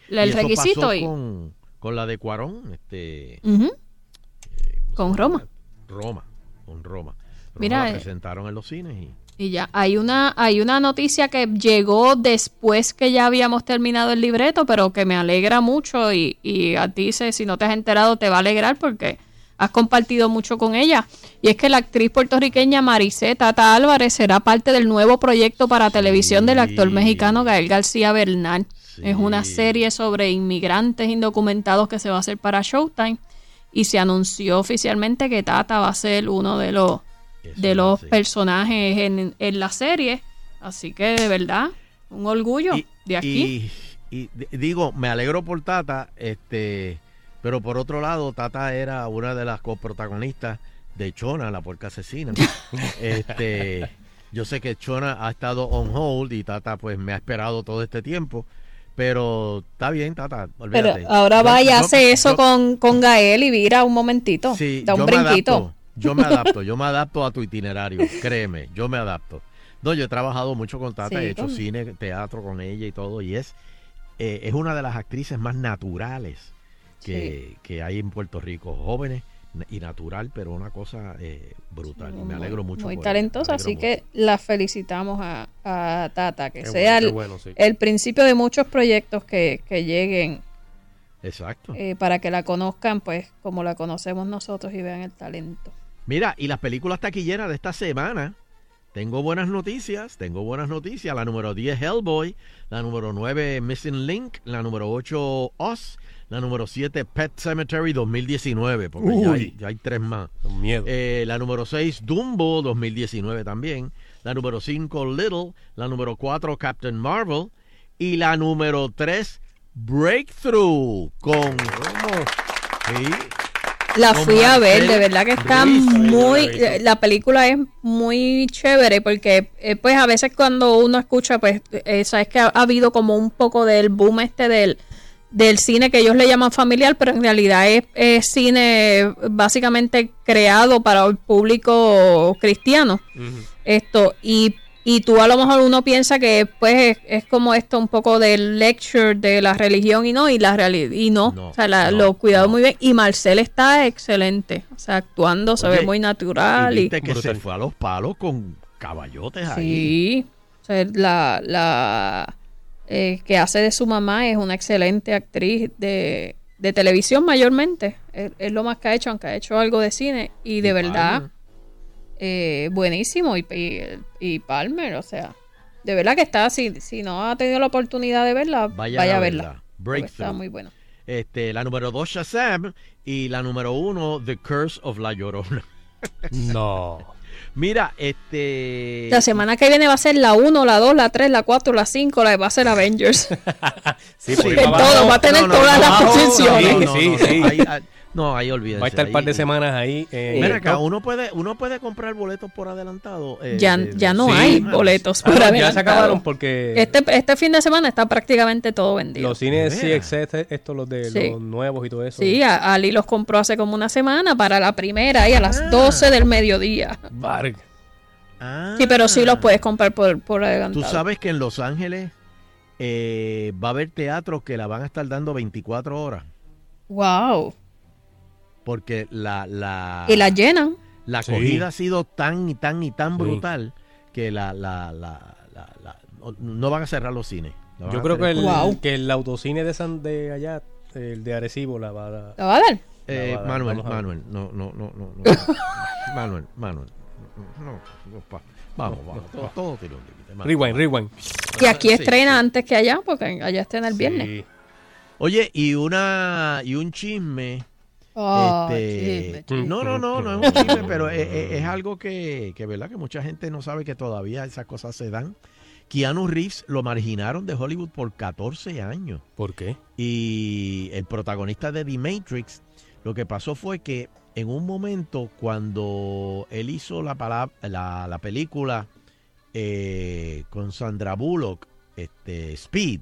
la- el Y eso requisito pasó y con, con la de Cuarón, este, Ujú. con Roma. Roma, con Roma. Roma Mira, la eh, presentaron en los cines y Y ya, hay una, hay una noticia que llegó después que ya habíamos terminado el libreto, pero que me alegra mucho y, y a ti, si no te has enterado, te va a alegrar porque has compartido mucho con ella. Y es que la actriz puertorriqueña Maricé Tata Álvarez será parte del nuevo proyecto para televisión del actor mexicano Gael García Bernal. Es una serie sobre inmigrantes indocumentados que se va a hacer para Showtime y se anunció oficialmente que Tata va a ser uno de los de los personajes en, en la serie. Así que de verdad, un orgullo de aquí. Y, digo, me alegro por Tata, este, pero por otro lado, Tata era una de las coprotagonistas de Chona, la puerca asesina. este, yo sé que Chona ha estado on hold y Tata pues me ha esperado todo este tiempo, pero está bien, Tata, Pero olvídate. ahora Yo- vaya, yo- hace eso yo- con, con Gael y vira un momentito. Sí, da un yo me brinquito. Yo me adapto, yo me adapto a tu itinerario, créeme, yo me adapto. No, yo he trabajado mucho con Tata, Sí, he hecho cine, teatro con ella y todo, y es, eh, es una de las actrices más naturales que, que hay en Puerto Rico, jóvenes y natural, pero una cosa eh, brutal. y me alegro mucho. Muy ella, me talentosa, así mucho. que la felicitamos a, a Tata, que Qué sea bueno, qué el, bueno, sí. el principio de muchos proyectos que, que lleguen Exacto. eh, para que la conozcan, pues como la conocemos nosotros y vean el talento. Mira, y las películas taquilleras de esta semana. Tengo buenas noticias, tengo buenas noticias. La número 10, Hellboy. La número 9, Missing Link. La número 8, Us. La número 7, Pet Cemetery 2019. Porque ya hay, ya hay tres más. Miedo. Eh, la número 6, Dumbo 2019 también. La número 5, Little. La número 4, Captain Marvel. Y la número 3, Breakthrough. Con. Sí. La fui a ver, de verdad que está muy, la película es muy chévere porque eh, pues a veces cuando uno escucha pues eh, sabes que ha, ha habido como un poco del boom este del, del cine que ellos le llaman familiar, pero en realidad es, es cine básicamente creado para el público cristiano. Esto, y, y tú a lo mejor uno piensa que pues es, es como esto un poco del lecture de la religión y no, y la realidad, y no, o sea, la- lo cuidado muy bien, y Marcel está excelente, o sea, actuando, se ve muy natural. Y que se fue a los palos con caballotes ahí. sí, o sea, la, la eh, que hace de su mamá es una excelente actriz de, de televisión mayormente, es, es lo más que ha hecho, aunque ha hecho algo de cine, y de Y verdad. Eh, buenísimo y, y, y Palmer, o sea, de verdad que está, si, si no ha tenido la oportunidad de verla, vaya, Vayan a verla. Breakthrough. Está muy bueno. Este, la número 2, Shazam. Y la número 1, The Curse of La Llorona. No. Mira, este. La semana que viene va a ser la 1, la 2, la 3, la 4, la 5, la va a ser Avengers. Sí, Sí, todo, va a tener No, no, todas no, las no, posiciones. Sí, sí. ah, no, ahí olvídense. Va a estar un par de semanas ahí. eh, Ven acá, no. uno puede, uno puede comprar boletos por adelantado. eh, ya, de- ya no Sí. hay boletos Ah, por no, ya se adelantado. acabaron porque Este, este fin de semana está prácticamente todo vendido. los cines De CXS, estos los de Sí. los nuevos y todo eso. Sí, a- Ali los compró hace como una semana para la primera y a las 12 del mediodía. Varg. Ah. Sí, pero sí los puedes comprar por, por Tú adelantado. sabes que en Los Ángeles eh, va a haber teatros que la van a estar dando 24 horas. Wow. Porque la, la, Y la llenan. la Sí. acogida ha sido tan y tan y tan Sí. brutal que la, la, la, la- la- no- van a cerrar los cines. Yo creo que el, Wow. que el autocine de San de allá, el de Arecibo, la va a dar. ¿La va a dar? Eh, Manuel. Manuel, no, no, no, no, no. Manuel, Manuel. No, no, pa- vamos, vamos, todo, todo tiene un. Rewind, rewind. Y aquí Sí, estrena sí. antes que allá, porque allá estrena el viernes. Oye, y una y un chisme Oh, Este, chisme, no, no, no, no es un chisme, pero es, es- es algo que, que, ¿verdad? Que mucha gente no sabe que todavía esas cosas se dan. Keanu Reeves lo marginaron de Hollywood por 14 años. ¿Por qué? Y el protagonista de The Matrix, lo que pasó fue que en un momento cuando él hizo la, pala- la, la película eh, con Sandra Bullock, este, Speed,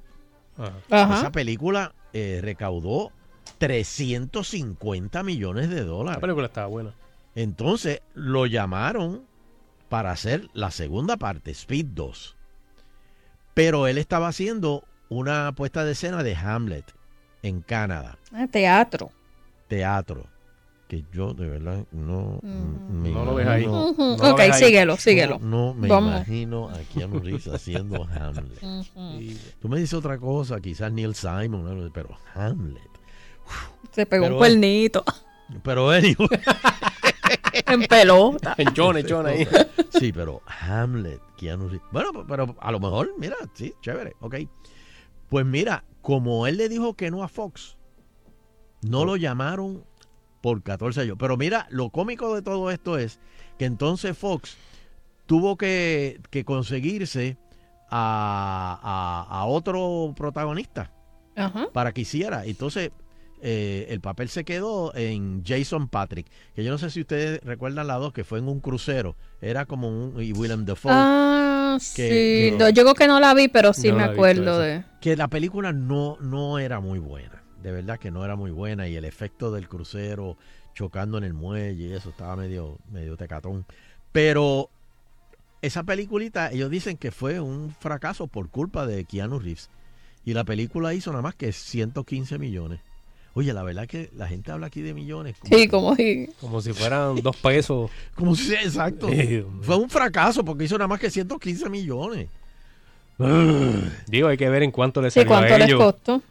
Ajá. esa película eh, recaudó 350 millones de dólares. La película estaba buena. Entonces lo llamaron para hacer la segunda parte, Speed 2. Pero él estaba haciendo una puesta de escena de Hamlet en Canadá, Ah, Teatro. teatro. Que yo de verdad no me No lo ves ahí. No Ok, ves ahí. síguelo, síguelo. No, no me Vamos. imagino a Keanu Reeves haciendo Hamlet. Tú me dices otra cosa, quizás Neil Simon, pero Hamlet. Se pegó Pero un cuernito. Pero anyway. en pelota. En John, en John ahí. Sí, pero Hamlet, Keanu Reeves. Bueno, pero a lo mejor, mira, sí, chévere, ok. Pues mira, como él le dijo que no a Fox, no lo llamaron por 14 años. Pero mira, lo cómico de todo esto es que entonces Fox tuvo que, que conseguirse a, a- a otro protagonista Ajá. para que hiciera. Entonces, eh, el papel se quedó en Jason Patrick, que yo no sé si ustedes recuerdan la dos, que fue en un crucero. Era como un. Y Willem Dafoe. Ah, que- sí. No, yo creo que no la vi, pero sí No me acuerdo de. Que la película no, no era muy buena. De verdad que no era muy buena. Y el efecto del crucero chocando en el muelle y eso estaba medio, medio tecatón. Pero esa peliculita, ellos dicen que fue un fracaso por culpa de Keanu Reeves. Y la película hizo nada más que 115 millones. Oye, la verdad que la gente habla aquí de millones. Sí, como si. Como si fueran dos pesos. Como si, exacto. Fue un fracaso porque hizo nada más que 115 millones. Digo, hay que ver en cuánto le Sí, salió cuánto a les costó.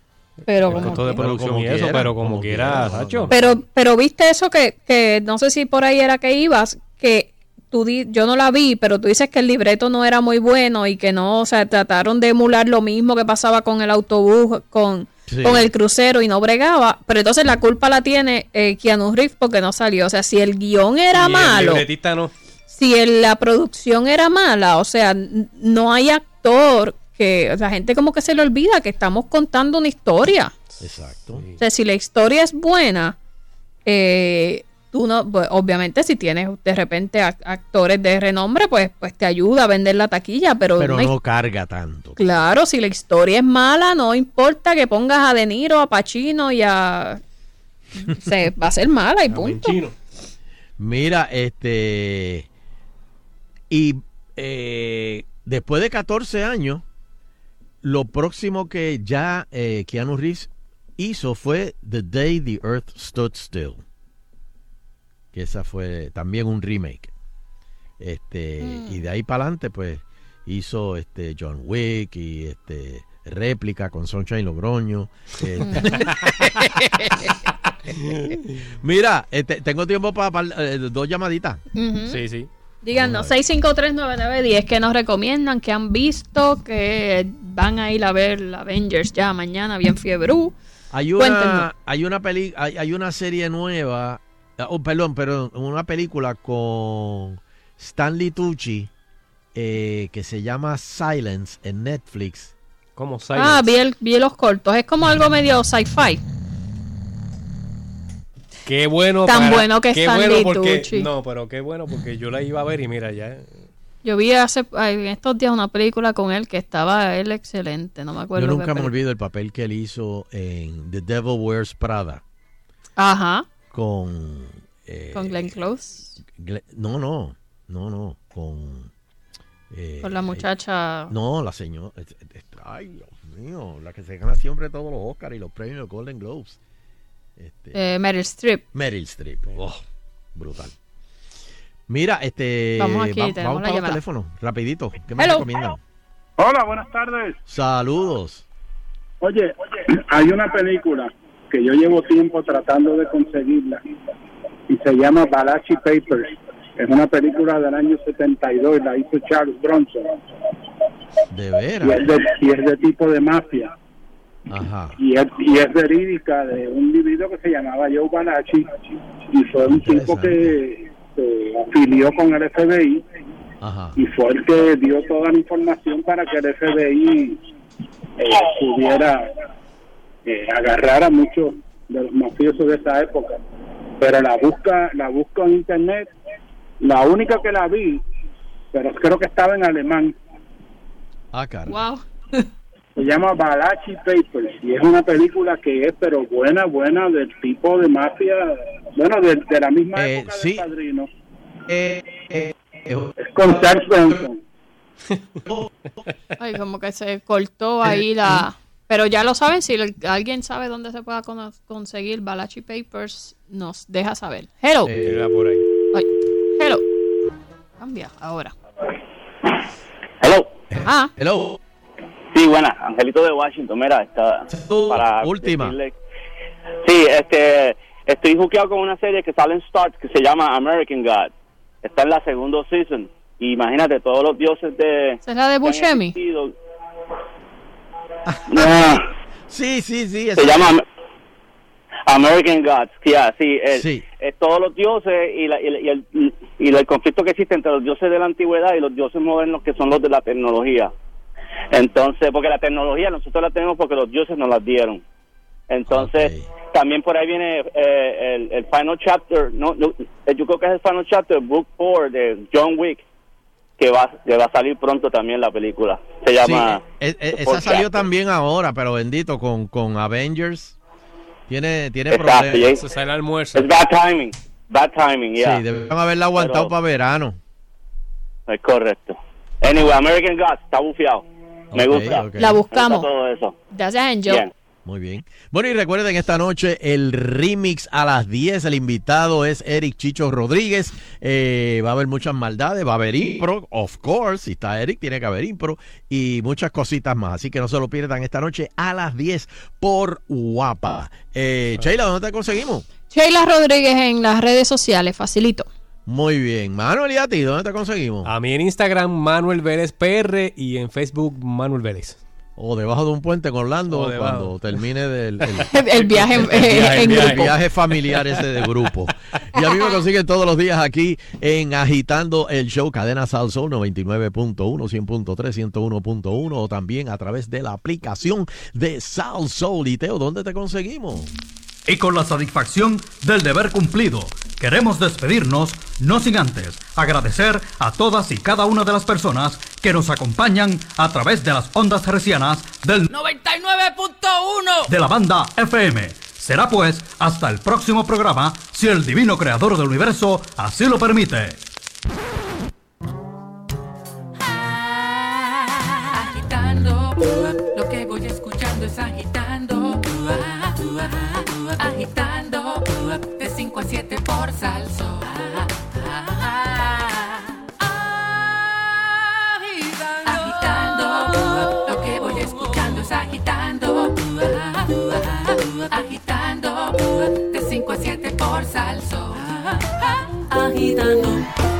Pero el como de producción Pero y como eso, quiera, pero como, como quiera, quiera, no, Sacho. Pero, pero viste eso que, que no sé si por ahí era que ibas, que tú di- yo no la vi, pero tú dices que el libreto no era muy bueno y que no, o sea, trataron de emular lo mismo que pasaba con el autobús, con, Sí. con el crucero y no bregaba, pero entonces la culpa la tiene eh, Keanu Reeves porque no salió, o sea, si el guion era Y malo, no. si el- la producción era mala, o sea, no hay actor que, o sea, gente como que se le olvida que estamos contando una historia. Exacto. O sea, si la historia es buena, eh, tú no, pues, obviamente si tienes de repente ac- actores de renombre, pues, pues te ayuda a vender la taquilla, pero, no carga tanto. claro, si la historia es mala, no importa que pongas a De Niro, a Pacino y a... se va a ser mala y punto. Mira, este. Y eh, después de 14 años, lo próximo que ya eh, Keanu Reeves hizo fue The Day the Earth Stood Still. Que esa fue también un remake. Este, y de ahí para adelante, pues, hizo este John Wick y este réplica con Sunshine Logroño. Este- Mira, este, tengo tiempo para dos llamaditas. Ujú. Sí, sí. Díganos, 6539910, que nos recomiendan, que han visto, que van a ir a ver la Avengers ya mañana, bien fiebrú. Hay Cuéntenos. una, hay una peli, hay, hay una serie nueva, oh, perdón, perdón, una película con Stanley Tucci eh, que se llama Silence en Netflix. ¿Cómo Ah, vi, el- vi los cortos, es como algo medio sci-fi. Qué bueno. Tan para- bueno que qué Stanley bueno porque, Tucci. No, pero qué bueno porque yo la iba a ver y mira, ya. Yo vi hace en estos días una película con él que estaba él excelente, no me acuerdo. Yo qué nunca me olvido el papel que él hizo en The Devil Wears Prada Ajá, con... eh, con Glenn Close, no, no, no, no, con... eh, con la muchacha. No, la señora. Ay, Dios mío, la que se gana siempre todos los Oscars y los premios de Golden Globes. Este, eh, Meryl Streep. Meryl Streep. Oh, brutal. Mira, este. Vamos aquí, va- vamos los teléfonos, rapidito. ¿Qué me recomiendan? Hola, buenas tardes. Saludos. Oye, hay una película que yo llevo tiempo tratando de conseguirla y se llama Balachi Papers. Es una película del año 72 y la hizo Charles Bronson. De Y veras. es de, y es de tipo de mafia. Ajá. y es, y es verídica de un individuo que se llamaba Joe Balachi y fue un tipo que se afilió con el FBI Ajá. y fue el que dio toda la información para que el FBI eh, pudiera eh, agarrar a muchos de los mafiosos de esa época pero la busca la busco en internet la única que la vi pero creo que estaba en alemán Ah, cara. Wow. se llama Balachi Papers y es una película que es pero buena buena del tipo de mafia bueno de, de la misma Eh, época sí. del padrino Eh, eh, eh, es con Charles Ay, como que se cortó ahí la... Pero ya lo saben, si el- alguien sabe dónde se pueda conseguir Balachi Papers, nos deja saber. Hello. Era por ahí. Ay, hello. Cambia ahora. Hello. Ah, Hello. Sí, buena. Angelito de Washington, mira, está para última. decirle- Sí, este, estoy juqueado con una serie que sale en Start que se llama American God. Está en la segunda season. Y imagínate todos los dioses de ¿esa es la de Buscemi? No, Sí, sí, sí. se llama Am- American Gods. Yeah, sí, el- Sí. es todos los dioses y, la- y, la- y el, y el conflicto que existe entre los dioses de la antigüedad y los dioses modernos que son los de la tecnología. Entonces, porque la tecnología nosotros la tenemos porque los dioses nos la dieron. Entonces, también por ahí viene eh, el, el final chapter, no, yo creo que es el final chapter, Book 4 de John Wick, que va, que va a salir pronto también la película. Se llama... Sí, eh, eh, The esa salió también ahora, pero bendito, con, con Avengers. Tiene, tiene Exacto, problemas. Se sale el almuerzo. Es bad timing, bad timing, yeah. Sí, deben haberla aguantado Pero- para verano. Es correcto. Anyway, American Gods, está bufiado. Me gusta. La buscamos. Me gusta todo eso. Gracias, Angel. Bien. Muy bien. Bueno, y recuerden esta noche el remix a las 10. El invitado es Eric Chicho Rodríguez. Eh, va a haber muchas maldades. Va a haber impro, of course. Si está Eric, tiene que haber impro. Y muchas cositas más. Así que no se lo pierdan esta noche a las 10 por Guapa. Eh, Sheila, ¿dónde te conseguimos? Sheila Rodríguez en las redes sociales, facilito. Muy bien. Manuel, ¿y a ti? ¿Dónde te conseguimos? A mí en Instagram, Manuel Vélez PR y en Facebook, Manuel Vélez. O debajo de un puente con Orlando cuando termine del, El viaje en- el viaje, en el grupo. viaje familiar ese de grupo. Y a mí me consiguen todos los días aquí en Agitando el Show, Cadena Salso 99.1, 100.3, 101.1 o también a través de la aplicación de Soul. Y Teo, ¿dónde te conseguimos? Y con la satisfacción del deber cumplido, queremos despedirnos, no sin antes agradecer a todas y cada una de las personas que nos acompañan a través de las ondas hercianas del 99.1 de la banda FM. Será pues hasta el próximo programa, si el divino creador del universo así lo permite. 7 por salso. Agitando, agitando, agitando, de 5 a 7 por salso. Agitando.